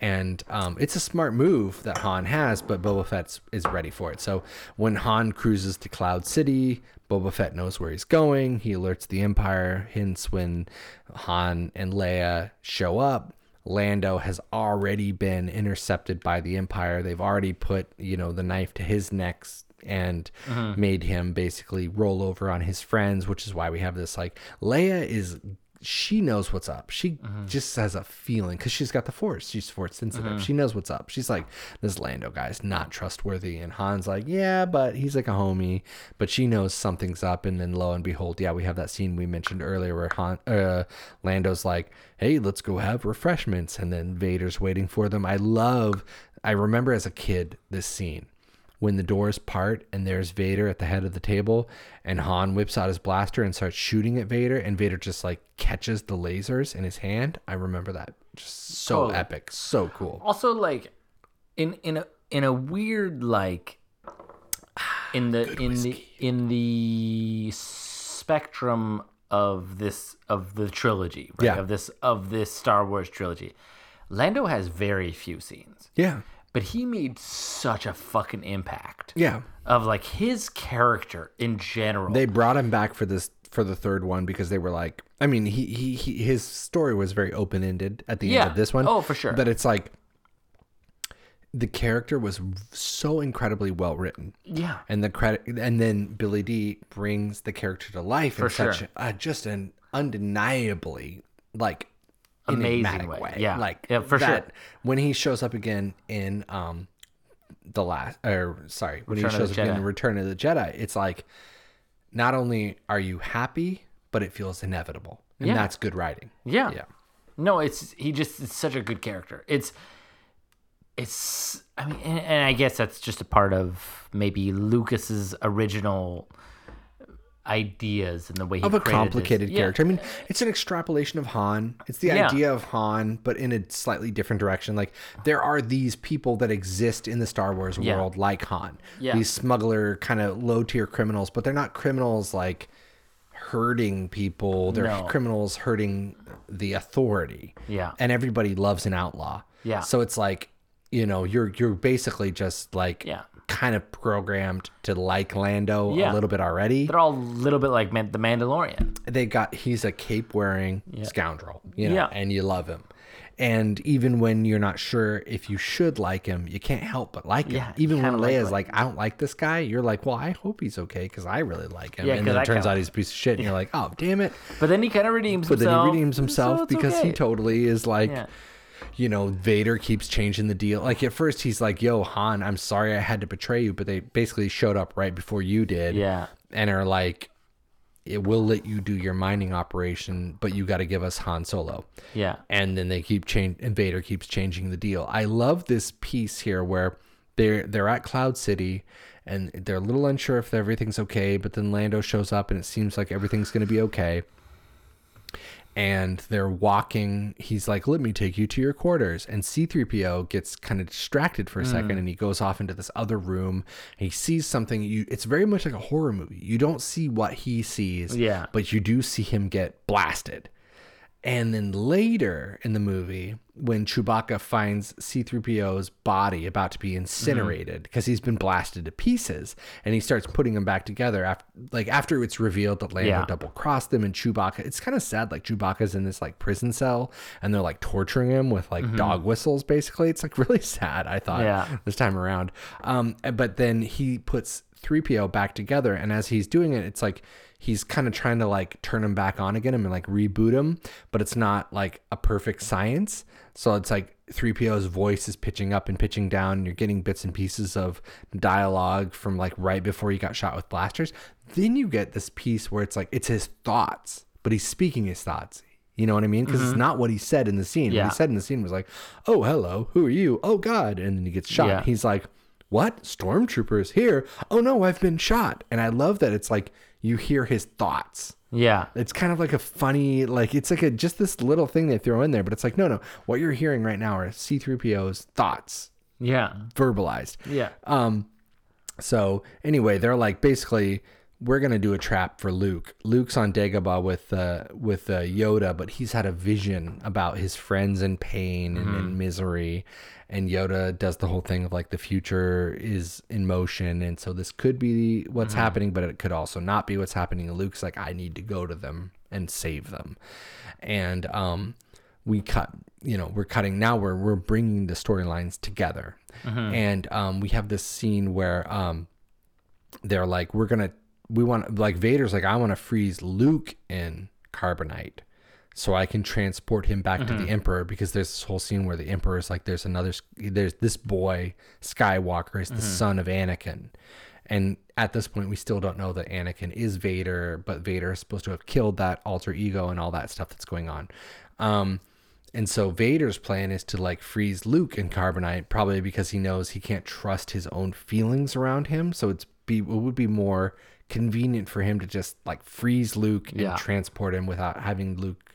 and um, it's a smart move that Han has, but Boba Fett is ready for it. So when Han cruises to Cloud City, Boba Fett knows where he's going. He alerts the Empire. Hence, when Han and Leia show up, Lando has already been intercepted by the Empire. They've already put, you know, the knife to his neck and made him basically roll over on his friends, which is why we have this like Leia is she knows what's up. She just has a feeling because she's got the force. She's force sensitive. She knows what's up. She's like, this Lando guy's not trustworthy. And Han's like, yeah, but he's like a homie. But she knows something's up. And then lo and behold, yeah, we have that scene we mentioned earlier where Han, uh, Lando's like, hey, let's go have refreshments. And then Vader's waiting for them. I love, I remember as a kid this scene when the doors part and there's Vader at the head of the table and Han whips out his blaster and starts shooting at Vader and Vader just like catches the lasers in his hand. I remember that. Just so Totally. epic, so cool. also like in in a in a weird like in the in the in the spectrum of this of the trilogy right Yeah. of this of this Star Wars trilogy Lando has very few scenes Yeah. But he made such a fucking impact Yeah. of like his character in general They brought him back for this for the third one because they were like I mean, he he, he his story was very open-ended at the Yeah. end of this one. Oh, for sure. But it's like the character was so incredibly well written. yeah and the credit and then billy dee brings the character to life in For such sure. uh, just an undeniably like amazing way. way. Yeah. like Yeah, for that, sure. When he shows up again in um the last, or sorry, when Return he shows up again in Return of the Jedi, it's like not only are you happy, but it feels inevitable, and Yeah. that's good writing. Yeah. Yeah. No, it's he just it's such a good character. It's it's I mean and, and I guess that's just a part of maybe Lucas's original ideas and the way he of a complicated Yeah. character. I mean, it's an extrapolation of Han. It's the Yeah. idea of Han, but in a slightly different direction. Like there are these people that exist in the Star Wars Yeah. world like Han. Yeah. These smuggler kind of low tier criminals, but they're not criminals like hurting people. They're No. criminals hurting the authority. Yeah. And everybody loves an outlaw. Yeah. So it's like, you know, you're you're basically just like Yeah. Kind of programmed to like Lando Yeah. a little bit already They're all a little bit like Man- the Mandalorian. they got he's a cape wearing scoundrel you know Yeah. and you love him and even when you're not sure if you should like him you can't help but like him Yeah, even when kinda like like i don't like this guy you're like well i hope he's okay because i really like him Yeah, and then it I turns out he's a piece of shit and you're like oh damn it But then he kind of redeems himself. but then he redeems himself so because he totally is like Yeah. You know vader keeps changing the deal like at first he's like yo han i'm sorry i had to betray you but they basically showed up right before you did Yeah. and are like it will let you do your mining operation but you got to give us han solo Yeah. and then they keep change and vader keeps changing the deal i love this piece here where they're they're at cloud city and they're a little unsure if everything's okay but then lando shows up and it seems like everything's going to be okay and they're walking. He's like let me take you to your quarters. And c3po gets kind of distracted for a hmm. second and he goes off into this other room. And he sees something. You it's very much like a horror movie. You don't see what he sees Yeah. but you do see him get blasted and then later in the movie, when Chewbacca finds C3PO's body about to be incinerated because he's been blasted to pieces, and he starts putting them back together after, like after it's revealed that Lando Yeah. double crossed them, and Chewbacca. It's kind of sad, like Chewbacca's in this like prison cell, and they're like torturing him with like dog whistles. Basically, it's like really sad. I thought Yeah. this time around. Um, but then he puts 3PO back together, and as he's doing it, it's like he's kind of trying to like turn him back on again and like reboot him, but it's not like a perfect science. So it's like 3PO's voice is pitching up and pitching down, and you're getting bits and pieces of dialogue from like right before he got shot with blasters. Then you get this piece where it's like it's his thoughts, but he's speaking his thoughts. You know what I mean? Because it's not what he said in the scene. What Mm-hmm. He said in the scene was like, "Oh, hello, who are you? Oh God!" And then he gets shot. Yeah. He's like, "What? Stormtroopers here? Oh no, I've been shot." And I love that it's like you hear his thoughts. Yeah. It's kind of like a funny, like it's like a just this little thing they throw in there, but it's like, no, no, what you're hearing right now are C3PO's thoughts Yeah. verbalized. Yeah. Um, so anyway, they're like basically we're gonna do a trap for Luke. Luke's on Dagobah with uh, with uh, Yoda, but he's had a vision about his friends in pain and in misery, and Yoda does the whole thing of like the future is in motion, and so this could be what's happening, but it could also not be what's happening. And Luke's like, I need to go to them and save them, and um, we cut you know we're cutting now we're we're bringing the storylines together. And um we have this scene where um they're like we're gonna we want like vader's like i want to freeze luke in carbonite so i can transport him back to the emperor because there's this whole scene where the emperor is like there's another there's this boy skywalker is the son of anakin and at this point we still don't know that anakin is vader but vader is supposed to have killed that alter ego and all that stuff that's going on um and so Vader's plan is to like freeze Luke in carbonite, probably because he knows he can't trust his own feelings around him. So it's be it would be more convenient for him to just like freeze Luke and Yeah. transport him without having Luke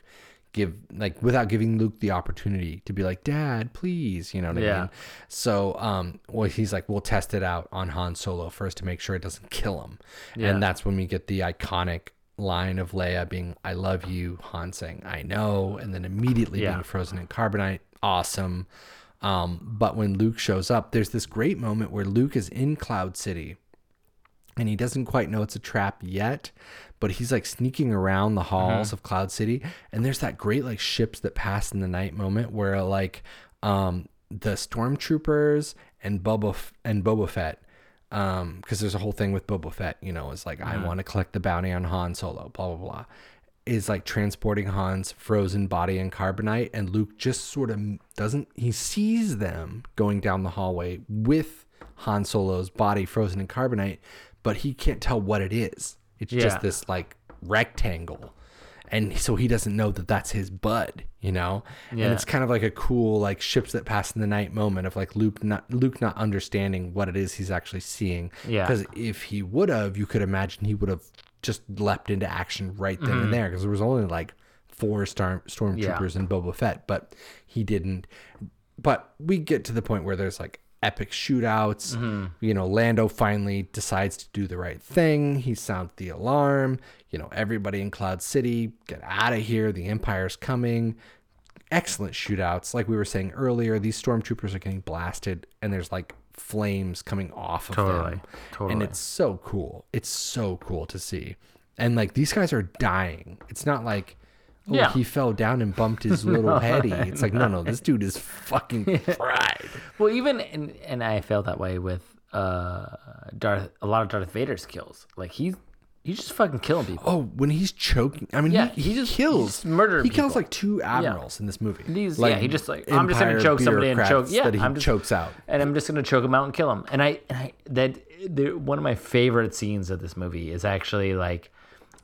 give like without giving Luke the opportunity to be like, Dad, please, you know what I Yeah. mean? So um well he's like, we'll test it out on Han Solo first to make sure it doesn't kill him. Yeah. And that's when we get the iconic line of Leia being, I love you, Han saying, I know, and then immediately Yeah. being frozen in carbonite. Awesome. Um, but when Luke shows up, there's this great moment where Luke is in Cloud City and he doesn't quite know it's a trap yet, but he's like sneaking around the halls of Cloud City. And there's that great like ships that pass in the night moment where like um the stormtroopers and Boba F- and Boba Fett um because there's a whole thing with Boba Fett, you know, is like I want to collect the bounty on Han Solo, blah blah blah. is like transporting Han's frozen body in carbonite, and Luke just sort of doesn't. He sees them going down the hallway with Han Solo's body frozen in carbonite, but he can't tell what it is. It's Yeah. just this like rectangle. And so he doesn't know that that's his bud, you know? Yeah. And it's kind of like a cool like ships that pass in the night moment of like Luke not Luke not understanding what it is he's actually seeing. Yeah. Because if he would have, you could imagine he would have just leapt into action right then Mhm. and there because there was only like four star stormtroopers Yeah. in Boba Fett, but he didn't. But we get to the point where there's like epic shootouts. Mhm. You know, Lando finally decides to do the right thing. He sounds the alarm. You know, everybody in Cloud City, get out of here. The Empire's coming. Excellent shootouts. Like we were saying earlier, these stormtroopers are getting blasted, and there's like flames coming off of Totally, them. totally. And it's so cool. It's so cool to see. And like these guys are dying. It's not like, oh, Yeah. he fell down and bumped his little No, heady. It's like, no, no, this dude is fucking fried. Well, even and, and I felt that way with uh Darth. A lot of Darth Vader's kills. Like he's he's just fucking killing people. Oh, when he's choking, I mean, Yeah, he, he he just- kills, murdering He kills people. like two admirals in this movie. These, yeah, he just like I'm just gonna choke somebody and choke. Yeah, that he I'm just, chokes out. and I'm just gonna choke him out and kill him. And I, and I that one of my favorite scenes of this movie is actually like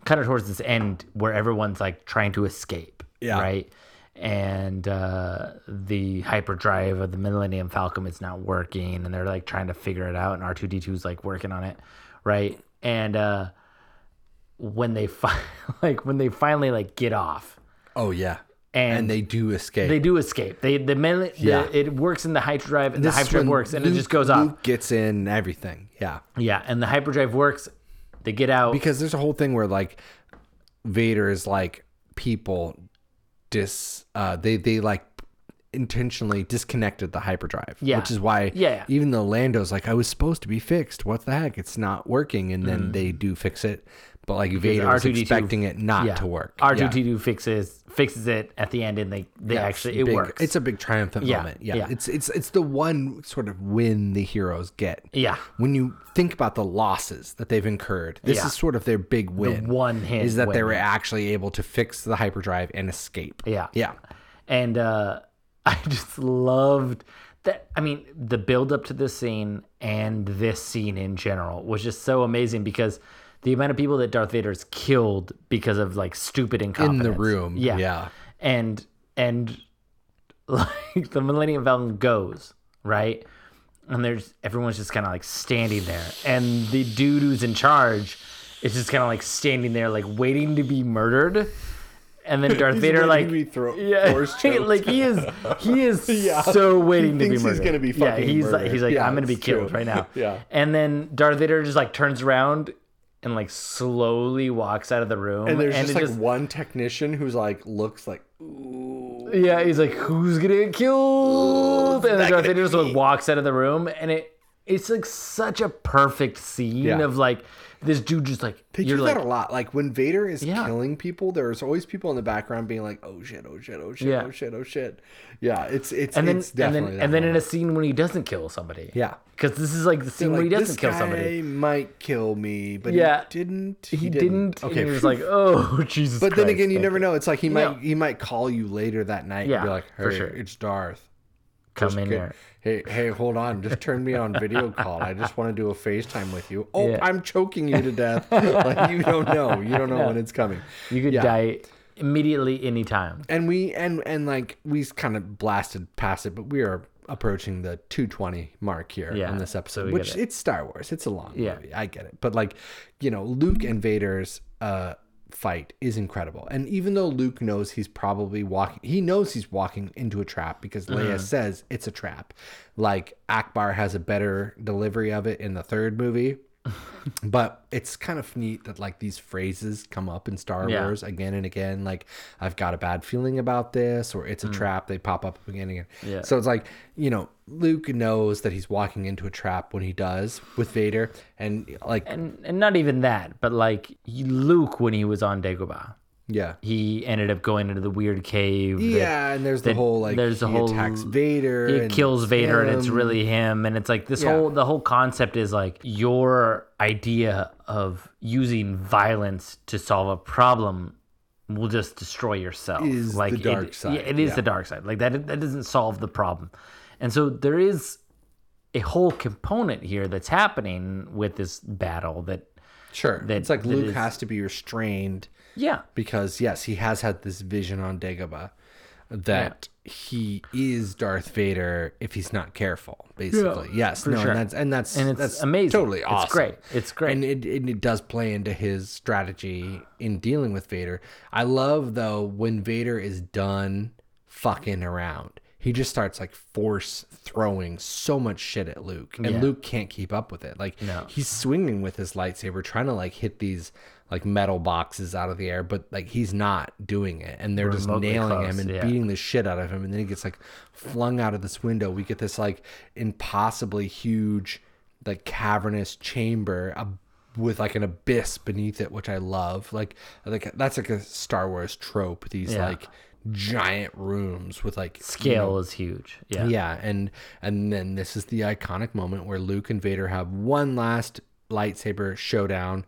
kind of towards this end where everyone's like trying to escape. Yeah. Right. And uh, the hyperdrive of the Millennium Falcon is not working, and they're like trying to figure it out, and R two D 2 is like working on it, right? And uh, when they fi- like when they finally like get off, Oh yeah, and, they do escape. they do escape. They the, mil- Yeah. the it works in the hyperdrive, and This the hyperdrive works, and it just goes off. Luke gets in everything. Yeah, Yeah, and the hyperdrive works. They get out. because there's a whole thing where like Vader is like people dis uh they they like intentionally disconnected the hyperdrive Yeah. which is why Yeah. even though lando's like i was supposed to be fixed what the heck it's not working and then Mm. they do fix it but like vader was R2D2 expecting it not yeah, to work R two D two fixes fixes it at the end, and they they Yeah, actually it big- works. It's a big triumphant Yeah, moment. Yeah. It's it's it's the one sort of win the heroes get. Yeah. When you think about the losses that they've incurred, this is sort of their big win. one hit is that they were actually able to fix the hyperdrive and escape. Yeah. Yeah. and uh, I just loved that. I mean, the build up to this scene and this scene in general was just so amazing because the amount of people that Darth Vader's killed because of like stupid incompetence in the room, Yeah, yeah. and and like the Millennium Falcon goes right, and there's everyone's just kind of like standing there, and the dude who's in charge is just kind of like standing there, like waiting to be murdered. And then Darth Vader, like, to be thro- yeah, like he is, he is Yeah. so waiting to be thinks he's murdered. gonna be yeah, fucking he's like, he's like, Yeah, I'm gonna be it's killed true. right now. Yeah. And then Darth Vader just like turns around and like slowly walks out of the room. And there's it just like one technician who's like looks like yeah, he's like, who's gonna get killed? And then Darth Vader just like walks out of the room, and it it's like such a perfect scene Yeah. of like this dude just like you're do like that a lot. Like when Vader is Yeah. killing people, there's always people in the background being like, "Oh shit! Oh shit! Oh shit! Yeah. Oh shit! Oh shit!" Yeah, it's it's and then it's and then that and then in a scene when he doesn't kill somebody. Yeah. because this is like the scene when he doesn't "This kill somebody. might kill me, but Yeah. he didn't. He, didn't. Okay, and you're just like, oh Jesus. But then again, you never know. It's like he Yeah. might he might call you later that night Yeah, and be like, for sure. it's Darth. Come in here." Hey, hey, hold on. Just turn me on video call. I just want to do a FaceTime with you. Oh, Yeah. I'm choking you to death. like you don't know. You don't know Yeah. when it's coming. You could Yeah. die immediately anytime. And we and and like we kind of blasted past it, but we are approaching the 220 mark here Yeah, in this episode, we which it. it's Star Wars. It's a long Yeah. movie. I get it. But like, you know, Luke and Vader's uh fight is incredible. And even though Luke knows he's probably walking he knows he's walking into a trap because Leia Mhm. says it's a trap. Like Ackbar has a better delivery of it in the third movie. but it's kind of neat that like these phrases come up in Star Yeah. Wars again and again. Like I've got a bad feeling about this, or it's a trap. They pop up again and again. Mm. Yeah. So it's like you know, Luke knows that he's walking into a trap when he does with Vader, and like And and not even that, but like Luke when he was on Dagobah. Yeah. He ended up going into the weird cave. that- Yeah, and there's the whole like there's the he whole attacks Vader, He kills Vader, and it's really him. And it's like this Yeah. whole the whole concept is like your idea of using violence to solve a problem will just destroy yourself. Is the like dark it, side, Yeah, it is yeah. the dark side. Like that. That doesn't solve the problem. And so there is a whole component here that's happening with this battle that Sure. That- it's like that Luke is- has to be restrained yeah because yes, he has had this vision on Dagobah that he is Darth Vader if he's not careful. Basically, yes, for no, sure. and that's and that's And it's that's amazing. Totally awesome. It's great. It's great. and it, it it does play into his strategy in dealing with Vader. I love though when Vader is done fucking around. He just starts like force throwing so much shit at Luke, and Yeah. Luke can't keep up with it. Like No. he's swinging with his lightsaber, trying to like hit these like metal boxes out of the air, but like he's not doing it, and they're just nailing close, him and yeah. beating the shit out of him, and then he gets like flung out of this window. We get this like impossibly huge, like cavernous chamber. with like an abyss beneath it, which I love. Like, like that's like a Star Wars trope. These Yeah. like giant rooms with like you scale know, is huge. Yeah. yeah, and and then this is the iconic moment where Luke and Vader have one last lightsaber showdown.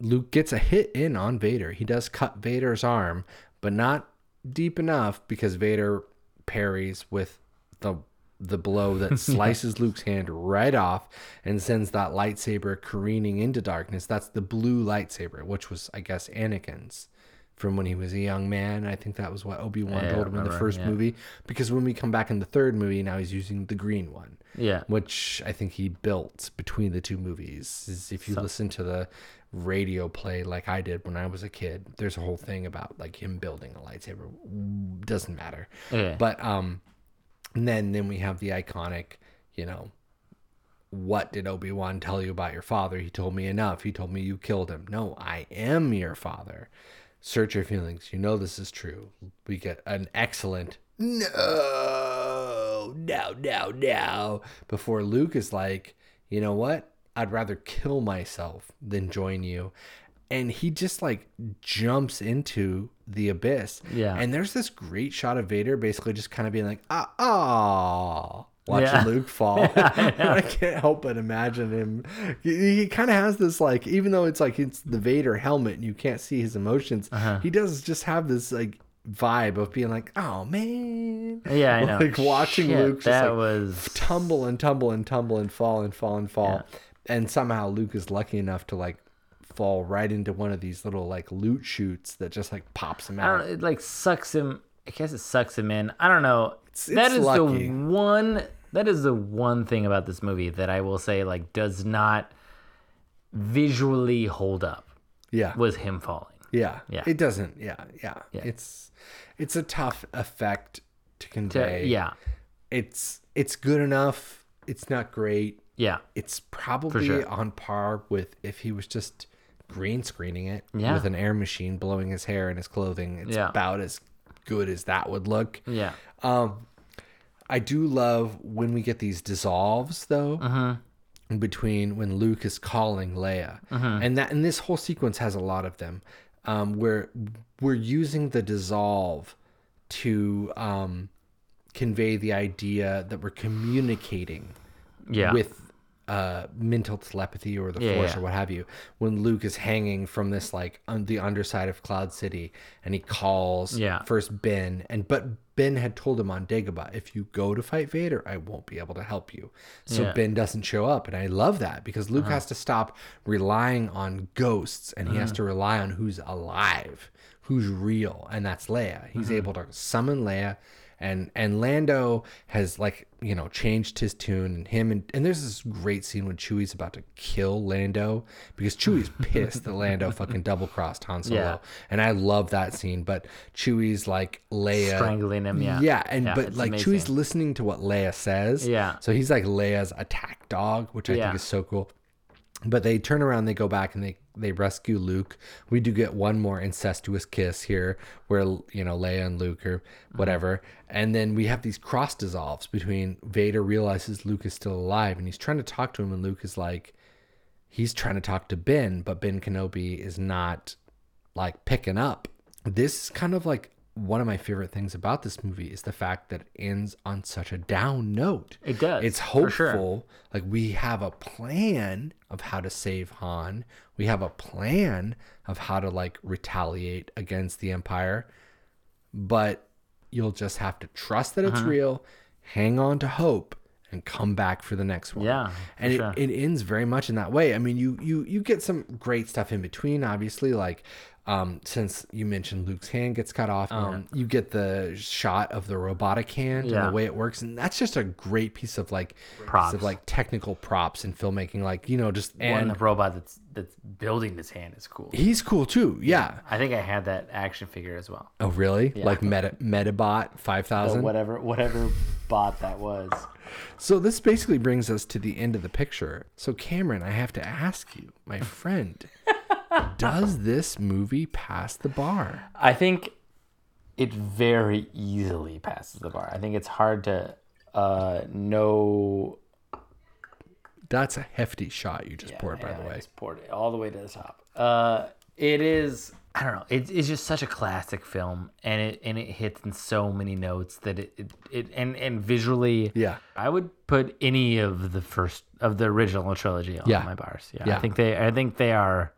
Luke gets a hit in on Vader. He does cut Vader's arm, but not deep enough because Vader parries with the the blow that slices Luke's hand right off and sends that lightsaber careening into darkness. That's the blue lightsaber, which was I guess Anakin's from when he was a young man. I think that was what Obi-Wan Yeah, I told him in the first yeah. movie because when we come back in the third movie, now he's using the green one. Yeah. Which I think he built between the two movies. Is if you listen to the radio play like I did when I was a kid, there's a whole thing about like him building a lightsaber. Doesn't matter. Yeah. But um and then then we have the iconic, you know, what did Obi-Wan tell you about your father? He told me enough. He told me you killed him. No, I am your father. Search your feelings. You know this is true. We get an excellent no, no, no, no. Before Luke is like, you know what? I'd rather kill myself than join you. And he just like jumps into the abyss. Yeah. And there's this great shot of Vader basically just kind of being like, ah, ah, watching Yeah. Luke fall. I can't help but imagine him. He, he kind of has this like, even though it's like it's the Vader helmet and you can't see his emotions, Uh-huh. he does just have this like vibe of being like, oh man, Yeah, I know. like watching Shit, Luke just that like was- tumble and tumble and tumble and fall and fall and fall, and somehow Luke is lucky enough to like fall right into one of these little like loot shoots that just like pops him out. It like sucks him. I guess it sucks him in. I don't know. It's- that it's is lucky. the one. That is the one thing about this movie that I will say like does not visually hold up. Yeah. Was him falling. Yeah. Yeah. It doesn't. Yeah. Yeah. Yeah. It's it's a tough effect to convey. yeah. It's it's good enough. It's not great. Yeah. It's probably sure. on par with if he was just green screening it Yeah. with an air machine blowing his hair and his clothing. It's Yeah. about as good as that would look. Yeah. Um, I do love when we get these dissolves though. Uh-huh. in Between when Luke is calling Leia, Uh-huh. and that and this whole sequence has a lot of them, um, where we're using the dissolve to um, convey the idea that we're communicating Yeah. with uh, mental telepathy or the Yeah, force yeah. or what have you. When Luke is hanging from this like on the underside of Cloud City and he calls Yeah. first Ben and but Ben had told him on Dagobah, if you go to fight Vader, I won't be able to help you. So Yeah. Ben doesn't show up, and I love that because Luke Uh-huh. has to stop relying on ghosts and he has Uh-huh. to rely on who's alive, who's real, and that's Leia. He's Uh-huh. able to summon Leia. And and Lando has like you know changed his tune and him and, and there's this great scene when Chewie's about to kill Lando because Chewie's pissed that Lando fucking double crossed Han Solo Yeah. and I love that scene but Chewie's like Leia Strangling him, yeah. yeah and Yeah, but like amazing. Chewie's listening to what Leia says Yeah. so he's like Leia's attack dog which I Yeah. think is so cool but they turn around they go back and they they rescue luke. We do get one more incestuous kiss here where you know leia and luke or mm-hmm. whatever. And then we have these cross dissolves between vader realizes luke is still alive and he's trying to talk to him and luke is like he's trying to talk to ben but ben kenobi is not like picking up. This is kind of like one of my favorite things about this movie is the fact that it ends on such a down note. It does, It's for sure. hopeful. Like we have a plan of how to save Han. We have a plan of how to like retaliate against the Empire. But you'll just have to trust that it's Uh-huh. real, hang on to hope, and come back for the next one. Yeah, and it, it ends very much in that way. I mean, you you you get some great stuff in between, obviously, like um, since you mentioned Luke's hand gets cut off, um, you get the shot of the robotic hand Yeah. and the way it works, and that's just a great piece of like piece Props. of like technical props and filmmaking, like you know, just and and the robot that's that's building this hand is cool. he's cool too. Yeah. I think I had that action figure as well. Oh, really? Yeah. Like Meta Metabot five thousand, whatever whatever bot that was. So this basically brings us to the end of the picture. So Cameron, I have to ask you, my friend, does this movie pass the bar? I think it very easily passes the bar. I think it's hard to uh, know. That's a hefty shot you just poured, by Yeah, the I way. just poured it all the way to the top. Uh, it is. I don't know. It's, it's just such a classic film, and it and it hits in so many notes that it it, it and and visually. Yeah. I would put any of the first of the original trilogy on Yeah. my bars. Yeah, Yeah. I think they I think they are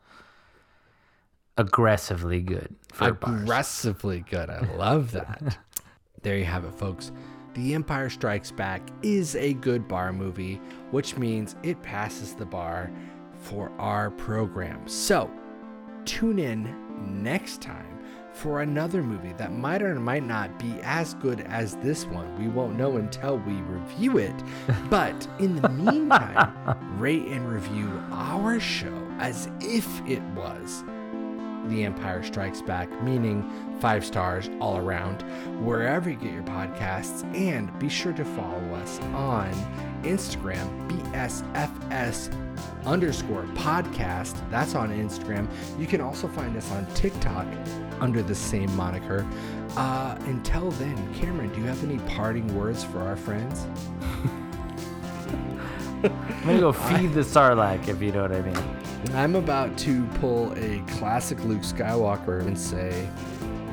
aggressively good for bars. Aggressively good. I love that. there you have it, folks. The Empire Strikes Back is a good bar movie, which means it passes the bar for our program. So, tune in next time for another movie that might or might not be as good as this one. We won't know until we review it. But in the meantime, rate and review our show as if it was the Empire Strikes Back, meaning five stars all around, wherever you get your podcasts. And be sure to follow us on Instagram, BSFS underscore podcast. That's on Instagram. You can also find us on TikTok under the same moniker. Uh, until then, Cameron, do you have any parting words for our friends? I'm gonna go feed the Sarlacc if you know what I mean. I'm about to pull a classic Luke Skywalker and say,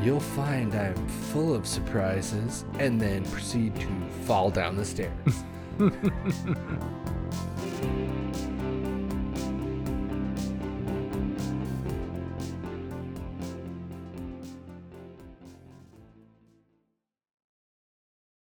You'll find I'm full of surprises, and then proceed to fall down the stairs.